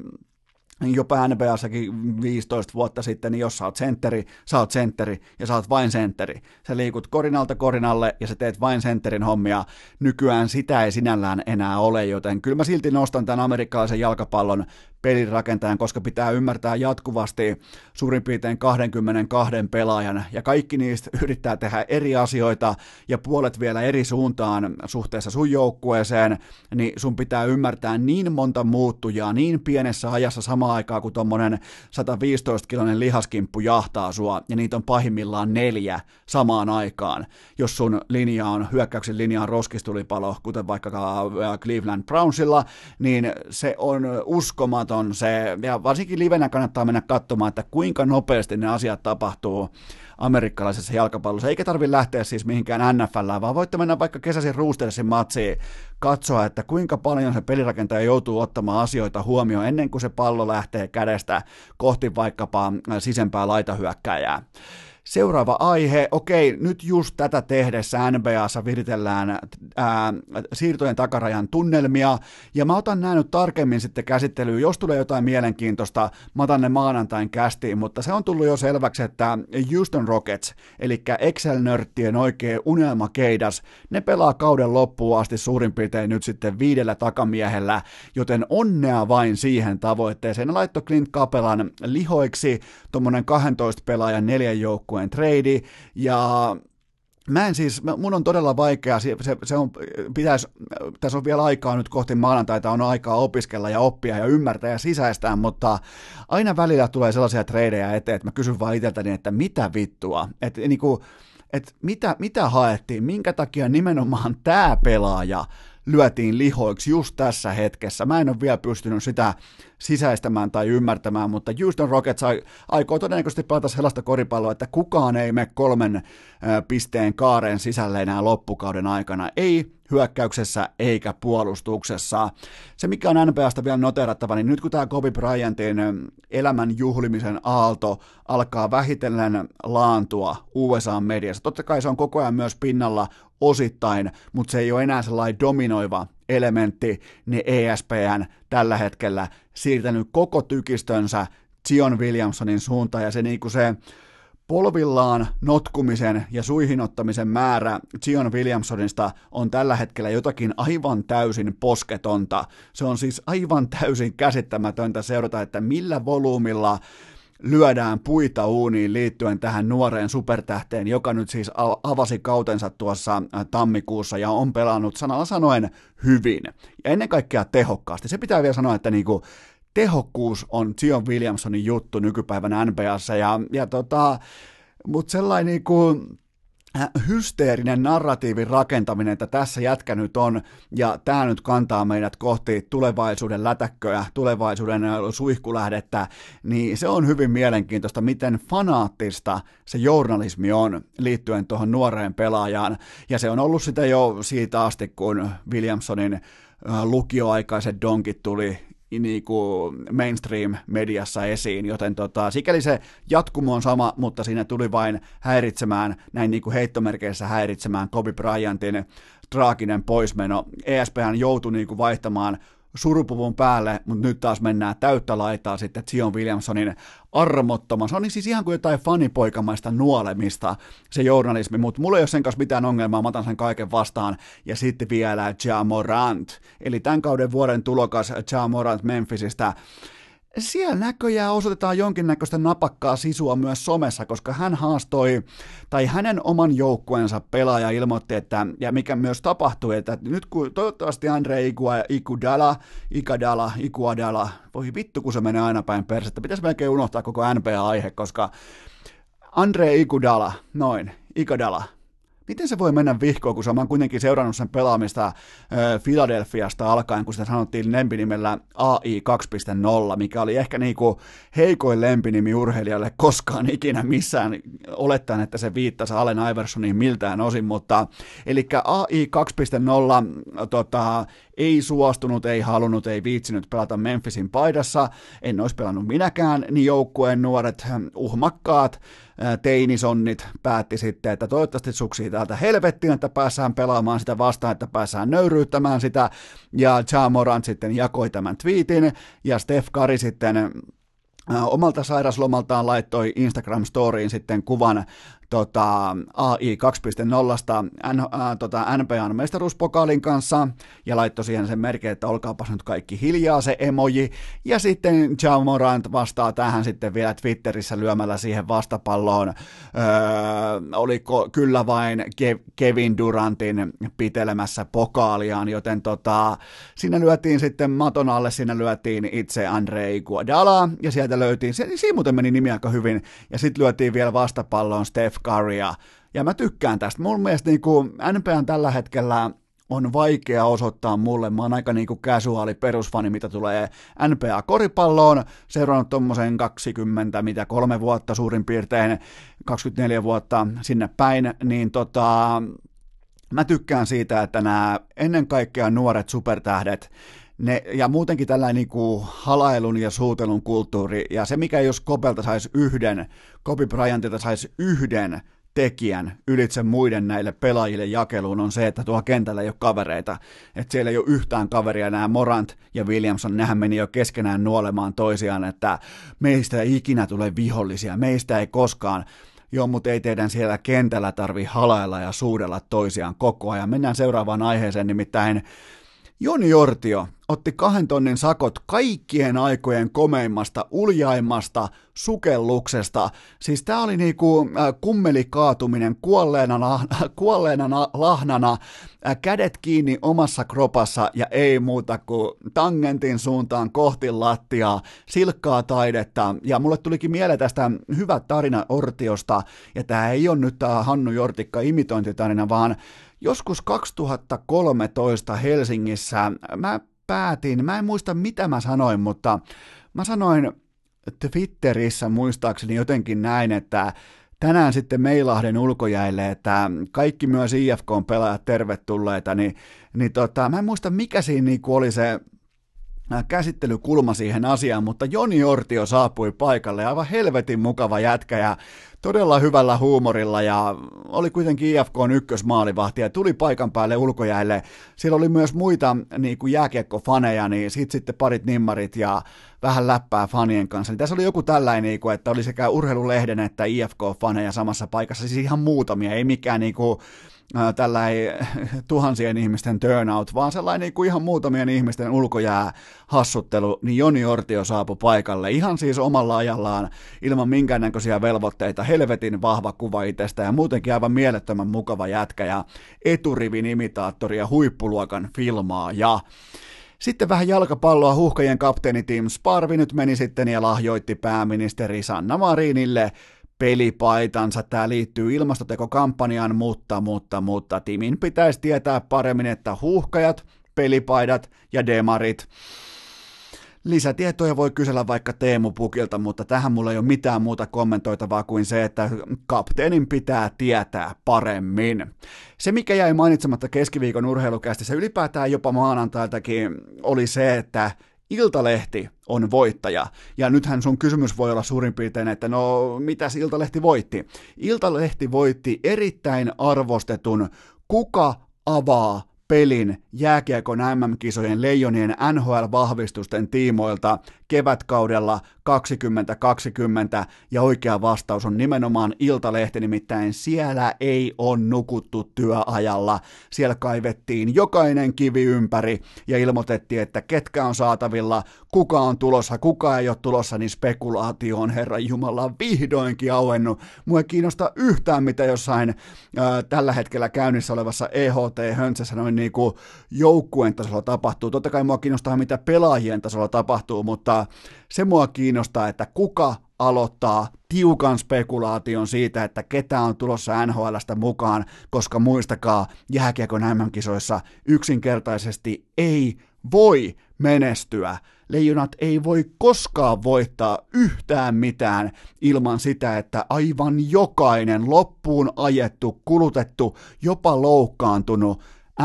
jopa NBAssakin 15 vuotta sitten, niin jos sä oot sentteri, sä oot sentteri ja sä oot vain sentteri. Sä liikut korinalta korinalle ja sä teet vain sentterin hommia. Nykyään sitä ei sinällään enää ole, joten kyllä mä silti nostan tämän amerikkalaisen jalkapallon pelin rakentajan, koska pitää ymmärtää jatkuvasti suurin piirtein 22 pelaajan, ja kaikki niistä yrittää tehdä eri asioita, ja puolet vielä eri suuntaan suhteessa sun joukkueeseen, niin sun pitää ymmärtää niin monta muuttujaa niin pienessä ajassa samaan aikaan, kun tuommoinen 115-kilonen lihaskimppu jahtaa sua, ja niitä on pahimmillaan neljä samaan aikaan. Jos sun linja on, hyökkäyksen linja on roskistulipalo, kuten vaikka Cleveland Brownsilla, niin se on uskomaton on se, ja varsinkin livenä kannattaa mennä katsomaan, että kuinka nopeasti ne asiat tapahtuu amerikkalaisessa jalkapallossa, eikä tarvi lähteä siis mihinkään NFL, vaan voitte mennä vaikka kesäisin Roostersin matsiin, katsoa, että kuinka paljon se pelirakentaja joutuu ottamaan asioita huomioon ennen kuin se pallo lähtee kädestä kohti vaikkapa sisempää laitahyökkäjää. Seuraava aihe, okei, nyt just tätä tehdessä NBAssa viritellään ää, siirtojen takarajan tunnelmia, ja mä otan nämä nyt tarkemmin sitten käsittelyyn, jos tulee jotain mielenkiintoista, mä otan ne maanantain kästiin, mutta se on tullut jo selväksi, että Houston Rockets, eli Excel-nörttien oikea unelmakeidas, ne pelaa kauden loppuun asti suurin piirtein nyt sitten viidellä takamiehellä, joten onnea vain siihen tavoitteeseen. Ne laittoi Clint Kapelan lihoiksi, tuommoinen 12 pelaajan neljän joukkueen joukkueen trade, ja Mä en siis, mun on todella vaikea, se, se on, pitäisi, tässä on vielä aikaa nyt kohti maanantaita, on aikaa opiskella ja oppia ja ymmärtää ja sisäistää, mutta aina välillä tulee sellaisia tradeja eteen, että mä kysyn vaan itseltäni, että mitä vittua, että niin kuin, että mitä, mitä haettiin, minkä takia nimenomaan tämä pelaaja lyötiin lihoiksi just tässä hetkessä. Mä en ole vielä pystynyt sitä sisäistämään tai ymmärtämään, mutta Houston Rockets aikoo todennäköisesti pelata sellaista koripalloa, että kukaan ei mene kolmen pisteen kaaren sisälle enää loppukauden aikana. Ei hyökkäyksessä eikä puolustuksessa. Se, mikä on NBAsta vielä noterattava, niin nyt kun tämä Kobe Bryantin elämän juhlimisen aalto alkaa vähitellen laantua USA-mediassa, totta kai se on koko ajan myös pinnalla osittain, mutta se ei ole enää sellainen dominoiva elementti, niin ESPN tällä hetkellä siirtänyt koko tykistönsä Zion Williamsonin suuntaan, ja se, niin kuin se polvillaan notkumisen ja suihinottamisen määrä Zion Williamsonista on tällä hetkellä jotakin aivan täysin posketonta. Se on siis aivan täysin käsittämätöntä seurata, että millä volyymilla lyödään puita uuniin liittyen tähän nuoreen supertähteen, joka nyt siis avasi kautensa tuossa äh, tammikuussa ja on pelannut sanalla sanoen hyvin ja ennen kaikkea tehokkaasti. Se pitää vielä sanoa, että niinku, tehokkuus on Zion Williamsonin juttu nykypäivänä NBAssa ja, ja tota, mutta sellainen niinku, hysteerinen narratiivin rakentaminen, että tässä jätkä nyt on, ja tämä nyt kantaa meidät kohti tulevaisuuden lätäkköä, tulevaisuuden äh, suihkulähdettä, niin se on hyvin mielenkiintoista, miten fanaattista se journalismi on liittyen tuohon nuoreen pelaajaan, ja se on ollut sitä jo siitä asti, kun Williamsonin äh, lukioaikaiset donkit tuli niin kuin mainstream-mediassa esiin, joten tota, sikäli se jatkumo on sama, mutta siinä tuli vain häiritsemään, näin niin kuin heittomerkeissä häiritsemään Kobe Bryantin traaginen poismeno. ESPN joutui niin kuin vaihtamaan surupuvun päälle, mutta nyt taas mennään täyttä laitaa sitten Zion Williamsonin armottoman. Se on niin siis ihan kuin jotain fanipoikamaista nuolemista, se journalismi, mutta mulla ei ole sen kanssa mitään ongelmaa, mä otan sen kaiken vastaan. Ja sitten vielä Ja Morant, eli tämän kauden vuoden tulokas Ja Morant Memphisistä siellä näköjään osoitetaan jonkinnäköistä napakkaa sisua myös somessa, koska hän haastoi, tai hänen oman joukkueensa pelaaja ilmoitti, että, ja mikä myös tapahtui, että nyt kun toivottavasti Andre Igua, Ikudala, Ikadala, Ikuadala, voi vittu kun se menee aina päin persettä, pitäisi melkein unohtaa koko NBA-aihe, koska Andre Ikudala, noin, Ikadala, Miten se voi mennä vihkoon, kun se on? Kuitenkin seurannut sen pelaamista Philadelphiasta alkaen, kun sitä sanottiin lempinimellä AI 2.0, mikä oli ehkä niinku heikoin lempinimi urheilijalle koskaan ikinä missään, olettaen, että se viittasi Allen Iversoniin miltään osin, mutta eli AI 2.0 tota, ei suostunut, ei halunnut, ei viitsinyt pelata Memphisin paidassa, en olisi pelannut minäkään, niin joukkueen nuoret uhmakkaat teinisonnit päätti sitten, että toivottavasti suksii täältä helvettiin, että päässään pelaamaan sitä vastaan, että päässään nöyryyttämään sitä, ja Ja Morant sitten jakoi tämän tweetin, ja Steph Curry sitten omalta sairaslomaltaan laittoi Instagram-storiin sitten kuvan tota, AI 2.0 N, tota, NBAn mestaruuspokaalin kanssa ja laittoi siihen sen merkin, että olkaapas nyt kaikki hiljaa se emoji. Ja sitten John Morant vastaa tähän sitten vielä Twitterissä lyömällä siihen vastapalloon. Öö, oliko kyllä vain Kev- Kevin Durantin pitelemässä pokaaliaan, joten tota, siinä lyötiin sitten maton alle, siinä lyötiin itse Andrei Guadala ja sieltä löytiin, siinä muuten meni nimi aika hyvin, ja sitten lyötiin vielä vastapalloon Steph Currya. Ja mä tykkään tästä. Mun mielestä niin kuin NPN tällä hetkellä on vaikea osoittaa mulle. Mä oon aika niinku casuaali perusfani, mitä tulee NPA-koripalloon. Seurannut tommosen 20, mitä kolme vuotta suurin piirtein, 24 vuotta sinne päin, niin tota, mä tykkään siitä, että nämä ennen kaikkea nuoret supertähdet, ne, ja muutenkin tällainen niin kuin halailun ja suutelun kulttuuri, ja se mikä jos Kopelta saisi yhden, Kobe Bryantilta saisi yhden tekijän ylitse muiden näille pelaajille jakeluun on se, että tuo kentällä ei ole kavereita. Että siellä ei ole yhtään kaveria, nämä Morant ja Williamson, nehän meni jo keskenään nuolemaan toisiaan, että meistä ei ikinä tule vihollisia, meistä ei koskaan. Joo, mutta ei teidän siellä kentällä tarvi halailla ja suudella toisiaan koko ajan. Mennään seuraavaan aiheeseen, nimittäin Joni Ortio otti kahden tonnin sakot kaikkien aikojen komeimmasta, uljaimmasta sukelluksesta. Siis tää oli niinku äh, kummelikaatuminen kuolleena, kuolleena lahnana, äh, kädet kiinni omassa kropassa ja ei muuta kuin tangentin suuntaan kohti lattiaa, silkkaa taidetta. Ja mulle tulikin mieleen tästä hyvä tarina Ortiosta, ja tämä ei ole nyt tämä Hannu Jortikka imitointitarina, vaan joskus 2013 Helsingissä mä päätin, mä en muista mitä mä sanoin, mutta mä sanoin Twitterissä muistaakseni jotenkin näin, että tänään sitten Meilahden ulkojäille, että kaikki myös IFK-pelaajat tervetulleita, niin, niin tota, mä en muista mikä siinä niinku oli se Äh, käsittelykulma siihen asiaan, mutta Joni Ortio saapui paikalle, aivan helvetin mukava jätkä ja todella hyvällä huumorilla ja oli kuitenkin IFK on ykkösmaalivahti ja tuli paikan päälle ulkojäille. Siellä oli myös muita niin kuin jääkiekkofaneja, niin sit sitten parit nimmarit ja vähän läppää fanien kanssa. Niin tässä oli joku tällainen, niin kuin, että oli sekä urheilulehden että IFK-faneja samassa paikassa, siis ihan muutamia, ei mikään niin kuin, tällä ei tuhansien ihmisten turnout, vaan sellainen niin kuin ihan muutamien ihmisten ulkojää hassuttelu, niin Joni Ortio saapui paikalle ihan siis omalla ajallaan ilman minkäännäköisiä velvoitteita, helvetin vahva kuva itsestä ja muutenkin aivan mielettömän mukava jätkä ja eturivin imitaattori ja huippuluokan filmaa ja sitten vähän jalkapalloa huuhkajien kapteeni Tim Sparvi nyt meni sitten ja lahjoitti pääministeri Sanna Marinille pelipaitansa. Tämä liittyy ilmastotekokampanjaan, mutta, mutta, mutta Timin pitäisi tietää paremmin, että huuhkajat, pelipaidat ja demarit Lisätietoja voi kysellä vaikka Teemu Pukilta, mutta tähän mulla ei ole mitään muuta kommentoitavaa kuin se, että kapteenin pitää tietää paremmin. Se, mikä jäi mainitsematta keskiviikon urheilukästissä ylipäätään jopa maanantailtakin, oli se, että Iltalehti on voittaja. Ja nythän sun kysymys voi olla suurin piirtein, että no mitäs Iltalehti voitti? Iltalehti voitti erittäin arvostetun Kuka avaa pelin jääkiekon MM-kisojen leijonien NHL-vahvistusten tiimoilta kevätkaudella 2020 ja oikea vastaus on nimenomaan Iltalehti, nimittäin siellä ei ole nukuttu työajalla. Siellä kaivettiin jokainen kivi ympäri ja ilmoitettiin, että ketkä on saatavilla, kuka on tulossa, kuka ei ole tulossa, niin spekulaatio on Herra Jumala vihdoinkin auennut. Mua ei kiinnosta yhtään, mitä jossain ää, tällä hetkellä käynnissä olevassa EHT-höntsässä noin niin kuin joukkueen tasolla tapahtuu. Totta kai mua kiinnostaa, mitä pelaajien tasolla tapahtuu, mutta se mua kiinnostaa, että kuka aloittaa tiukan spekulaation siitä, että ketä on tulossa NHLstä mukaan, koska muistakaa, jääkiekon MM-kisoissa yksinkertaisesti ei voi menestyä. Leijonat ei voi koskaan voittaa yhtään mitään ilman sitä, että aivan jokainen loppuun ajettu, kulutettu, jopa loukkaantunut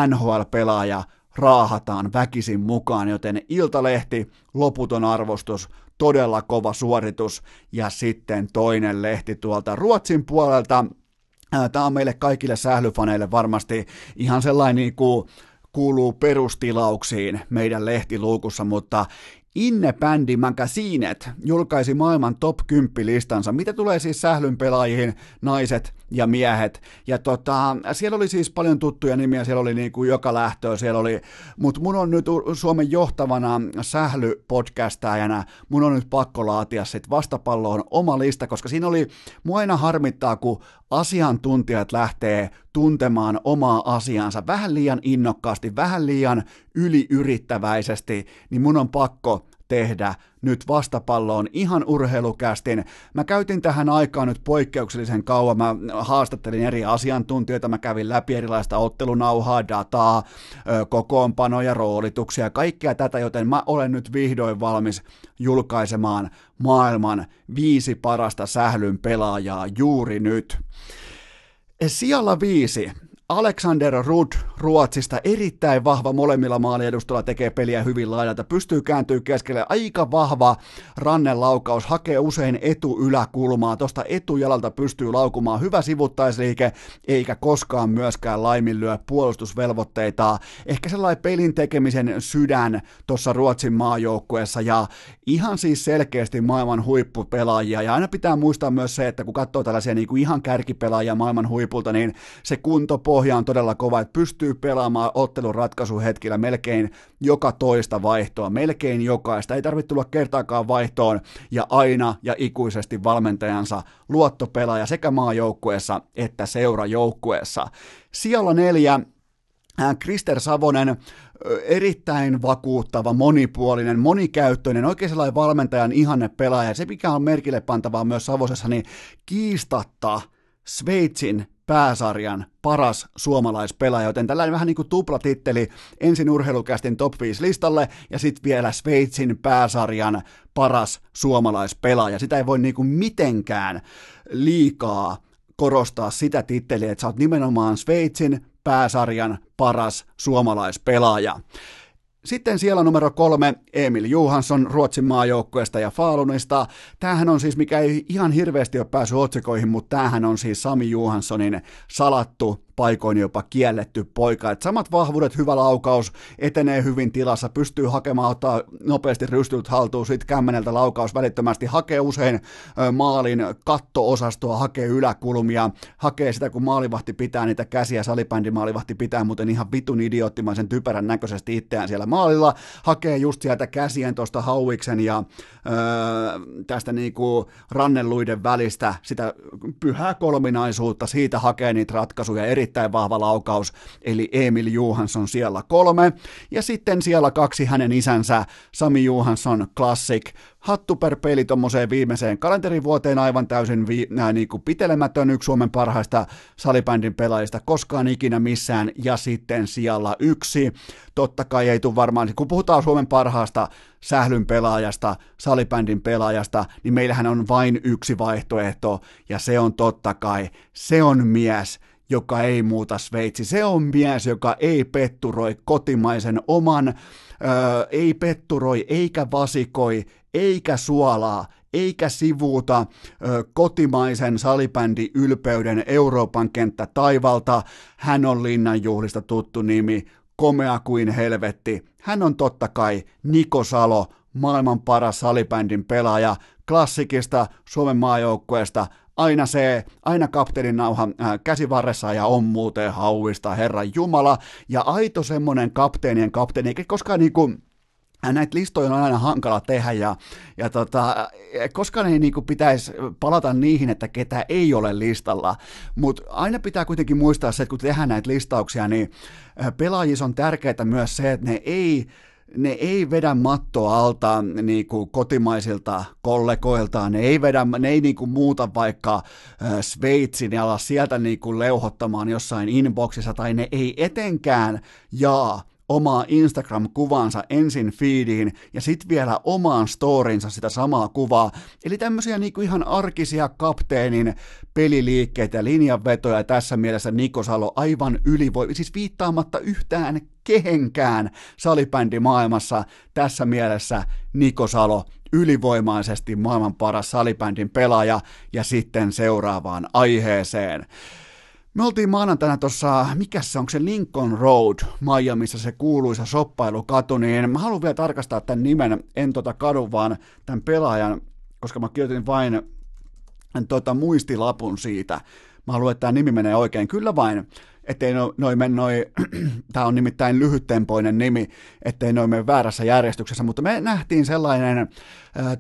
NHL-pelaaja raahataan väkisin mukaan, joten Iltalehti, loputon arvostus, todella kova suoritus, ja sitten toinen lehti tuolta Ruotsin puolelta, Tämä on meille kaikille sählyfaneille varmasti ihan sellainen niin kuin kuuluu perustilauksiin meidän lehtiluukussa, mutta Inne-bändi Magasinet julkaisi maailman top 10 listansa, mitä tulee siis sählyn pelaajiin, naiset ja miehet. Ja tota, siellä oli siis paljon tuttuja nimiä, siellä oli niin kuin joka lähtöä, siellä oli, mutta mun on nyt Suomen johtavana sählypodcastajana, mun on nyt pakko laatia sit vastapalloon oma lista, koska siinä oli, mua aina harmittaa, kun asiantuntijat lähtee tuntemaan omaa asiansa vähän liian innokkaasti, vähän liian yliyrittäväisesti, niin mun on pakko tehdä nyt vastapalloon ihan urheilukästin. Mä käytin tähän aikaan nyt poikkeuksellisen kauan, mä haastattelin eri asiantuntijoita, mä kävin läpi erilaista ottelunauhaa, dataa, kokoonpanoja, roolituksia, kaikkea tätä, joten mä olen nyt vihdoin valmis julkaisemaan maailman viisi parasta sählyn pelaajaa juuri nyt. Sijalla viisi Alexander Rud Ruotsista, erittäin vahva. Molemmilla maaliedustolla, tekee peliä hyvin laidalta, pystyy kääntyä keskelle, aika vahva rannelaukaus, hakee usein etuyläkulmaa, tuosta etujalalta pystyy laukumaan, hyvä sivuttaisliike, eikä koskaan myöskään laiminlyö puolustusvelvoitteita, ehkä sellainen pelin tekemisen sydän tuossa Ruotsin maajoukkueessa, ja ihan siis selkeästi maailman huippupelaajia, ja aina pitää muistaa myös se, että kun katsoo tällaisia niin kuin ihan kärkipelaajia maailman huipulta, niin se kunto pohja on todella kova, että pystyy pelaamaan ottelun ratkaisuhetkillä melkein joka toista vaihtoa, melkein jokaista, ei tarvitse tulla kertaakaan vaihtoon, ja aina ja ikuisesti valmentajansa luottopelaaja sekä maajoukkueessa että seurajoukkueessa. Siellä neljä, Krister Savonen, erittäin vakuuttava, monipuolinen, monikäyttöinen, oikein sellainen valmentajan ihanne pelaaja. Se, mikä on merkille pantavaa myös Savosessa, niin kiistatta Sveitsin pääsarjan paras suomalaispelaaja, joten tällainen vähän niin kuin tuplatitteli ensin urheilukästin top 5 listalle ja sitten vielä Sveitsin pääsarjan paras suomalaispelaaja. Sitä ei voi niin kuin mitenkään liikaa korostaa sitä titteliä, että sä oot nimenomaan Sveitsin pääsarjan paras suomalaispelaaja. Sitten siellä numero kolme, Emil Johansson Ruotsin maajoukkueesta ja Falunista. Tämähän on siis, mikä ei ihan hirveästi ole päässyt otsikoihin, mutta tämähän on siis Sami Johanssonin salattu paikoin jopa kielletty poika. Et samat vahvuudet, hyvä laukaus, etenee hyvin tilassa, pystyy hakemaan, ottaa nopeasti rystyt haltuun, sitten kämmeneltä laukaus välittömästi, hakee usein maalin katto-osastoa, hakee yläkulmia, hakee sitä, kun maalivahti pitää niitä käsiä, salibändi maalivahti pitää muuten ihan vitun idioottimaisen typerän näköisesti itseään siellä maalilla, hakee just sieltä käsien tuosta hauiksen ja öö, tästä niinku rannelluiden välistä sitä pyhää kolminaisuutta, siitä hakee niitä ratkaisuja eri erittäin vahva laukaus, eli Emil Johansson siellä kolme, ja sitten siellä kaksi hänen isänsä, Sami Johansson Classic, hattu per peli tuommoiseen viimeiseen kalenterivuoteen aivan täysin vi, nää, niin kuin pitelemätön. Yksi Suomen parhaista salibändin pelaajista koskaan ikinä missään, ja sitten siellä yksi, totta kai ei tule varmaan, kun puhutaan Suomen parhaasta sählyn pelaajasta, salibändin pelaajasta, niin meillähän on vain yksi vaihtoehto, ja se on totta kai, se on mies, joka ei muuta Sveitsi. Se on mies, joka ei petturoi kotimaisen oman, ö, ei petturoi eikä vasikoi, eikä suolaa, eikä sivuuta ö, kotimaisen salibändi ylpeyden Euroopan kenttä taivalta. Hän on linnanjuhlista tuttu nimi, komea kuin helvetti. Hän on totta kai Niko Salo, maailman paras salibändin pelaaja, klassikista Suomen maajoukkueesta, aina se, aina kapteenin nauha äh, käsivarressa ja on muuten hauista, Herran Jumala, ja aito semmonen kapteenien kapteeni, koskaan niinku, näitä listoja on aina hankala tehdä ja, ja tota, koska ei niin pitäisi palata niihin, että ketä ei ole listalla, mutta aina pitää kuitenkin muistaa se, että kun tehdään näitä listauksia, niin pelaajissa on tärkeää myös se, että ne ei ne ei vedä mattoa alta niin kuin kotimaisilta kollegoiltaan, ne ei, vedä, ne ei niin kuin muuta vaikka Sveitsin ja ala sieltä niin kuin leuhottamaan jossain inboxissa, tai ne ei etenkään jaa omaa Instagram-kuvansa ensin feediin ja sitten vielä omaan storinsa sitä samaa kuvaa. Eli tämmöisiä niinku ihan arkisia kapteenin peliliikkeitä ja linjanvetoja tässä mielessä Niko Salo aivan ylivoi, siis viittaamatta yhtään kehenkään salibändi maailmassa tässä mielessä Niko Salo ylivoimaisesti maailman paras salibändin pelaaja ja sitten seuraavaan aiheeseen. Me oltiin maanantaina tuossa, mikä se on, se Lincoln Road Miamiissa se kuuluisa soppailukatu, niin mä haluan vielä tarkastaa tämän nimen, en tota kadu, vaan tämän pelaajan, koska mä kirjoitin vain tota, muistilapun siitä. Mä haluan, että tämä nimi menee oikein. Kyllä vain ettei noin noi mene noi, tämä on nimittäin lyhyttempoinen nimi, ettei noin mene väärässä järjestyksessä, mutta me nähtiin sellainen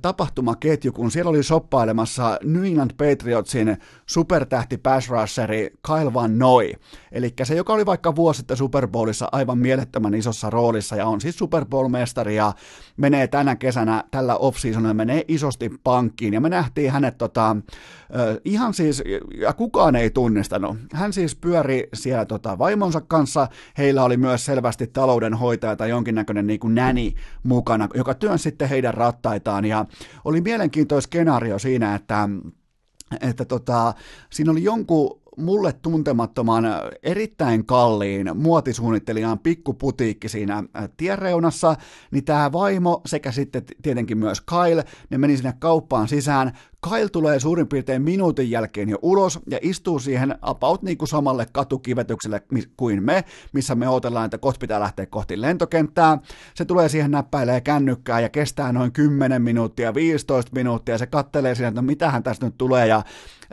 tapahtumaketju, kun siellä oli soppailemassa New England Patriotsin supertähti pass rusheri Kyle Van Noy, eli se, joka oli vaikka vuosi sitten Super Bowlissa aivan mielettömän isossa roolissa ja on siis Super Bowl-mestari ja menee tänä kesänä tällä off-seasonilla menee isosti pankkiin ja me nähtiin hänet tota, ihan siis, ja kukaan ei tunnistanut, hän siis pyöri siellä siellä tota, vaimonsa kanssa. Heillä oli myös selvästi taloudenhoitaja tai jonkinnäköinen niin kuin näni mukana, joka työn sitten heidän rattaitaan. Ja oli mielenkiintoinen skenaario siinä, että että tota, siinä oli jonkun mulle tuntemattoman erittäin kalliin muotisuunnittelijan pikkuputiikki siinä äh, tiereunassa, niin tämä vaimo sekä sitten tietenkin myös Kyle, ne meni sinne kauppaan sisään, Kyle tulee suurin piirtein minuutin jälkeen jo ulos ja istuu siihen about niin kuin samalle katukivetykselle kuin me, missä me odotellaan, että kohta pitää lähteä kohti lentokenttää. Se tulee siihen näppäilee kännykkää ja kestää noin 10 minuuttia, 15 minuuttia. Se kattelee siinä, että no mitähän tästä nyt tulee ja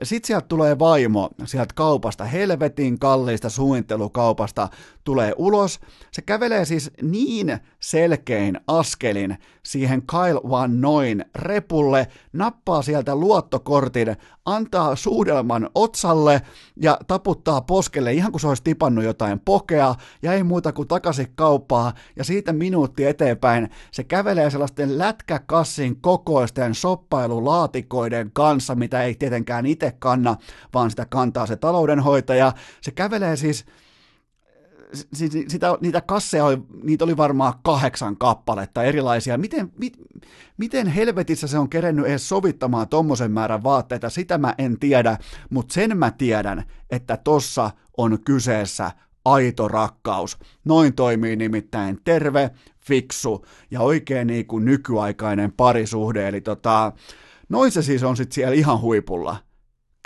sitten sieltä tulee vaimo sieltä kaupasta, helvetin kalliista suunnittelukaupasta tulee ulos. Se kävelee siis niin selkein askelin siihen Kyle Van Noin repulle, nappaa sieltä luottokortin, antaa suudelman otsalle ja taputtaa poskelle ihan kuin se olisi tipannut jotain pokea ja ei muuta kuin takaisin kauppaa ja siitä minuutti eteenpäin se kävelee sellaisten lätkäkassin kokoisten soppailulaatikoiden kanssa, mitä ei tietenkään itse kanna, vaan sitä kantaa se taloudenhoitaja. Se kävelee siis siis sitä, niitä kasseja oli, niitä oli varmaan kahdeksan kappaletta erilaisia. Miten, mit, miten helvetissä se on kerennyt edes sovittamaan tommosen määrän vaatteita, sitä mä en tiedä, mutta sen mä tiedän, että tossa on kyseessä aito rakkaus. Noin toimii nimittäin terve, fiksu ja oikein niin kuin nykyaikainen parisuhde, eli tota, noin se siis on sitten siellä ihan huipulla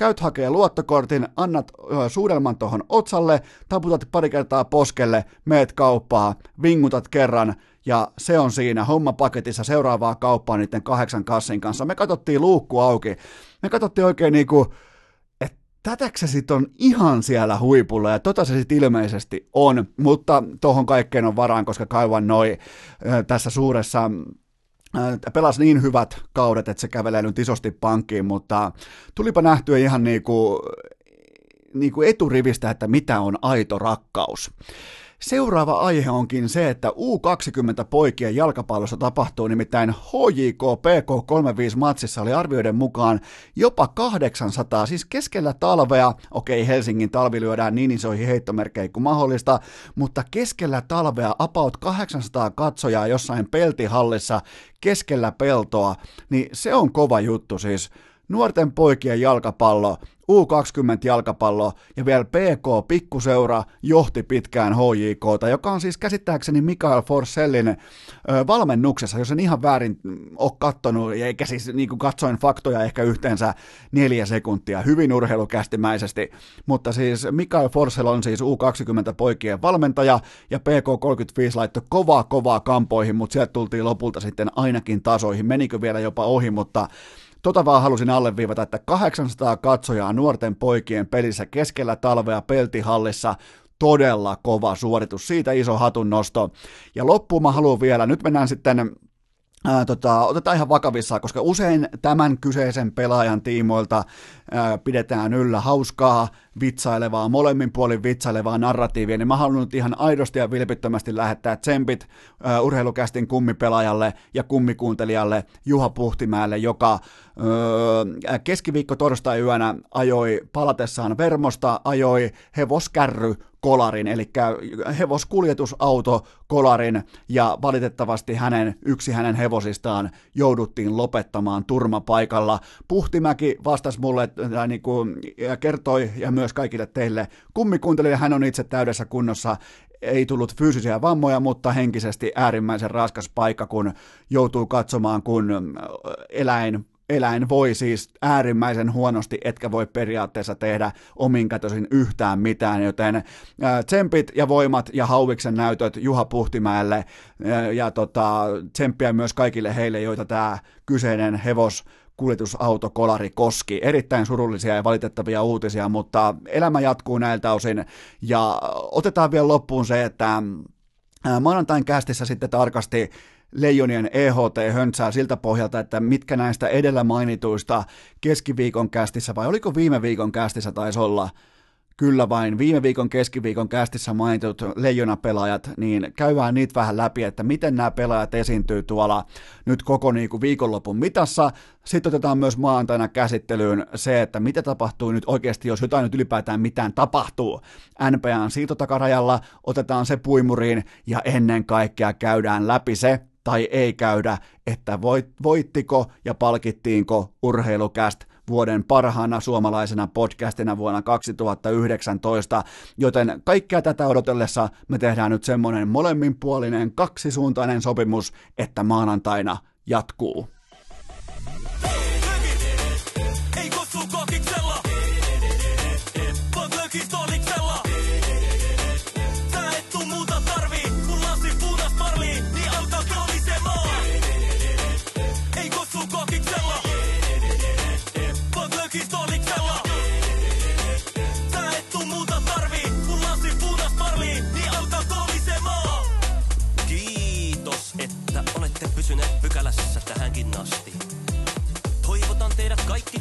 käyt hakee luottokortin, annat suudelman tuohon otsalle, taputat pari kertaa poskelle, meet kauppaa, vingutat kerran, ja se on siinä homma paketissa seuraavaa kauppaa niiden kahdeksan kassin kanssa. Me katsottiin luukku auki. Me katsottiin oikein niinku, että tätäkö se sitten on ihan siellä huipulla, ja tota se sitten ilmeisesti on, mutta tohon kaikkeen on varaan, koska kaivan noi tässä suuressa pelasi niin hyvät kaudet, että se kävelee nyt isosti pankkiin, mutta tulipa nähtyä ihan niin kuin, niin kuin eturivistä, että mitä on aito rakkaus. Seuraava aihe onkin se, että U20-poikien jalkapallossa tapahtuu nimittäin HJK PK35 matsissa oli arvioiden mukaan jopa 800, siis keskellä talvea, okei Helsingin talvi lyödään niin isoihin heittomerkkeihin kuin mahdollista, mutta keskellä talvea about 800 katsojaa jossain peltihallissa keskellä peltoa, niin se on kova juttu siis. Nuorten poikien jalkapallo, U20-jalkapallo ja vielä PK Pikkuseura johti pitkään HJK, joka on siis käsittääkseni Mikael Forsellin valmennuksessa, jos en ihan väärin ole kattonut, eikä siis niin kuin katsoin faktoja ehkä yhteensä neljä sekuntia, hyvin urheilukästimäisesti, mutta siis Mikael Forsell on siis U20-poikien valmentaja ja PK35 laittoi kovaa kovaa kampoihin, mutta sieltä tultiin lopulta sitten ainakin tasoihin, menikö vielä jopa ohi, mutta Tota vaan halusin alleviivata, että 800 katsojaa nuorten poikien pelissä keskellä talvea peltihallissa, todella kova suoritus, siitä iso hatun nosto. Ja loppuun mä haluan vielä, nyt mennään sitten Ää, tota, otetaan ihan vakavissaan, koska usein tämän kyseisen pelaajan tiimoilta ää, pidetään yllä hauskaa, vitsailevaa, molemmin puolin vitsailevaa narratiivia, niin mä haluan nyt ihan aidosti ja vilpittömästi lähettää tsempit ää, urheilukästin kummipelaajalle ja kummikuuntelijalle Juha Puhtimäelle, joka ää, keskiviikko torstai yönä ajoi palatessaan Vermosta, ajoi hevoskärry kolarin, eli hevoskuljetusauto kolarin, ja valitettavasti hänen, yksi hänen hevosistaan jouduttiin lopettamaan turmapaikalla. Puhtimäki vastasi mulle, äh, niin kuin, ja kertoi, ja myös kaikille teille kummikuuntelijoille, hän on itse täydessä kunnossa, ei tullut fyysisiä vammoja, mutta henkisesti äärimmäisen raskas paikka, kun joutuu katsomaan, kun eläin eläin voi siis äärimmäisen huonosti, etkä voi periaatteessa tehdä ominkätösin yhtään mitään, joten tsempit ja voimat ja hauviksen näytöt Juha Puhtimäelle ja, tota, tsemppiä myös kaikille heille, joita tämä kyseinen hevos kuljetusauto kolari koski. Erittäin surullisia ja valitettavia uutisia, mutta elämä jatkuu näiltä osin. Ja otetaan vielä loppuun se, että maanantain kästissä sitten tarkasti Leijonien EHT höntsää siltä pohjalta, että mitkä näistä edellä mainituista keskiviikon kästissä, vai oliko viime viikon kästissä taisi olla, kyllä vain viime viikon keskiviikon kästissä mainitut leijonapelaajat, niin käydään niitä vähän läpi, että miten nämä pelaajat esiintyy tuolla nyt koko niin kuin viikonlopun mitassa. Sitten otetaan myös maantaina käsittelyyn se, että mitä tapahtuu nyt oikeasti, jos jotain nyt ylipäätään mitään tapahtuu. NPAn siirtotakarajalla otetaan se puimuriin ja ennen kaikkea käydään läpi se, tai ei käydä, että voit, voittiko ja palkittiinko urheilukäst vuoden parhaana suomalaisena podcastina vuonna 2019, joten kaikkea tätä odotellessa me tehdään nyt semmoinen molemminpuolinen kaksisuuntainen sopimus, että maanantaina jatkuu.